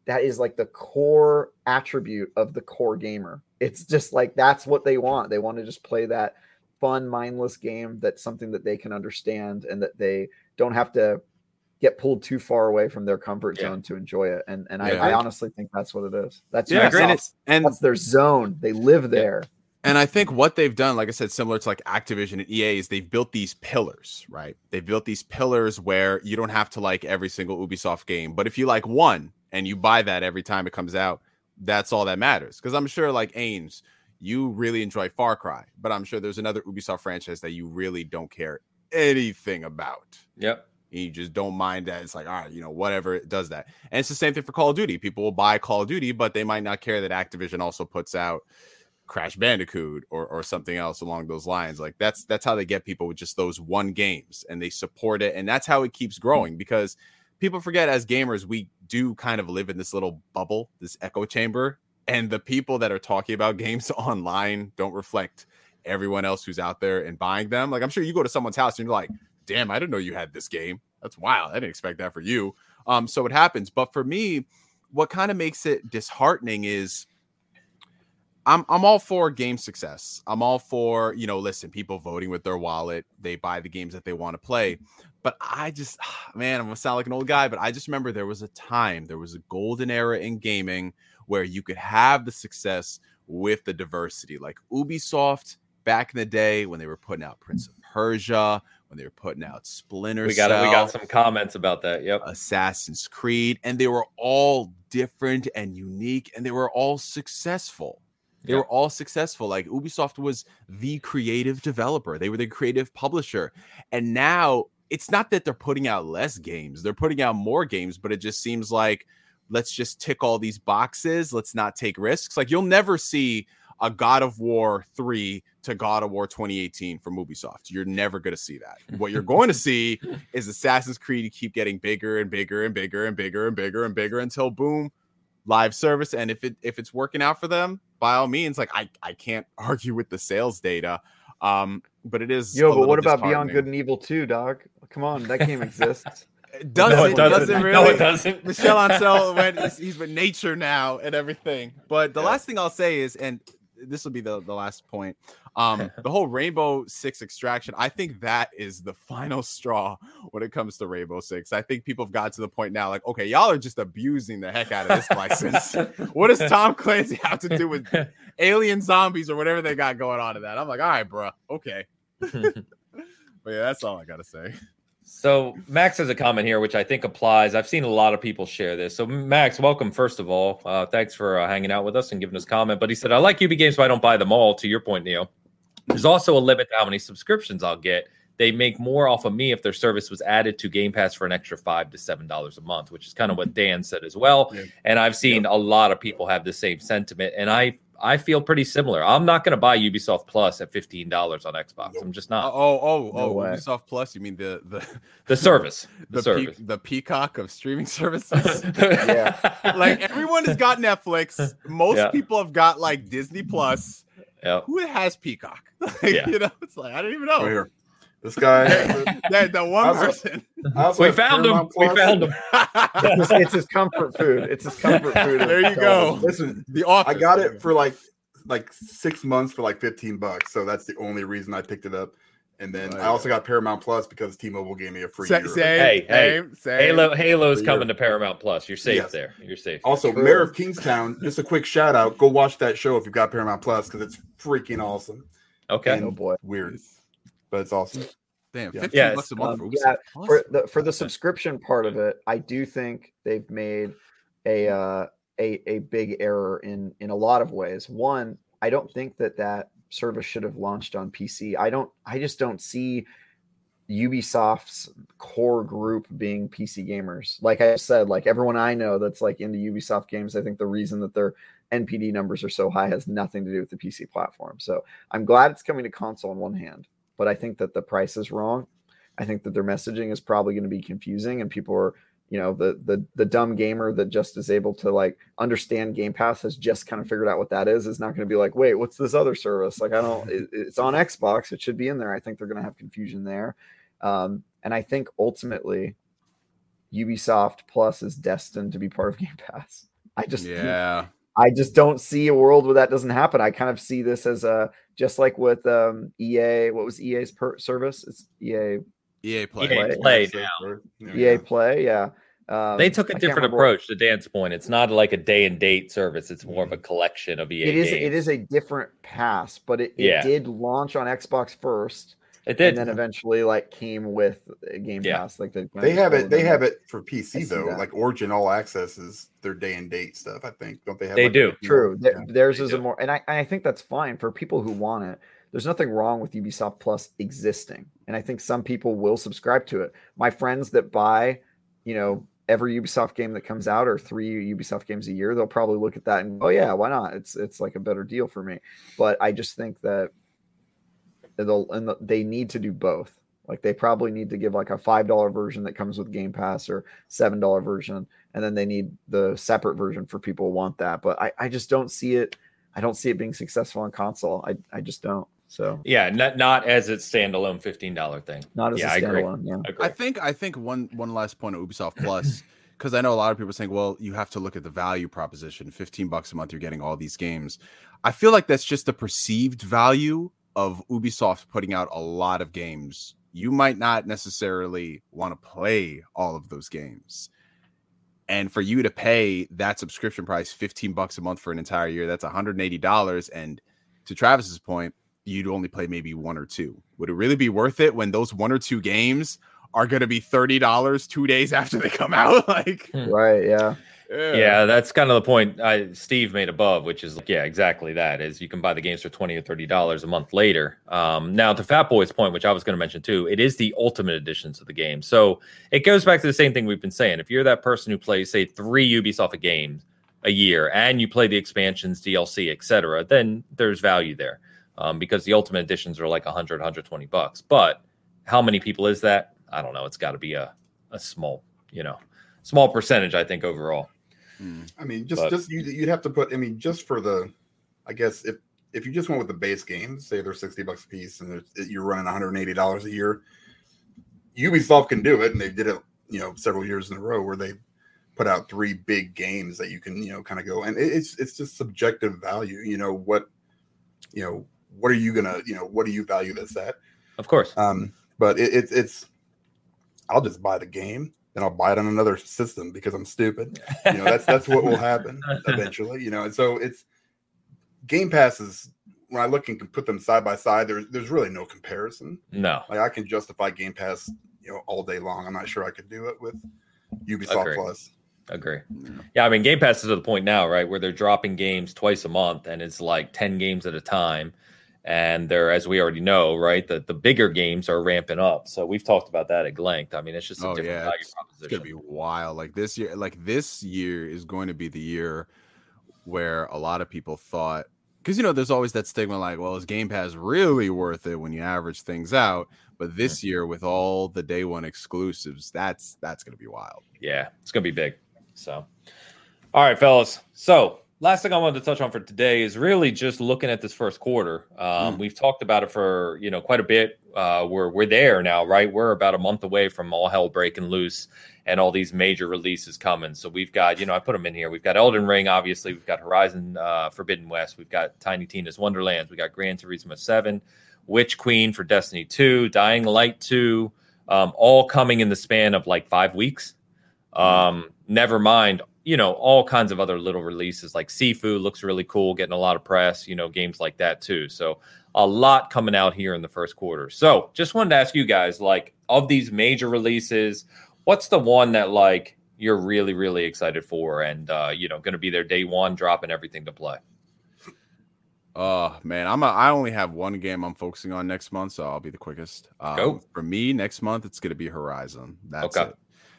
that is like the core attribute of the core gamer. It's just like that's what they want. They want to just play that fun, mindless game that's something that they can understand and that they don't have to get pulled too far away from their comfort Yeah. zone to enjoy it. And and Yeah. I, I honestly think that's what it is. That's Yeah, it's and that's their zone. They live there. And I think what they've done, like I said, similar to like Activision and EA, is they've built these pillars, right? They've built these pillars where you don't have to like every single Ubisoft game, but if you like one and you buy that every time it comes out, that's all that matters. Because I'm sure, like Ains, you really enjoy Far Cry, but I'm sure there's another Ubisoft franchise that you really don't care anything about. Yep. And you just don't mind that it's like, all right, you know, whatever it does that. And it's the same thing for Call of Duty. People will buy Call of Duty, but they might not care that Activision also puts out Crash Bandicoot or, or something else along those lines. Like that's that's how they get people with just those one games and they support it. And that's how it keeps growing because people forget as gamers, we do kind of live in this little bubble, this echo chamber. And the people that are talking about *laughs* games online don't reflect everyone else who's out there and buying them. Like I'm sure you go to someone's house and you're like, damn, I didn't know you had this game. That's wild. I didn't expect that for you. Um, so it happens. But for me, what kind of makes it disheartening is I'm I'm all for game success. I'm all for, you know, listen, people voting with their wallet, they buy the games that they want to play. But I just *sighs* man, I'm gonna sound like an old guy, but I just remember there was a time, there was a golden era in gaming where you could have the success with the diversity. Like Ubisoft back in the day when they were putting out Prince of Persia, when they were putting out Splinter We got Cell, we got some comments about that. Yep. Assassin's Creed, and they were all different and unique, and they were all successful. They Yeah. were all successful. Like Ubisoft was the creative developer, they were the creative publisher. And now it's not that they're putting out less games, they're putting out more games, but it just seems like let's just tick all these boxes. Let's not take risks. Like you'll never see a God of War 3 to God of War 2018 from Ubisoft. You're never going to see that. What you're going to see *laughs* is Assassin's Creed keep getting bigger and bigger and bigger and bigger and bigger and bigger until boom, live service. And if it if it's working out for them, by all means, like I I can't *laughs* argue with the sales data. Um, but it is Yo, but what about Beyond. Good and Evil 2, dog? Come on, that game exists. *laughs* Does no, it, it doesn't. does it really? No, it doesn't. Michel Ancel went he's, he's with nature now and everything. But the Yeah. last thing I'll say is, and this will be the, the last point. Um, *laughs* the whole Rainbow Six extraction, I think that is the final straw when it comes to Rainbow Six. I think people have got to the point now, like, okay, y'all are just abusing the heck out of this license. *laughs* what does Tom Clancy have to do with alien zombies or whatever they got going on in that? I'm like, all right, bro, okay. *laughs* But yeah, that's all I gotta say. So Max has a comment here, which I think applies. I've seen a lot of people share this. So Max, welcome first of all. Uh, thanks for uh, hanging out with us and giving us comment. But he said, "I like UB games, but I don't buy them all." To your point, Neo, there's also a limit to how many subscriptions I'll get. They make more off of me if their service was added to Game Pass for an extra five to seven dollars a month, which is kind of what Dan said as well. Yeah. And I've seen a lot of people have the same sentiment, and I I feel pretty similar. I'm not going to buy Ubisoft Plus at fifteen dollars on Xbox. I'm just not. oh, oh, No oh, way. Ubisoft Plus. You mean the the *laughs* The service, *laughs* the, the service. peak, the peacock of streaming *laughs* services? Yeah. like everyone has got Netflix. Most Yeah. people have got like Disney Plus. yeah. Who has Peacock? Like, Yeah. You know, it's like I don't even Right know. Here. This guy. that, that one Also- person. Also We have found him. We found him. It's, it's his comfort food. It's his comfort food. There you go. Listen, the office. I got it for like like six months for like 15 bucks. So that's the only reason I picked it up. And then Right. I also got Paramount Plus because T-Mobile gave me a free Sa- year. same, Hey, hey, same, same. Halo Halo's coming to Paramount Plus. You're safe Yes. there. You're safe. Also, True. Mayor of Kingstown, just a quick shout out. Go watch that show if you've got Paramount Plus because it's freaking awesome. okay. And Oh boy. Weird, but it's awesome. Damn, Yeah. 15 Yes. bucks a month for Um, Ubisoft yeah, Plus? for the for the subscription part of it, I do think they've made a uh, a a big error in in a lot of ways. One, I don't think that that service should have launched on PC. I don't. I just don't see Ubisoft's core group being PC gamers. Like I said, like everyone I know that's like into Ubisoft games, I think the reason that their NPD numbers are so high has nothing to do with the PC platform. So I'm glad it's coming to console on one hand, but I think that the price is wrong. I think that their messaging is probably going to be confusing, and people are, you know, the the the dumb gamer that just is able to like understand Game Pass has just kind of figured out what that is. Is not going to be like, wait, what's this other service? Like, I don't. It, it's on Xbox. It should be in there. I think they're going to have confusion there, um, and I think ultimately, Ubisoft Plus is destined to be part of *laughs* Game Pass. I just yeah. I just don't see a world where that doesn't happen. I kind of see this as a just like with um, EA. What was EA's per- service? It's EA EA Play. EA Play. Play. Yeah. EA Play. Yeah, um, They took a I different approach to Dan's point. It's not like a day and date service. It's more of a Mm-hmm. collection of EA It is. games. It is a different pass, but it, it Yeah. did launch on Xbox first, It did. and then eventually like came with a Game Yeah. Pass. Like the, They have it. They have it for PC though. that. Like Origin All Access is their day and date stuff. I think don't they have? They like, do. you True. Yeah. Theirs they is a more, and I, I think that's fine for people who want it. There's nothing wrong with Ubisoft Plus existing, and I think some people will subscribe to it. My friends that buy, you know, every Ubisoft game that comes out or three Ubisoft games a year, they'll probably look at that and oh yeah, why not? It's it's like a better deal for me. But I just think that they'll and they need to do both. Like they probably need to give like a five dollar version that comes with Game Pass or seven dollar version, and then they need the separate version for people who want that. But I, I just don't see it. I don't see it being successful on console. I, I just don't. So yeah, not not as its standalone fifteen dollar thing. not as Yeah, a I agree. standalone. Yeah. Agree. I think I think one one last point of Ubisoft Plus *clears throat* because I know a lot of people are saying, well, you have to look at the value proposition. Fifteen bucks a month, you're getting all these games. I feel like that's just the perceived value of Ubisoft putting out a lot of games. You might not necessarily want to play all of those games. And for you to pay that subscription price, 15 bucks a month for an entire year, that's $180. And to Travis's point, you'd only play maybe one or two. Would it really be worth it when those one or two games are going to be $30 two days after they come out? *laughs* like, hmm. Right. Yeah. Yeah, that's kind of the point I, Steve made above, which is like, yeah, exactly that is you can buy the games for twenty or thirty dollars a month later. Um, now to Fat Boy's point, which I was going to mention too, it is the ultimate editions of the game. So it goes back to the same thing we've been saying. If you're that person who plays, say, three Ubisoft games a year and you play the expansions, DLC, etc., then there's value there um, because the ultimate editions are like 100, 120 bucks. But how many people is that? I don't know. It's got to be a, a small, you know, small percentage, I think, overall. Mm. I mean, just But- just you, you'd have to put. I mean, just for the, I guess if if you just went with the base games, say they're sixty bucks a piece, and you're running one hundred and eighty dollars a year, Ubisoft can do it, and they did it, you know, several years in a row where they put out three big games that you can, you know, kind of go, and it- it's it's just subjective value. You know what, you know, what are you gonna, you know, what do you value this at? Of course. Um, but it, it's it's, I'll just buy the game. And I'll buy it on another system because I'm stupid. You know, that's that's what will happen *laughs* eventually. You know, and so it's Game Pass is when I look and can put them side by side. There's there's really no comparison. No. Like I can justify Game Pass, you know, all day long. I'm not sure I could do it with Ubisoft Agree. Plus. Agree. Yeah, I mean, Game Pass is to the point now, right, where they're dropping games twice a month, and it's like ten games at a time. And they're, as we already know, right, the the bigger games are ramping up. So we've talked about that at length. I mean, it's just a Oh, different yeah, value It's proposition. gonna be wild. Like this year, like this year is going to be the year where a lot of people thought because you know there's always that stigma like, well, is Game Pass really worth it when you average things out? But hmm. this year, with all the day one exclusives, that's that's gonna be wild. yeah, it's gonna be big. So, all right, fellas. So, last thing I wanted to touch on for today is really just looking at this first quarter. Um, Mm. We've talked about it for you know quite a bit. Uh, we're we're there now, right? We're about a month away from all hell breaking loose and all these major releases coming. So we've got, you know, I put them in here. We've got Elden Ring, obviously. We've got Horizon uh, Forbidden West. We've got Tiny Tina's Wonderlands. We got Gran Turismo Seven. Witch Queen for Destiny 2, Dying Light 2, um, all coming in the span of like five weeks. Um, never mind, you know, all kinds of other little releases like Sifu looks really cool, getting a lot of press, you know, games like that too. So a lot coming out here in the first quarter. So just wanted to ask you guys, like, of these major releases, what's the one that like you're really, really excited for and uh, you know, gonna be there day one, dropping everything to play? Oh man, I'm a, I only have one game I'm focusing on next month, so I'll be the quickest. Um, Go. for me next month. It's gonna be Horizon. That's Okay. it.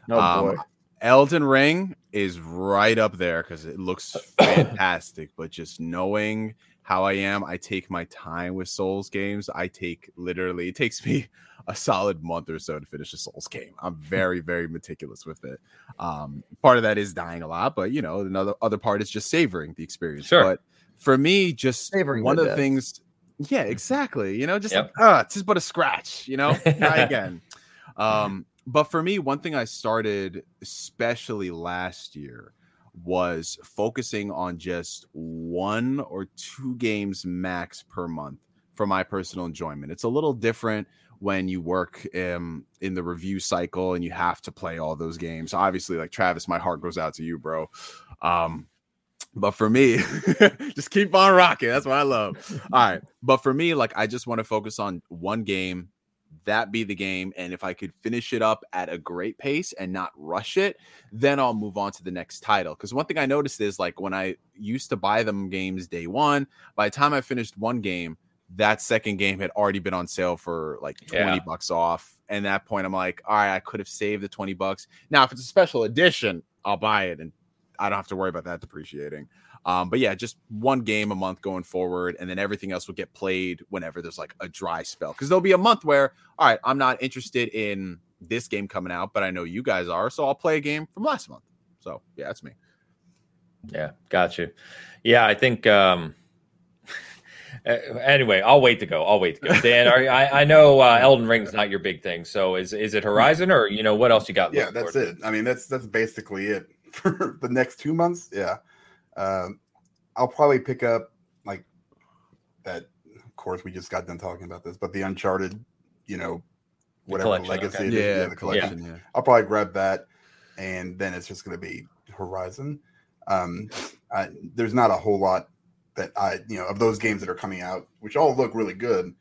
No Um, boy. Elden Ring is right up there because it looks *clears throat* fantastic. but just knowing how I am, I take my time with Souls games. I take literally, it takes *laughs* me a solid month or so to finish a Souls game. I'm *laughs* very, very meticulous with it. Um, part of that is dying a lot, but you know, another other part is just savoring the experience. Sure. But for me, just Savoring one of the things, yeah, exactly. You know, just Yep. ah, it's just but a scratch. You know, try *laughs* again. Um, but for me, one thing I started, especially last year, was focusing on just one or two games max per month for my personal enjoyment. It's a little different when you work um, in the review cycle and you have to play all those games. Obviously, like Travis, my heart goes out to you, bro. Um, but for me, *laughs* just keep on rocking. That's what I love. All right. But for me, like I just want to focus on one game, that be the game. And if I could finish it up at a great pace and not rush it, then I'll move on to the next title. Because one thing I noticed is like when I used to buy them games day one, by the time I finished one game, that second game had already been on sale for like 20 Yeah. bucks off. And that point, I'm like, all right, I could have saved the 20 bucks. Now, if it's a special edition, I'll buy it and I don't have to worry about that depreciating. Um, but yeah, just one game a month going forward, and then everything else will get played whenever there's like a dry spell. Because there'll be a month where, all right, I'm not interested in this game coming out, but I know you guys are, so I'll play a game from last month. So yeah, that's me. Yeah, got you. Yeah, I think. um *laughs* uh, Anyway, I'll wait to go. I'll wait to go. Dan, are, I I know uh, *laughs* Elden Ring's not your big thing, so is is it Horizon or you know what else you got? yeah, that's forward it. I mean, that's that's basically it *laughs* for the next two months. Yeah, um, I'll probably pick up like that. Of course, we just got done talking about this, but the Uncharted, you know, whatever collection, legacy, okay. it is, Yeah, the the collection. collection. Yeah. I'll probably grab that, and then it's just going to be Horizon. Um, I, there's not a whole lot that I, you know, of those games that are coming out, which all look really good,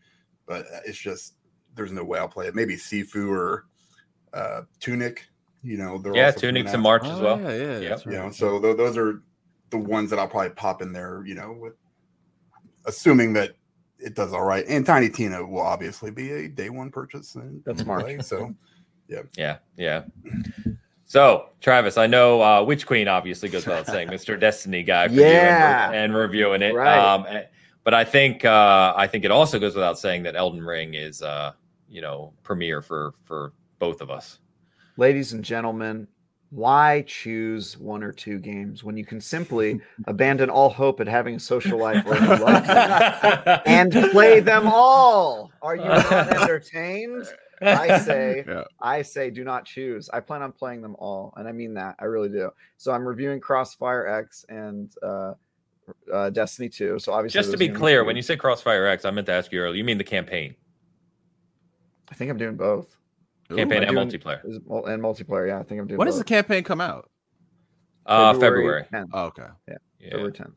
but it's just there's no way I'll play it. Maybe Sifu or uh, Tunic. You know, they're? Yeah, also Tunics in March as Oh, well. Yeah, yeah. Yep. that's You know, so th- those are the ones that I'll probably pop in there. You know, with assuming that it does all right. And Tiny Tina will obviously be a day one purchase. And That's March. play, So Yeah, yeah. Yeah. So, Travis, I know uh, Witch Queen obviously goes without saying, *laughs* Mr. Destiny guy for Yeah. you and, and reviewing it. Right. Um, eh, but I think uh, I think it also goes without saying that Elden Ring is uh, you know premiere for for both of us. Ladies and gentlemen, why choose one or two games when you can simply *laughs* abandon all hope at having a social life or a life and play them all? Are you not *laughs* entertained? I say, Yeah. I say, do not choose. I plan on playing them all, and I mean that. I really do. So I'm reviewing Crossfire X and uh, uh, Destiny 2. So obviously, Just to be clear, free. when you say Crossfire X, I meant to ask you earlier. You mean the campaign, I think I'm doing both. Campaign I'm and multiplayer? Is- And multiplayer, yeah, I think I'm doing. When does the campaign come out? Uh, February. 10th. Oh, okay. Yeah. February 10th.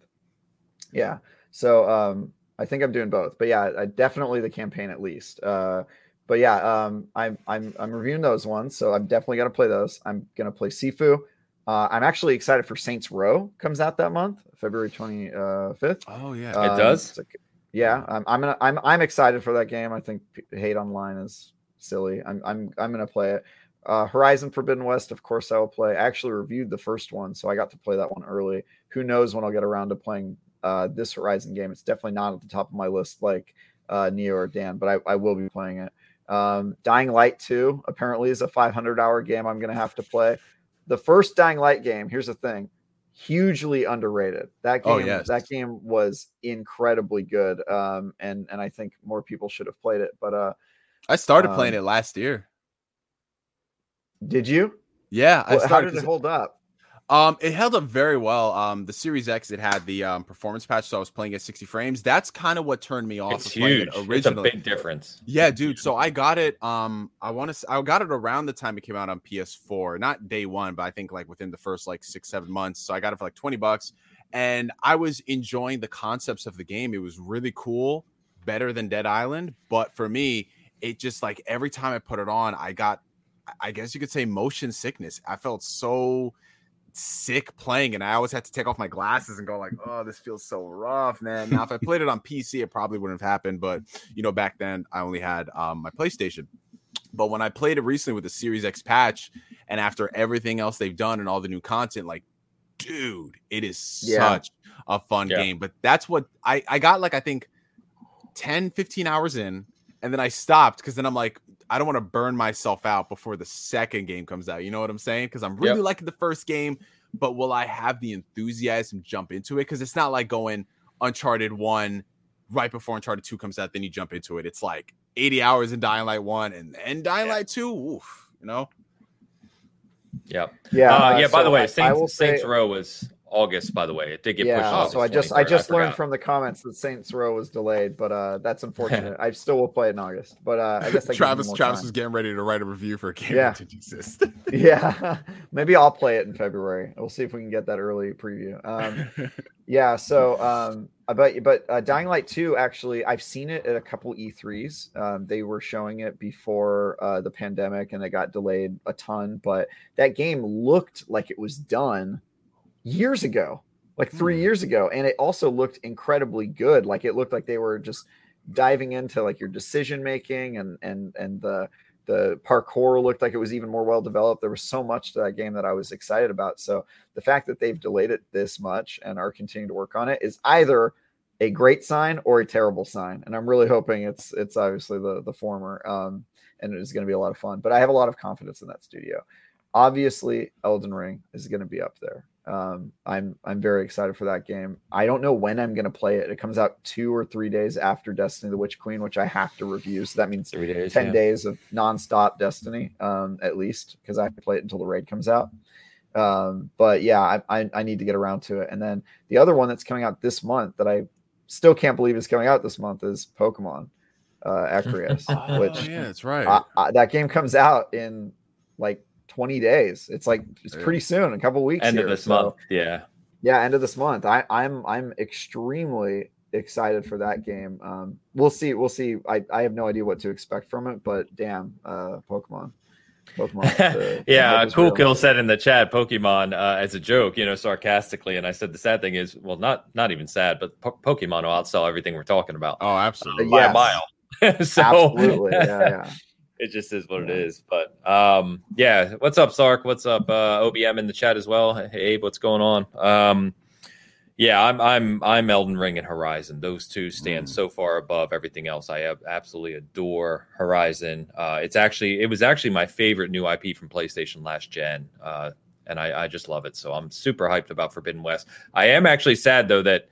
Yeah. So um I think I'm doing both. But yeah, I definitely the campaign at least. Uh but yeah, um I'm I'm I'm reviewing those ones, so I'm definitely gonna play those. I'm gonna play Sifu. Uh, I'm actually excited for Saints Row comes out that month, February 25th. Oh yeah. Um, does? like- yeah, I'm I'm gonna, I'm I'm excited for that game. I think hate online is silly. I'm I'm I'm gonna play it. Uh, Horizon Forbidden West, of course, I will play. I actually reviewed the first one, so I got to play that one early. Who knows when I'll get around to playing uh, this Horizon game? It's definitely not at the top of my list like uh, Neo or Dan, but I, I will be playing it. Um, Dying Light 2 apparently is a 500 hour game I'm going to have to play. The first Dying Light game, here's the thing, hugely underrated. That game, Oh, yes. that game was incredibly good, um, and and I think more people should have played it. But uh, I started playing um, it last year. did you? Yeah, I Well, how started. did it 'cause- hold up? Um, it held up very well. Um, the Series X it had the um, performance patch, so I was playing at 60 frames. That's kind of what turned me off. It's of huge. It It's a originally. big difference. Yeah, dude. So I got it. Um, I want to. I got it around the time it came out on PS4, not day one, but I think like within the first like six, seven months. So I got it for like twenty bucks, and I was enjoying the concepts of the game. It was really cool, better than Dead Island. But for me, it just like every time I put it on, I got, I guess you could say, motion sickness. I felt so sick playing and I always had to take off my glasses and go like, oh, this feels so rough, man. Now if I played it on PC, it probably wouldn't have happened. But you know, back then I only had um, my PlayStation. But when I played it recently with the Series X patch, and after everything else they've done and all the new content, like, dude, it is Yeah. such a fun Yeah. game. But that's what I I got like I think 10, 15 hours in, and then I stopped because then I'm like, I don't want to burn myself out before the second game comes out. You know what I'm saying? Because I'm really Yep. liking the first game, but will I have the enthusiasm jump into it? Because it's not like going Uncharted 1 right before Uncharted 2 comes out, then you jump into it. It's like 80 hours in Dying Light 1 and then Dying Yeah. Light 2. Oof, you know? Yep. Yeah. uh, uh, yeah. By so the way, I- I Saints, say- Saints Row was August. By the way, it did get pushed. yeah. off So I just I 23rd. just learned from the comments that Saints Row was delayed, but uh, that's *laughs* unfortunate. I still will play it in August, but uh, I guess I Travis Travis time. was getting ready to write a review for a game Yeah. that didn't exist. *laughs* *laughs* yeah, maybe I'll play it in February. We'll see if we can get that early preview. Um, yeah, so um, I bet you, but uh, Dying Light 2, actually, I've seen it at a couple E3s. Um, they were showing it before uh, the pandemic and it got delayed a ton, but that game looked like it was done years ago, like three Hmm. years ago. And it also looked incredibly good. Like it looked like they were just diving into like your decision making and and and the the parkour looked like it was even more well developed. There was so much to that game that I was excited about. So the fact that they've delayed it this much and are continuing to work on it is either a great sign or a terrible sign. And I'm really hoping it's it's obviously the the former. Um, and it is going to be a lot of fun. But I have a lot of confidence in that studio. Obviously, Elden Ring is going to be up there. Um, I'm I'm very excited for that game. I don't know when I'm going to play it. It comes out two or three days after Destiny: The Witch Queen, which I have to review. So that means three days. 10 yeah. days of nonstop Destiny, um, at least, because I have to play it until the raid comes out. Um, but yeah, I, I, I need to get around to it. And then the other one that's coming out this month that I still can't believe is coming out this month is Pokemon uh, *laughs* Arceus, oh, which yeah, that's right. I, I, that game comes out in like 20 days. It's like it's pretty soon, a couple weeks. End here. of this So, month. Yeah. yeah end of this month i i'm i'm extremely excited for that game um we'll see we'll see i i have no idea what to expect from it but damn uh pokemon pokemon the- *laughs* the yeah, hype is Cool real. Kill said in the chat, Pokemon uh, as a joke, you know, sarcastically, and I said the sad thing is, well, not not even sad, but po- Pokemon will outsell everything we're talking about oh, absolutely. by Yes. a mile. *laughs* so absolutely yeah *laughs* yeah it just is what it is. But um, yeah, what's up, Sark? What's up, uh, OBM in the chat as well? Hey, Abe, what's going on? Um, yeah, I'm I'm I'm Elden Ring and Horizon. Those two stand Mm. so far above everything else. I absolutely adore Horizon. Uh, it's actually it was actually my favorite new IP from PlayStation last gen. Uh, and I, I just love it. So I'm super hyped about Forbidden West. I am actually sad though that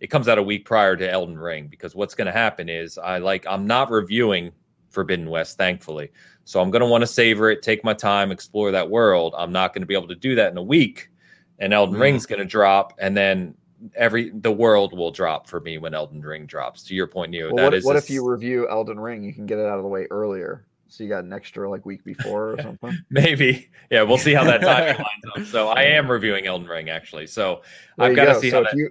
it comes out a week prior to Elden Ring because what's going to happen is I like I'm not reviewing Forbidden West, thankfully. So I'm going to want to savor it, take my time, explore that world. I'm not going to be able to do that in a week, and Elden Mm. Ring's going to drop, and then every the world will drop for me when Elden Ring drops. To your point, Neo, well, that what, is what a if you review elden ring you can get it out of the way earlier so you got an extra like week before or *laughs* something maybe yeah we'll see how that *laughs* timing lines up. So I am reviewing Elden Ring actually. So There I've got to go. see so how if that. you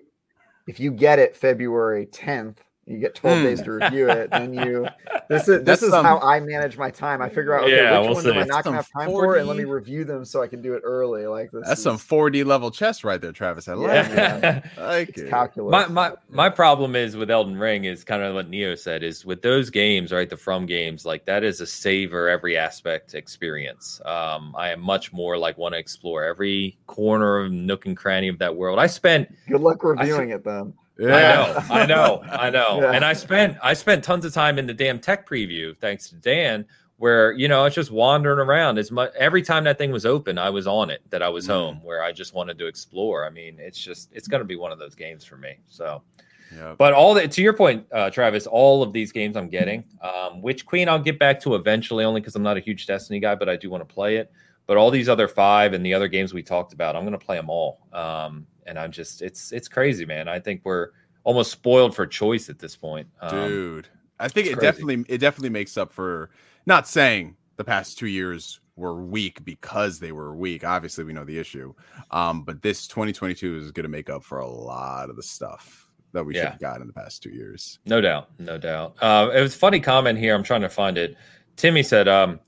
if you get it february 10th you get 12 Hmm. days to review it then you *laughs* this is this That's is some- how i manage my time i figure out okay Yeah, which we'll ones am i see. not gonna have time for and let me 40 review them so i can do it early like this That's is, some 4D level chess right there, Travis. I like Yeah, it. *laughs* I like it's it. calculus my my my problem is with Elden Ring is kind of what Neo said is with those games, right? The From games, like that is a savor every aspect experience. Um, I am much more like want to explore every corner of nook and cranny of that world. I spent good luck reviewing it then Yeah. I know, I know, I know. *laughs* Yeah. And I spent I spent tons of time in the damn tech preview, thanks to Dan, where you know I was just wandering around. As much every time that thing was open, I was on it. That I was Mm. home, where I just wanted to explore. I mean, it's just it's going to be one of those games for me. So, Yep. but all the to your point, uh, Travis, all of these games I'm getting, um, Witch Queen I'll get back to eventually, only because I'm not a huge Destiny guy, but I do want to play it. but all these other five and the other games we talked about, I'm going to play them all. Um, and I'm just, it's it's crazy, man. I think we're almost spoiled for choice at this point, um, dude. I think it crazy. definitely it definitely makes up for not saying the past two years were weak because they were weak. Obviously, we know the issue. Um, but this 2022 is going to make up for a lot of the stuff that we yeah. should have got in the past two years. No doubt, no doubt. Uh, it was funny comment here. I'm trying to find it. Timmy said, um,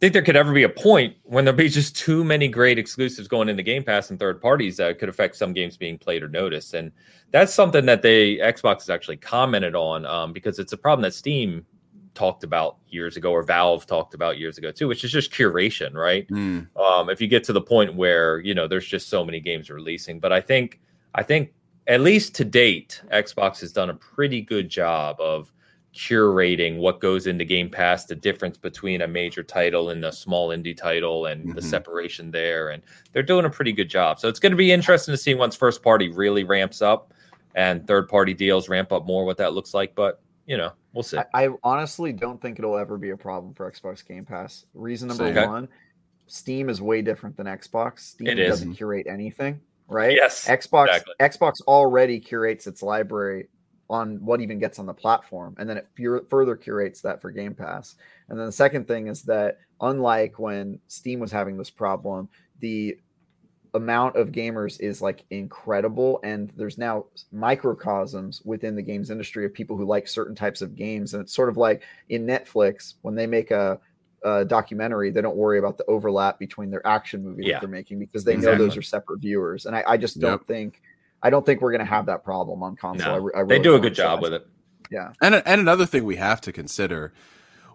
think there could ever be a point when there'll be just too many great exclusives going into Game Pass and third parties that could affect some games being played or noticed. And that's something that they Xbox has actually commented on um, because it's a problem that Steam talked about years ago or Valve talked about years ago too, which is just curation, right? Mm. Um, if you get to the point where you know there's just so many games releasing, but I think I think at least to date, Xbox has done a pretty good job of curating what goes into Game Pass, the difference between a major title and a small indie title, and mm-hmm. the separation there. And they're doing a pretty good job. So it's going to be interesting to see once first party really ramps up and third party deals ramp up more what that looks like. But you know, we'll see. I, I honestly don't think it'll ever be a problem for Xbox Game Pass. Reason number okay. one, Steam is way different than Xbox. Steam doesn't curate anything, right? Yes. Xbox exactly. Xbox already curates its library on what even gets on the platform and then it further curates that for game pass and then the second thing is that unlike when steam was having this problem the amount of gamers is like incredible and there's now microcosms within the games industry of people who like certain types of games and it's sort of like in netflix when they make a, a documentary they don't worry about the overlap between their action movie yeah. that they're making because they exactly. know those are separate viewers and i, I just don't yep. think I don't think we're going to have that problem on console. No, I, I really they do a good job with it. Yeah. And and another thing we have to consider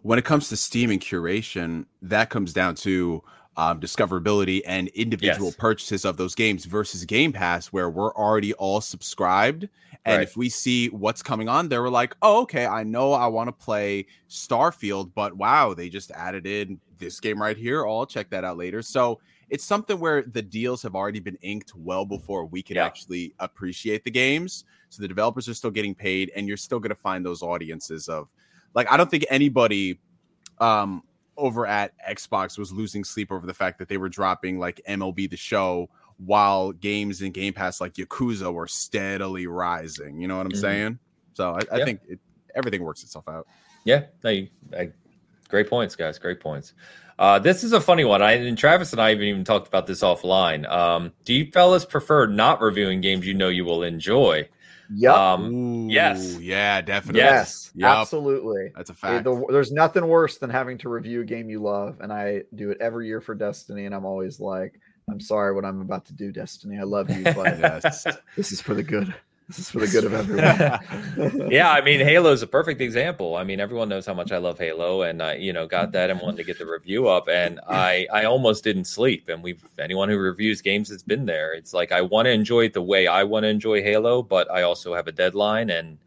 when it comes to Steam and curation, that comes down to um, discoverability and individual yes. purchases of those games versus Game Pass, where we're already all subscribed. And right. if we see what's coming on there, we're like, oh, okay, I know I want to play Starfield, but wow, they just added in this game right here. Oh, I'll check that out later. So it's something where the deals have already been inked well before we can yeah. actually appreciate the games. So the developers are still getting paid, and you're still going to find those audiences of like I don't think anybody um over at Xbox was losing sleep over the fact that they were dropping like MLB the show while games in Game Pass like Yakuza were steadily rising. You know what I'm mm-hmm. saying? So I, I yeah. think it, everything works itself out. Yeah, no, you, I, great points, guys. Great points. Uh, this is a funny one. I and Travis and I even even talked about this offline. Um, do you fellas prefer not reviewing games you know you will enjoy? Yep. Um, yes. Yeah, definitely. Yes. Yep. Absolutely. That's a fact. The, there's nothing worse than having to review a game you love, and I do it every year for Destiny, and I'm always like, I'm sorry what I'm about to do, Destiny. I love you, *laughs* but yes. this is for the good. This is for the good of everyone. *laughs* yeah, I mean, Halo is a perfect example. I mean, everyone knows how much I love Halo, and I, you know, got that and wanted to get the review up, and I, I almost didn't sleep. And we've anyone who reviews games that's been there, it's like I want to enjoy it the way I want to enjoy Halo, but I also have a deadline, and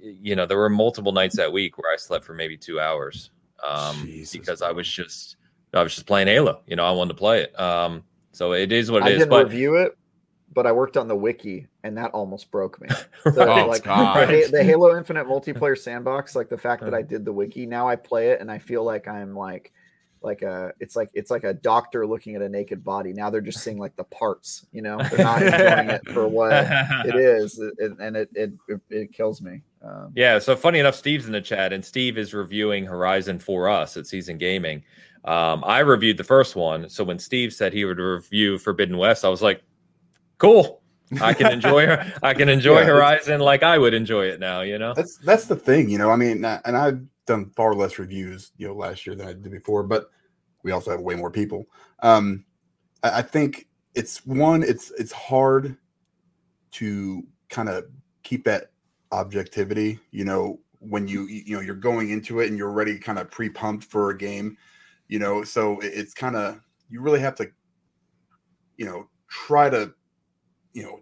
you know, there were multiple nights that week where I slept for maybe two hours um, Jesus, because I was just, I was just playing Halo. You know, I wanted to play it. Um, so it is what it I is. But review it, but I worked on the wiki and that almost broke me. *laughs* So, oh, like the, the, Halo Infinite multiplayer *laughs* sandbox, like the fact that I did the wiki, now I play it and I feel like I'm like like a it's like it's like a doctor looking at a naked body. Now they're just seeing like the parts, you know. They're not *laughs* enjoying it for what it is, it, and it, it it kills me. Um, yeah. So funny enough, Steve's in the chat, and Steve is reviewing Horizon for us at Seasoned Gaming. Um, I reviewed the first one, so when Steve said he would review Forbidden West, I was like, cool. I can *laughs* enjoy her. I can enjoy yeah, Horizon like I would enjoy it now. You know, that's that's the thing. You know, I mean, and I've done far less reviews, you know, last year than I did before, but we also have way more people. Um, I, I think it's one. It's it's hard to kind of keep that objectivity. You know, when you you know you're going into it and you're already kind of pre pumped for a game. You know, so it's kind of you really have to, you know, try to you know,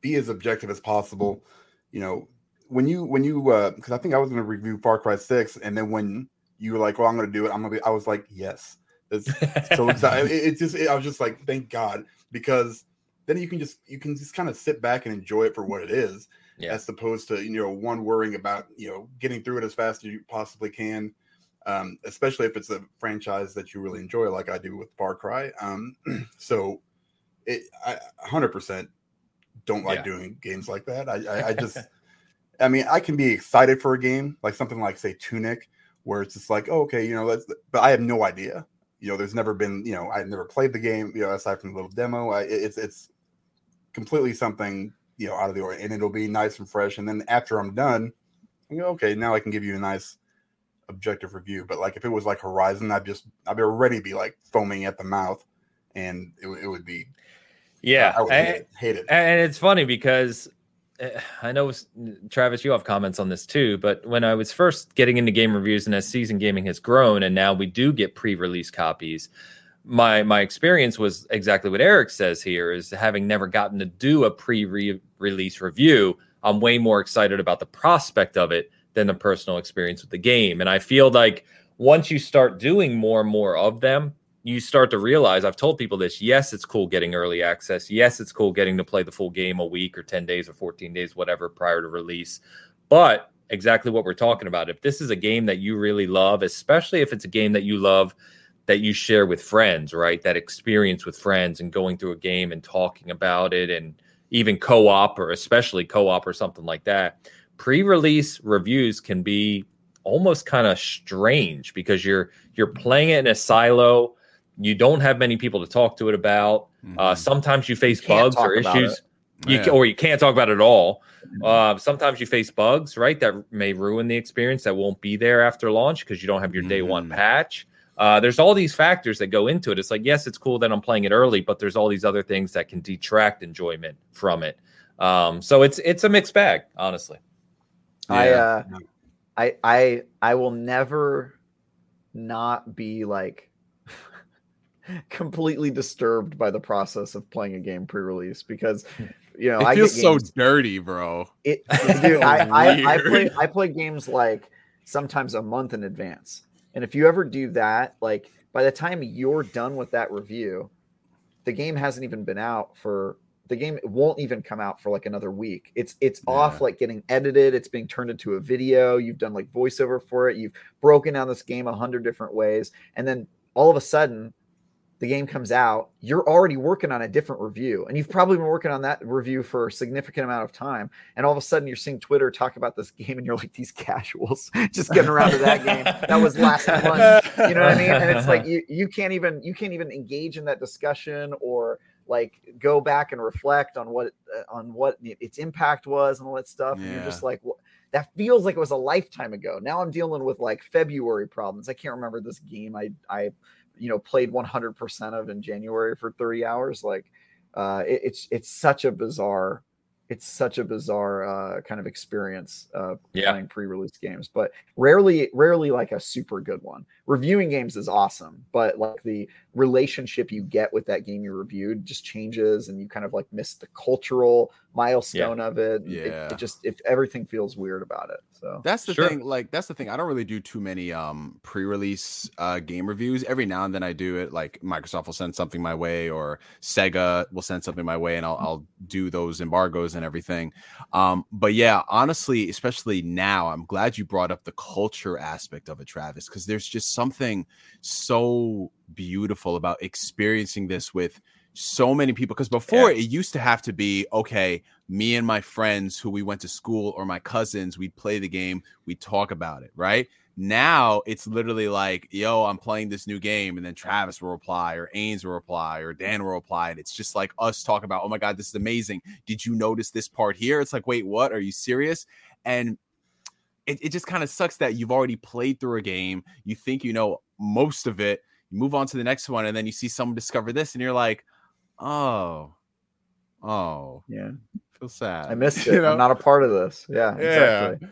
be as objective as possible. You know, when you when you uh because I think I was gonna review Far Cry Six, and then when you were like, "Well, I'm gonna do it," I'm gonna be. I was like, "Yes." It's so *laughs* excited. It, it just it, I was just like, "Thank God," because then you can just you can just kind of sit back and enjoy it for what it is, yeah. as opposed to you know one worrying about you know getting through it as fast as you possibly can. um, especially if it's a franchise that you really enjoy, like I do with Far Cry. Um, *clears throat* so, it I 100% don't like Yeah. doing games like that. I, I, I just, *laughs* I mean, I can be excited for a game like something like say Tunic, where it's just like, oh, okay, you know, let's. But I have no idea. You know, there's never been, you know, I've never played the game. You know, aside from the little demo, I, it's it's completely something you know out of the ordinary, and it'll be nice and fresh. And then after I'm done, I go, okay, now I can give you a nice objective review. But like if it was like Horizon, I'd just I'd already be like foaming at the mouth, and it, it would be Yeah, I would hate and, it. Hate it. and it's funny because uh, I know Travis, you have comments on this too. But when I was first getting into game reviews, and as Seasoned Gaming has grown, and now we do get pre-release copies, my my experience was exactly what Eric says here: is having never gotten to do a pre-release review. I'm way more excited about the prospect of it than the personal experience with the game, and I feel like once you start doing more and more of them, you start to realize I've told people this. Yes, it's cool getting early access. Yes, it's cool getting to play the full game a week or 10 days or 14 days, whatever, prior to release. But exactly what we're talking about. If this is a game that you really love, especially if it's a game that you love that you share with friends, right? That experience with friends and going through a game and talking about it and even co op or especially co op or something like that. Pre release reviews can be almost kind of strange because you're you're playing it in a silo you don't have many people to talk to it about. Uh, Mhm. sometimes you face Can't bugs or issues. you Yeah. or you can't talk about it at all. Uh, sometimes you face bugs right that may ruin the experience that won't be there after launch because you don't have your day one Mhm. patch. Uh, there's all these factors that go into it. It's like yes it's cool that i'm playing it early but there's all these other things that can detract enjoyment from it. Um, so it's it's a mixed bag honestly. I Yeah. uh I I I will never not be like *laughs* completely disturbed by the process of playing a game pre-release because hmm. you know it I feels so dirty, bro. it, *laughs* dude, I, I, I play I play games like sometimes a month in advance. And if you ever do that, like by the time you're done with that review, the game hasn't even been out for the game it won't even come out for like another week. It's it's off like getting edited, it's being turned into a video, you've done like voiceover for it, you've broken down this game a hundred different ways, and then all of a sudden the game comes out, you're already working on a different review, and you've probably been working on that review for a significant amount of time. And all of a sudden, you're seeing Twitter talk about this game, and you're like, these casuals *laughs* just getting around to that game. That was last *laughs* month. You know what I mean? And it's like you you can't even you can't even engage in that discussion or like go back and reflect on what uh, on what its impact was and all that stuff. And you're just like, "Wha- that feels like it was a lifetime ago. Now I'm dealing with like February problems. I can't remember this game. I I you know played 100% of in January for 30 hours. Like uh, it, it's it's such a bizarre it's such a bizarre uh, kind of experience uh, Yeah. playing pre-release games, but rarely rarely like a super good one. Reviewing games is awesome, but like the relationship you get with that game you reviewed just changes, and you kind of like miss the cultural milestone of it. and it- Yeah. it, just if everything feels weird about it. So That's the Sure. thing. Like that's the thing. I don't really do too many um pre-release uh game reviews. Every now and then I do it. Like Microsoft will send something my way, or Sega will send something my way, and I'll I'll do those embargoes and everything. Um, but yeah, honestly, especially now, I'm glad you brought up the culture aspect of it, Travis, because there's just something so beautiful about experiencing this with so many people because before it used to have to be okay me and my friends who we went to school or my cousins we'd play the game we'd talk about it right? Now it's literally like yo i'm playing this new game and then travis will reply or ains will reply or dan will reply and it's just like us talking about oh my god this is amazing. Did you notice this part here? It's like wait what? Are you serious? And it, it just kind of sucks that you've already played through a game you think you know most of it you move on to the next one and then you see someone discover this and you're like oh oh yeah, feel sad I missed *laughs* You it. know? I'm not a part of this. Yeah, Yeah. exactly.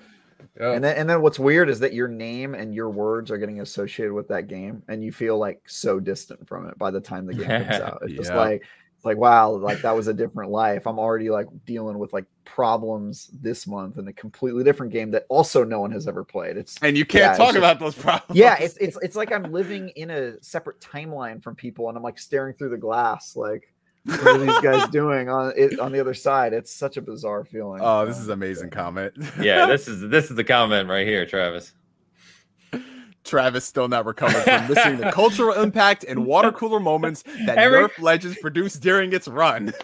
And then, and then what's weird is that your name and your words are getting associated with that game, and you feel like so distant from it by the time the game comes *laughs* out. It's just like it's like wow, like that was a different life. I'm already like dealing with like problems this month in a completely different game that also no one has ever played. It's and you can't Yeah, talk just- about those problems yeah, it's it's it's like I'm living in a separate timeline from people, and I'm like staring through the glass, like what are these guys *laughs* doing on it on the other side? It's such a bizarre feeling. oh this is amazing comment yeah *laughs* this is this is the comment right here travis Travis still not recovered from missing the *laughs* cultural impact and water cooler moments that Every- Nerf Legends produced during its run. *laughs*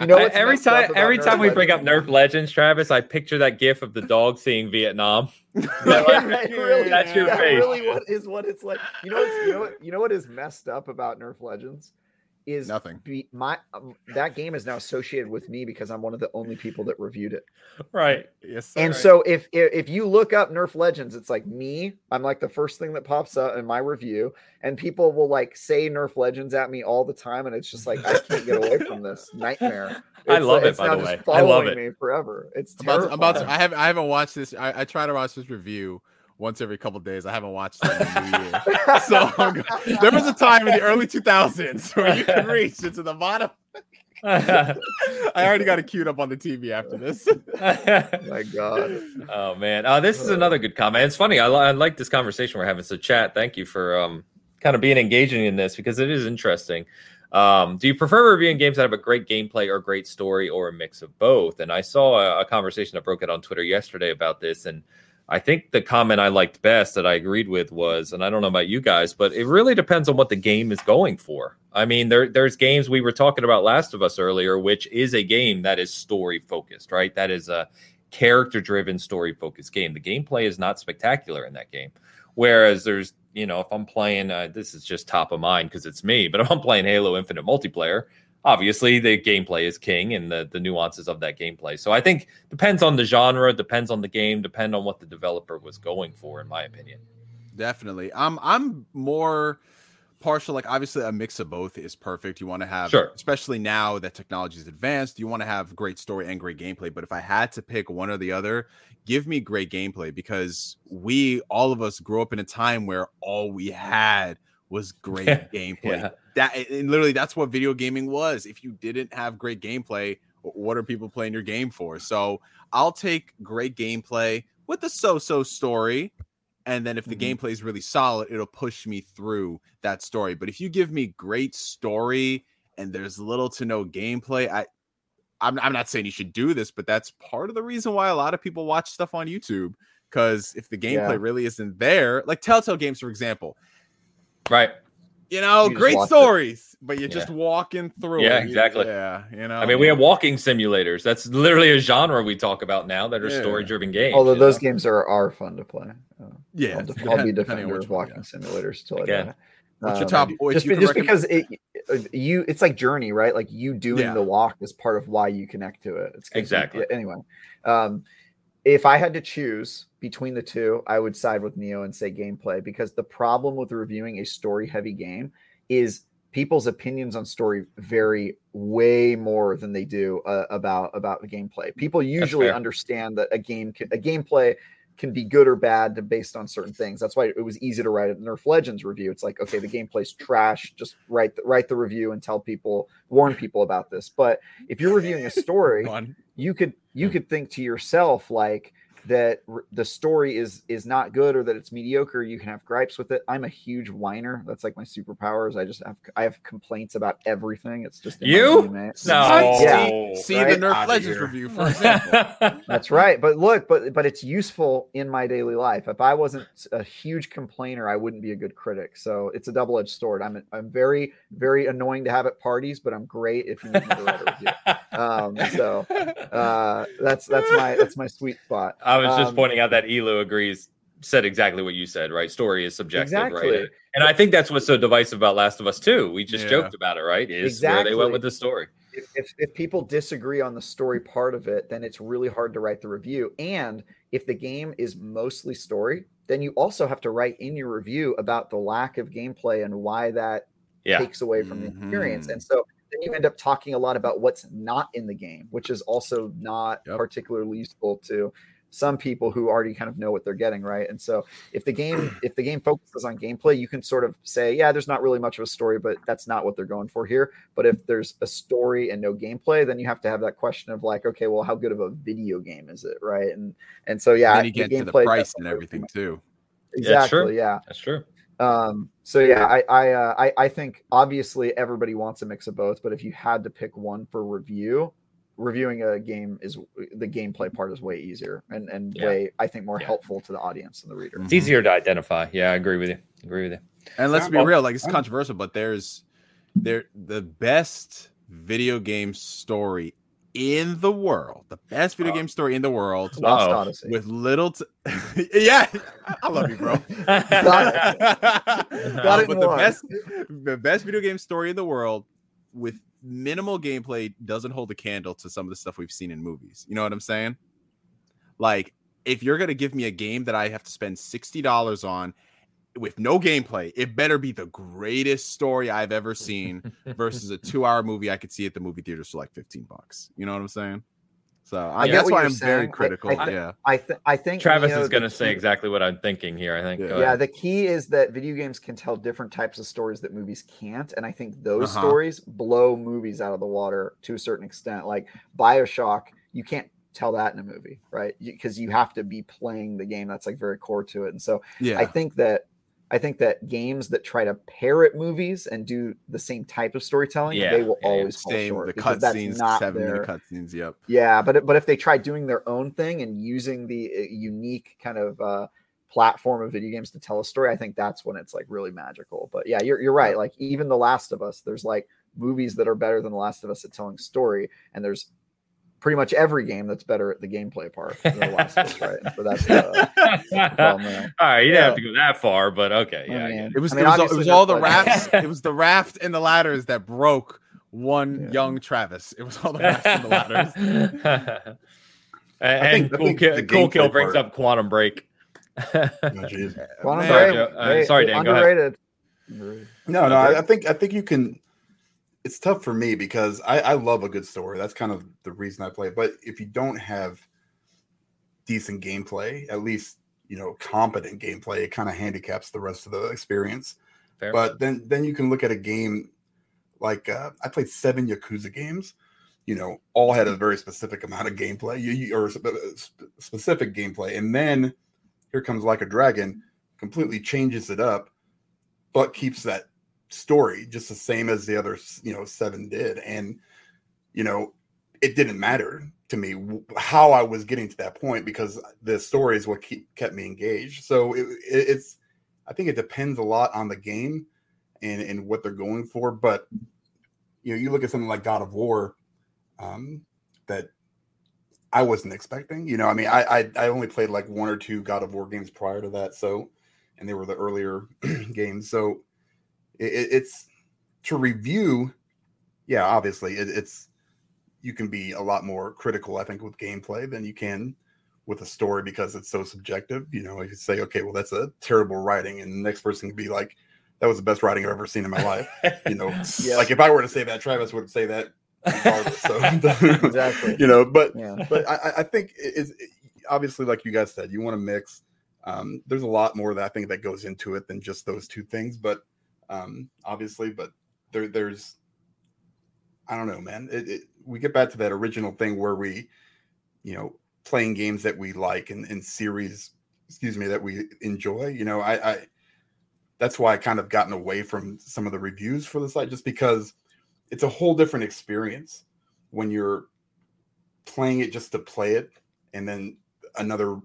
You know what's every time every Nerf time we bring up Nerf Legends, Travis, I picture that gif of the dog seeing Vietnam. *laughs* Yeah, really, That's your that face. really what is what it's like. You know, what's, you know what you know what is messed up about Nerf Legends is Nothing. Be, my um, that game is now associated with me because I'm one of the only people that reviewed it. Right. Yes, And sir. so if, if if you look up Nerf Legends, it's like me. I'm like the first thing that pops up in my review, and people will like say Nerf Legends at me all the time, and it's just like I can't get away from this *laughs* nightmare. I love it, it's by now the just way. I love following it. me forever. It's I'm about, to, I'm about to. I haven't I haven't watched this. I, I try to watch this review once every couple days. I haven't watched it in the new year. So *laughs* there was a time in the early 2000s *laughs* where you could *laughs* reach into the bottom. I already got it queued up on the TV after this. my God. oh man, uh, this is another good comment. It's funny. I, li- I like this conversation we're having. So, chat, thank you for um, kind of being engaging in this because it is interesting. Um, do you prefer reviewing games that have a great gameplay or great story, or a mix of both? And I saw a, a conversation that broke it on Twitter yesterday about this, and I think the comment I liked best that I agreed with was, and I don't know about you guys, but it really depends on what the game is going for. I mean, there there's games we were talking about Last of Us earlier, which is a game that is story focused, right? That is a character driven, story focused game. The gameplay is not spectacular in that game. Whereas there's, you know, if I'm playing, uh, this is just top of mind because it's me, but if I'm playing Halo Infinite multiplayer, obviously the gameplay is king and the, the nuances of that gameplay. So I think depends on the genre, depends on the game, depend on what the developer was going for, in my opinion. Definitely. I'm I'm more partial like obviously a mix of both is perfect. You want to have Sure. especially now that technology is advanced, you want to have great story and great gameplay, but if I had to pick one or the other, give me great gameplay because we all of us grew up in a time where all we had was *laughs* great gameplay. Yeah. That and literally that's what video gaming was. If you didn't have great gameplay, what are people playing your game for? So I'll take great gameplay with a so-so story. And then if the Mhm. gameplay is really solid, it'll push me through that story. But if you give me great story and there's little to no gameplay, I I'm, I'm not saying you should do this, but that's part of the reason why a lot of people watch stuff on YouTube. Because if the gameplay Yeah. really isn't there, like Telltale games, for example, Right. you know, You great watch it. stories, but you're Yeah. just walking through. Yeah, it. Exactly. Yeah, you know. I mean, we have walking simulators. That's literally a genre we talk about now that are Yeah. story driven games. Although those know? games are are fun to play. Uh, yeah. I'll, def- *laughs* I'll be depending defender which of walking yeah. simulators till Again. I die. What's your Um, top? or just, you just because it uh, you it's like journey right like you doing Yeah. the walk is part of why you connect to it it's 'cause you- Exactly. anyway um if i had to choose between the two i would side with neo and say gameplay because the problem with reviewing a story heavy game is people's opinions on story vary way more than they do uh, about about the gameplay. People usually understand that a game can, a gameplay can be good or bad based on certain things. That's why it was easy to write a Nerf Legends review. It's like, okay, the gameplay's trash. Just write the, write the review and tell people, warn people about this. But if you're reviewing a story, *laughs* you could you could think to yourself like that r- the story is is not good or that it's mediocre you can have gripes with it i'm a huge whiner that's like my superpowers i just have i have complaints about everything it's just in You? DNA. No. Yeah. See Right? the Nerf Outta Legends here. review, for example. *laughs* That's right. But look, but but it's useful in my daily life. If I wasn't a huge complainer, I wouldn't be a good critic. So it's a double-edged sword. I'm I'm very very annoying to have at parties, but I'm great if you need me to write a review. *laughs* Um, so uh, that's that's my that's my sweet spot. I was just Um, pointing out that Elu agrees, said exactly what you said, right? Story is subjective, Exactly. right? And I think that's what's so divisive about Last of Us too. We just Yeah. joked about it, right? Is where they went with the story. if, if, if people disagree on the story part of it, then it's really hard to write the review. And if the game is mostly story, then you also have to write in your review about the lack of gameplay and why that Yeah. takes away from the experience. And so then you end up talking a lot about what's not in the game, which is also not Yep. particularly useful to some people who already kind of know what they're getting, right? And so if the game *clears throat* if the game focuses on gameplay, you can sort of say, yeah, there's not really much of a story, but that's not what they're going for here. But if there's a story and no gameplay, then you have to have that question of like, okay, well, how good of a video game is it, right? And and so yeah, then you get to the price and everything too. Yeah, sure. Exactly, yeah. That's true. Um, so yeah, I I, uh, I I think obviously everybody wants a mix of both, but if you had to pick one for review, reviewing a game is the gameplay part is way easier and and Yeah. way I think more Yeah. helpful to the audience and the reader. Mm-hmm. It's easier to identify. Yeah, I agree with you. Agree with you. And let's be real, like it's controversial, but there's there the best video game story in the world, the best video Oh. game story in the world, Lost Uh-oh. Odyssey. with little. T- *laughs* yeah, I love you, bro. *laughs* Got *laughs* Got it but in the best, the best video game story in the world with minimal gameplay doesn't hold a candle to some of the stuff we've seen in movies. You know what I'm saying? Like, if you're gonna give me a game that I have to spend sixty dollars on with no gameplay, it better be the greatest story I've ever seen *laughs* versus a two-hour movie I could see at the movie theater for like fifteen bucks. You know what I'm saying? So I, get that's what why I'm very saying. I- critical. I thi- yeah. I th- I think Travis Neo, is going to say exactly what I'm thinking here. I think. Yeah. Yeah, the key is that video games can tell different types of stories that movies can't, and I think those Uh-huh. stories blow movies out of the water to a certain extent. Like Bioshock, you can't tell that in a movie, right? Because you have to be playing the game. That's like very core to it, and so Yeah. I think that I think that games that try to parrot movies and do the same type of storytelling, Yeah, they will yeah, yeah. always fall Same short the because that's cutscenes, not seven their minute cutscenes. Yep. yeah, but but if they try doing their own thing and using the uh, unique kind of uh, platform of video games to tell a story, I think that's when it's like really magical. But yeah, you're you're right. Like even The Last of Us, there's like movies that are better than The Last of Us at telling story, and there's pretty much every game that's better at the gameplay part than The Last of right? So that's uh, well, no. All right, you didn't Yeah. have to go that far, but okay, yeah. I mean, it. It was, I mean, it was, all- it was all the there's, rafts. it was the raft and the ladders that broke one Yeah. young Travis. It was all the rafts and the ladders. *laughs* and I think- cool, kill, the cool kill brings part- up Quantum Break. Oh, jeez. Quantum Man, Sorry, Break, Joe. Uh, sorry, Dan, go ahead. underrated. No, no, I, I think I think you can. It's tough for me because I, I love a good story. That's kind of the reason I play. But if you don't have decent gameplay, at least you know competent gameplay, it kind of handicaps the rest of the experience. Fair. But then then you can look at a game like uh, I played seven Yakuza games. You know, all had a very specific amount of gameplay, you, you- or sp- sp- specific gameplay, and then here comes like a dragon, completely changes it up, but keeps that story just the same as the other you know seven did, and you know it didn't matter to me how I was getting to that point because the story is what keep, kept me engaged. So it, it, it's I think it depends a lot on the game and and what they're going for. But you know, you look at something like God of War, um, that I wasn't expecting. You know, I mean, I, I I only played like one or two God of War games prior to that, so and they were the earlier *clears throat* games. So it, it- it's to review. Yeah, obviously, it, it's you can be a lot more critical, I think, with gameplay than you can with a story because it's so subjective. You know, you say, okay, well, that's a terrible writing, and the next person can be like, that was the best writing I've ever seen in my life. You know, *laughs* Yeah. like if I were to say that, Travis would say that. So, *laughs* Exactly. *laughs* You know, but Yeah. but I, I- think it is obviously like you guys said, you want to mix. Um, there's a lot more that I think that goes into it than just those two things, but um, obviously, but there there's I don't know, man. It, it, we get back to that original thing where we, you know, playing games that we like and, and series, excuse me, that we enjoy. You know, I, I that's why I kind of gotten away from some of the reviews for the site just because it's a whole different experience when you're playing it just to play it and then another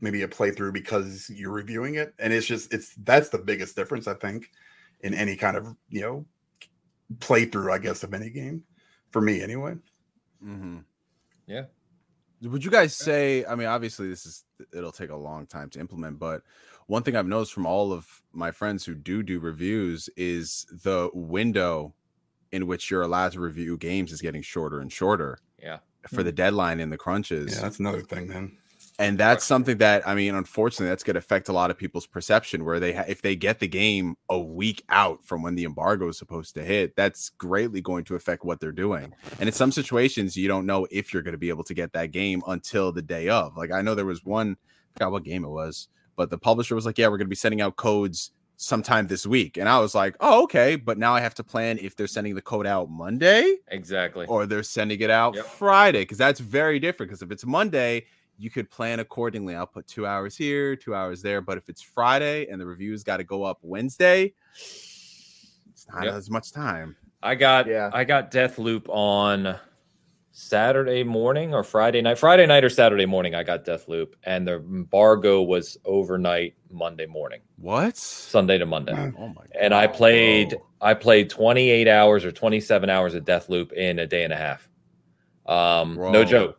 maybe a playthrough because you're reviewing it and it's just it's that's the biggest difference i think in any kind of you know playthrough i guess of any game for me anyway Mm-hmm. Yeah. Would you guys say? I mean, obviously, this is it'll take a long time to implement, but one thing I've noticed from all of my friends who do do reviews is the window in which you're allowed to review games is getting shorter and shorter Yeah. for the deadline and the crunches. yeah that's another thing then and that's something that I mean, unfortunately, that's going to affect a lot of people's perception. Where they, ha- if they get the game a week out from when the embargo is supposed to hit, that's greatly going to affect what they're doing. And in some situations, you don't know if you're going to be able to get that game until the day of. Like I know there was one, I forgot what game it was, but the publisher was like, "Yeah, we're going to be sending out codes sometime this week," and I was like, "Oh, okay." But now I have to plan if they're sending the code out Monday Exactly. or they're sending it out Yep. Friday because that's very different. Because if it's Monday, you could plan accordingly. I'll put two hours here, two hours there. But if it's Friday and the reviews got to go up Wednesday, it's not Yep. as much time. I got Yeah. I got Deathloop on Saturday morning or Friday night. Friday night or Saturday morning, I got Deathloop, and the embargo was overnight Monday morning. What? Sunday to Monday. *clears throat* Oh my! And I played I played 28 hours or 27 hours of Deathloop in a day and a half. Um, no joke.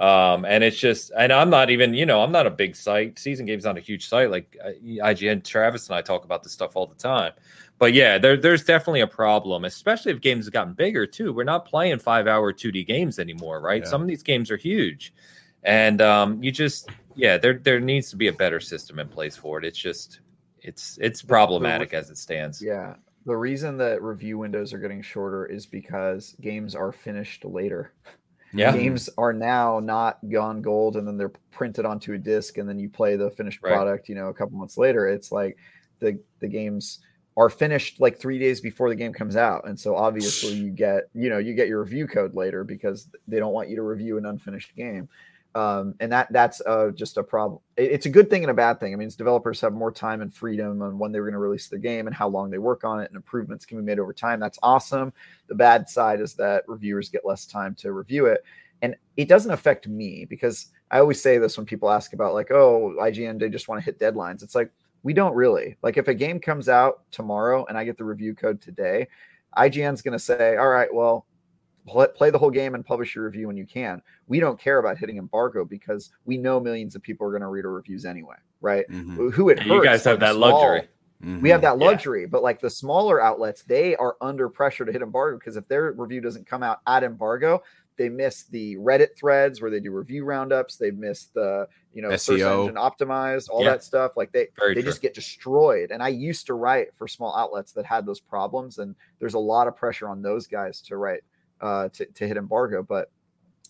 Um, and it's just, and I'm not even, you know, I'm not a big site. Season Game's not a huge site. Like uh, IGN, Travis and I talk about this stuff all the time. But yeah, there, there's definitely a problem, especially if games have gotten bigger too. We're not playing five hour 2D games anymore, right? Yeah. Some of these games are huge, and um, you just, yeah, there there needs to be a better system in place for it. It's just, it's it's problematic as it stands. Yeah. The reason that review windows are getting shorter is because games are finished later. *laughs* Yeah, Games are now not gone gold and then they're printed onto a disc and then you play the finished Right. product, you know, a couple months later. It's like the the games are finished like 3 days before the game comes out. And so obviously you get, you know, you get your review code later because they don't want you to review an unfinished game. Um, and that that's uh, just a problem. It- It's a good thing and a bad thing. I mean, developers have more time and freedom on when they're going to release the game and how long they work on it, and improvements can be made over time. That's awesome. The bad side is that reviewers get less time to review it, and it doesn't affect me because I always say this when people ask about like, oh, IGN they just want to hit deadlines. It's like we don't really. Like if a game comes out tomorrow and I get the review code today, IGN's going to say, all right, well, pl- play the whole game and publish your review when you can. We don't care about hitting embargo because we know millions of people are going to read our reviews anyway, right? Mhm. Who it Yeah, hurts. you guys have like the that luxury. Mhm. we have that Yeah. luxury, but like the smaller outlets, they are under pressure to hit embargo because if their review doesn't come out at embargo, they miss the Reddit threads where they do review roundups. They miss the you know search SEO. engine optimized, all Yeah. that stuff. Like they Very they true. just get destroyed. And I used to write for small outlets that had those problems, and there's a lot of pressure on those guys to write uh, to to hit embargo. But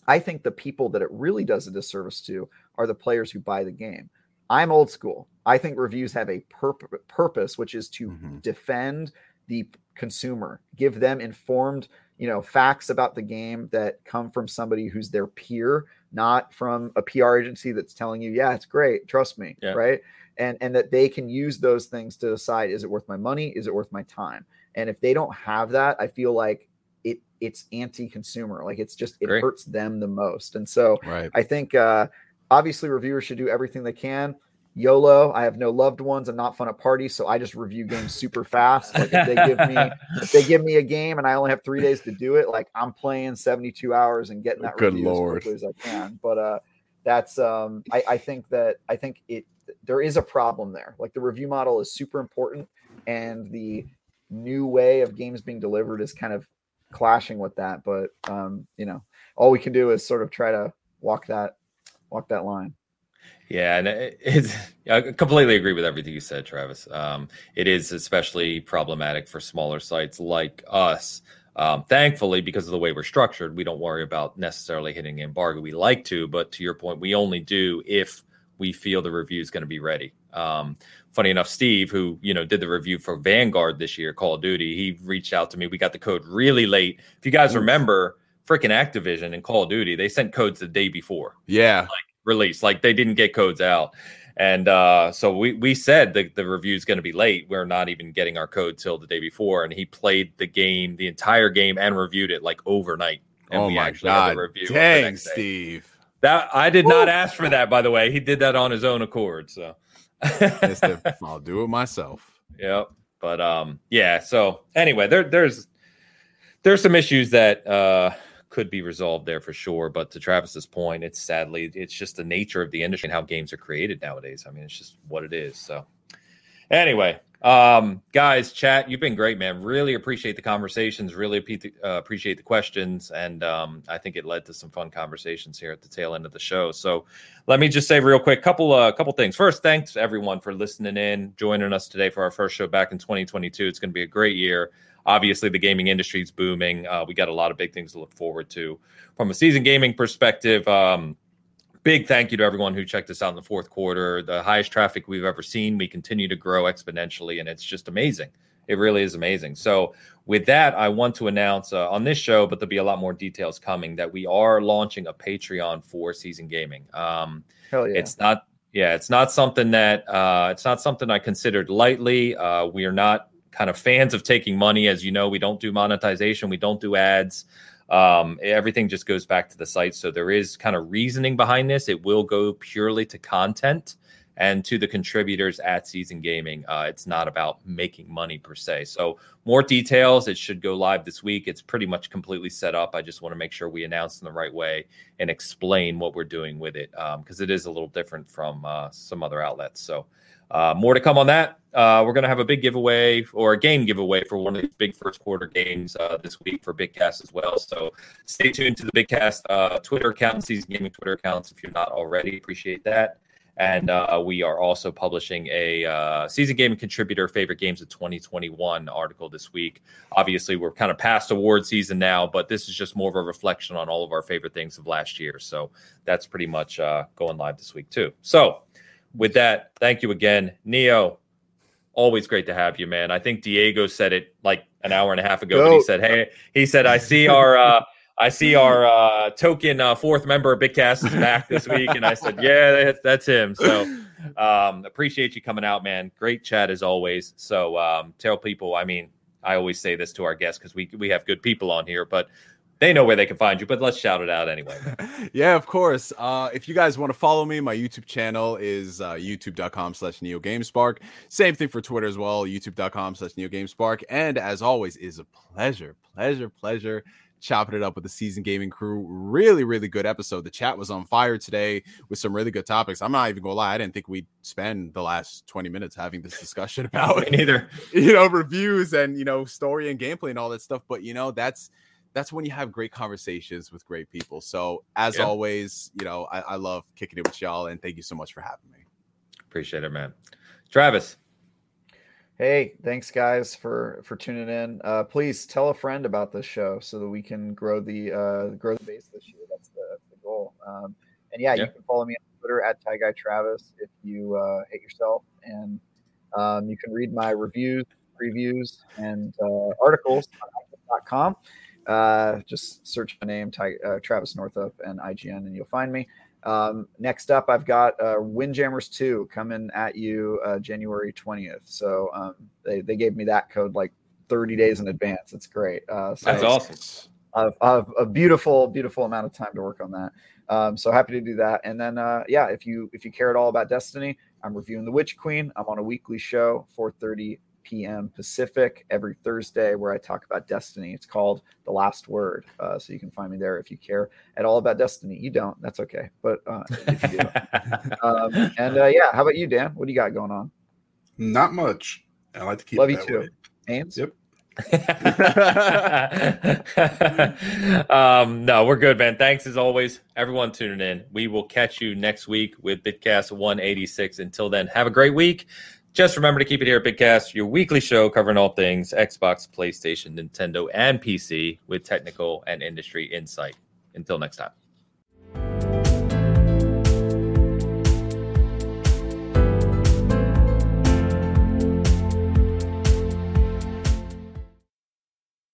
I think the people that it really does a disservice to are the players who buy the game. I'm old school. I think reviews have a purp- purpose, which is to Mhm. defend the consumer, give them informed, you know, facts about the game that come from somebody who's their peer, not from a PR agency that's telling you, yeah, it's great, trust me, Yeah. right? And and that they can use those things to decide is it worth my money, is it worth my time? And if they don't have that, I feel like it it's anti-consumer, like it's just it Great. hurts them the most. And so Right. I think uh, obviously reviewers should do everything they can. YOLO. I have no loved ones. I'm not fun at parties, so I just review games super fast. Like if they give me if they give me a game and I only have three days to do it, like I'm playing 72 hours and getting that Good review Lord. as quickly as I can. But uh, that's um, I, I think that I think it there is a problem there. Like the review model is super important, and the new way of games being delivered is kind of clashing with that. But um, you know, all we can do is sort of try to walk that walk that line. Yeah, and it- it's I completely agree with everything you said, Travis. Um, it is especially problematic for smaller sites like us. Um, thankfully, because of the way we're structured, we don't worry about necessarily hitting embargo. We like to, but to your point, we only do if we feel the review is going to be ready. Um, funny enough, Steve, who you know did the review for Vanguard this year, Call of Duty, he reached out to me. We got the code really late. If you guys remember, freaking Activision and Call of Duty, they sent codes the day before Yeah. like release. Like they didn't get codes out. And uh, so we we said that the review is going to be late. We're not even getting our code till the day before. And he played the game, the entire game, and reviewed it like overnight. And oh we my actually had god. the review the Dang, next. Steve. That I did not ask for that, by the way. He did that on his own accord. So Mister, *laughs* I'll do it myself. Yep. But um, yeah. So anyway, there there's there's some issues that uh could be resolved there for sure. But to Travis's point, it's sadly it's just the nature of the industry and how games are created nowadays. I mean, it's just what it is. So anyway, um, guys, chat, you've been great, man. Really appreciate the conversations. Really uh, appreciate the questions, and um, I think it led to some fun conversations here at the tail end of the show. So let me just say real quick, a couple uh, couple things. First, thanks everyone for listening in, joining us today for our first show back in 2022. It's going to be a great year. Obviously, the gaming industry is booming. Uh, we got a lot of big things to look forward to from a Seasoned Gaming perspective. Um, big thank you to everyone who checked us out in the fourth quarter. The highest traffic we've ever seen. We continue to grow exponentially, and it's just amazing. It really is amazing. So, with that, I want to announce uh, on this show, but there'll be a lot more details coming that we are launching a Patreon for Seasoned Gaming. Um, Hell yeah. it's not, yeah, it's not something that uh, it's not something I considered lightly. Uh, we are not kind of fans of taking money, as you know. We don't do monetization. We don't do ads. Um, everything just goes back to the site. So there is kind of reasoning behind this. It will go purely to content and to the contributors at Seasoned Gaming. Uh, it's not about making money per se. So more details. It should go live this week. It's pretty much completely set up. I just want to make sure we announce in the right way and explain what we're doing with it Um, because um, it is a little different from uh, some other outlets. So. Uh, more to come on that. Uh, we're going to have a big giveaway or a game giveaway for one of these big first quarter games uh, this week for Bigcast as well. So stay tuned to the Bigcast uh, Twitter account, Seasoned Gaming Twitter accounts if you're not already. Appreciate that. And uh, we are also publishing a uh, Seasoned Gaming contributor favorite games of 2021 article this week. Obviously, we're kind of past award season now, but this is just more of a reflection on all of our favorite things of last year. So that's pretty much going live this week, too. So, with that, thank you again, Neo. Always great to have you, man. I think Diego said it like an hour and a half ago, Go. but he said, "Hey, he said I see our." Uh, I see our uh, token uh, fourth member of Bigcast is back this week, and I said, "Yeah, that's, that's him." So, um, appreciate you coming out, man. Great chat as always. So, um, tell people. I mean, I always say this to our guests because we we have good people on here, but they know where they can find you, but let's shout it out anyway. *laughs* yeah, of course. Uh, if you guys want to follow me, my YouTube channel is uh, youtube.com slash neogamespark. Same thing for Twitter as well, youtube.com slash neogamespark. And as always, is a pleasure, pleasure, pleasure chopping it up with the Seasoned Gaming crew. Really, really good episode. The chat was on fire today with some really good topics. I'm not even gonna lie, I didn't think we'd spend the last 20 minutes having this discussion *laughs* about neither, *laughs* you know, reviews and you know, story and gameplay and all that stuff. But you know, that's that's when you have great conversations with great people. So as yeah. always, you know, I, I love kicking it with y'all, and thank you so much for having me. Appreciate it, man. Travis. Hey, thanks guys for for tuning in. Uh, please tell a friend about this show so that we can grow the uh, grow the base this year. That's the, the goal. Um, and yeah, yeah, you can follow me on Twitter at Ty Guy Travis if you uh, hate yourself, and um, you can read my reviews, previews, and uh, articles on com. Uh, just search my name, Ty, uh, Travis Northup, and IGN, and you'll find me. Um, next up, I've got uh, Windjammers 2 coming at you uh, January 20th. So um, they, they gave me that code like 30 days in advance. It's great. Uh, so That's awesome. A, a, a, beautiful, beautiful amount of time to work on that. Um, so happy to do that. And then, uh, yeah, if you if you care at all about Destiny, I'm reviewing The Witch Queen. I'm on a weekly show, 4:30 p.m. Pacific every Thursday, where I talk about Destiny. It's called The Last Word. Uh, so you can find me there if you care at all about Destiny. You don't, that's okay. But uh, if you do. *laughs* um, and uh, yeah, how about you, Dan? What do you got going on? Not much. I like to keep Love you too. Way. Ames? Yep. *laughs* um, no, we're good, man. Thanks as always, everyone tuning in. We will catch you next week with Bigcast 186. Until then, have a great week. Just remember to keep it here at Bigcast, your weekly show covering all things Xbox, PlayStation, Nintendo, and PC with technical and industry insight. Until next time.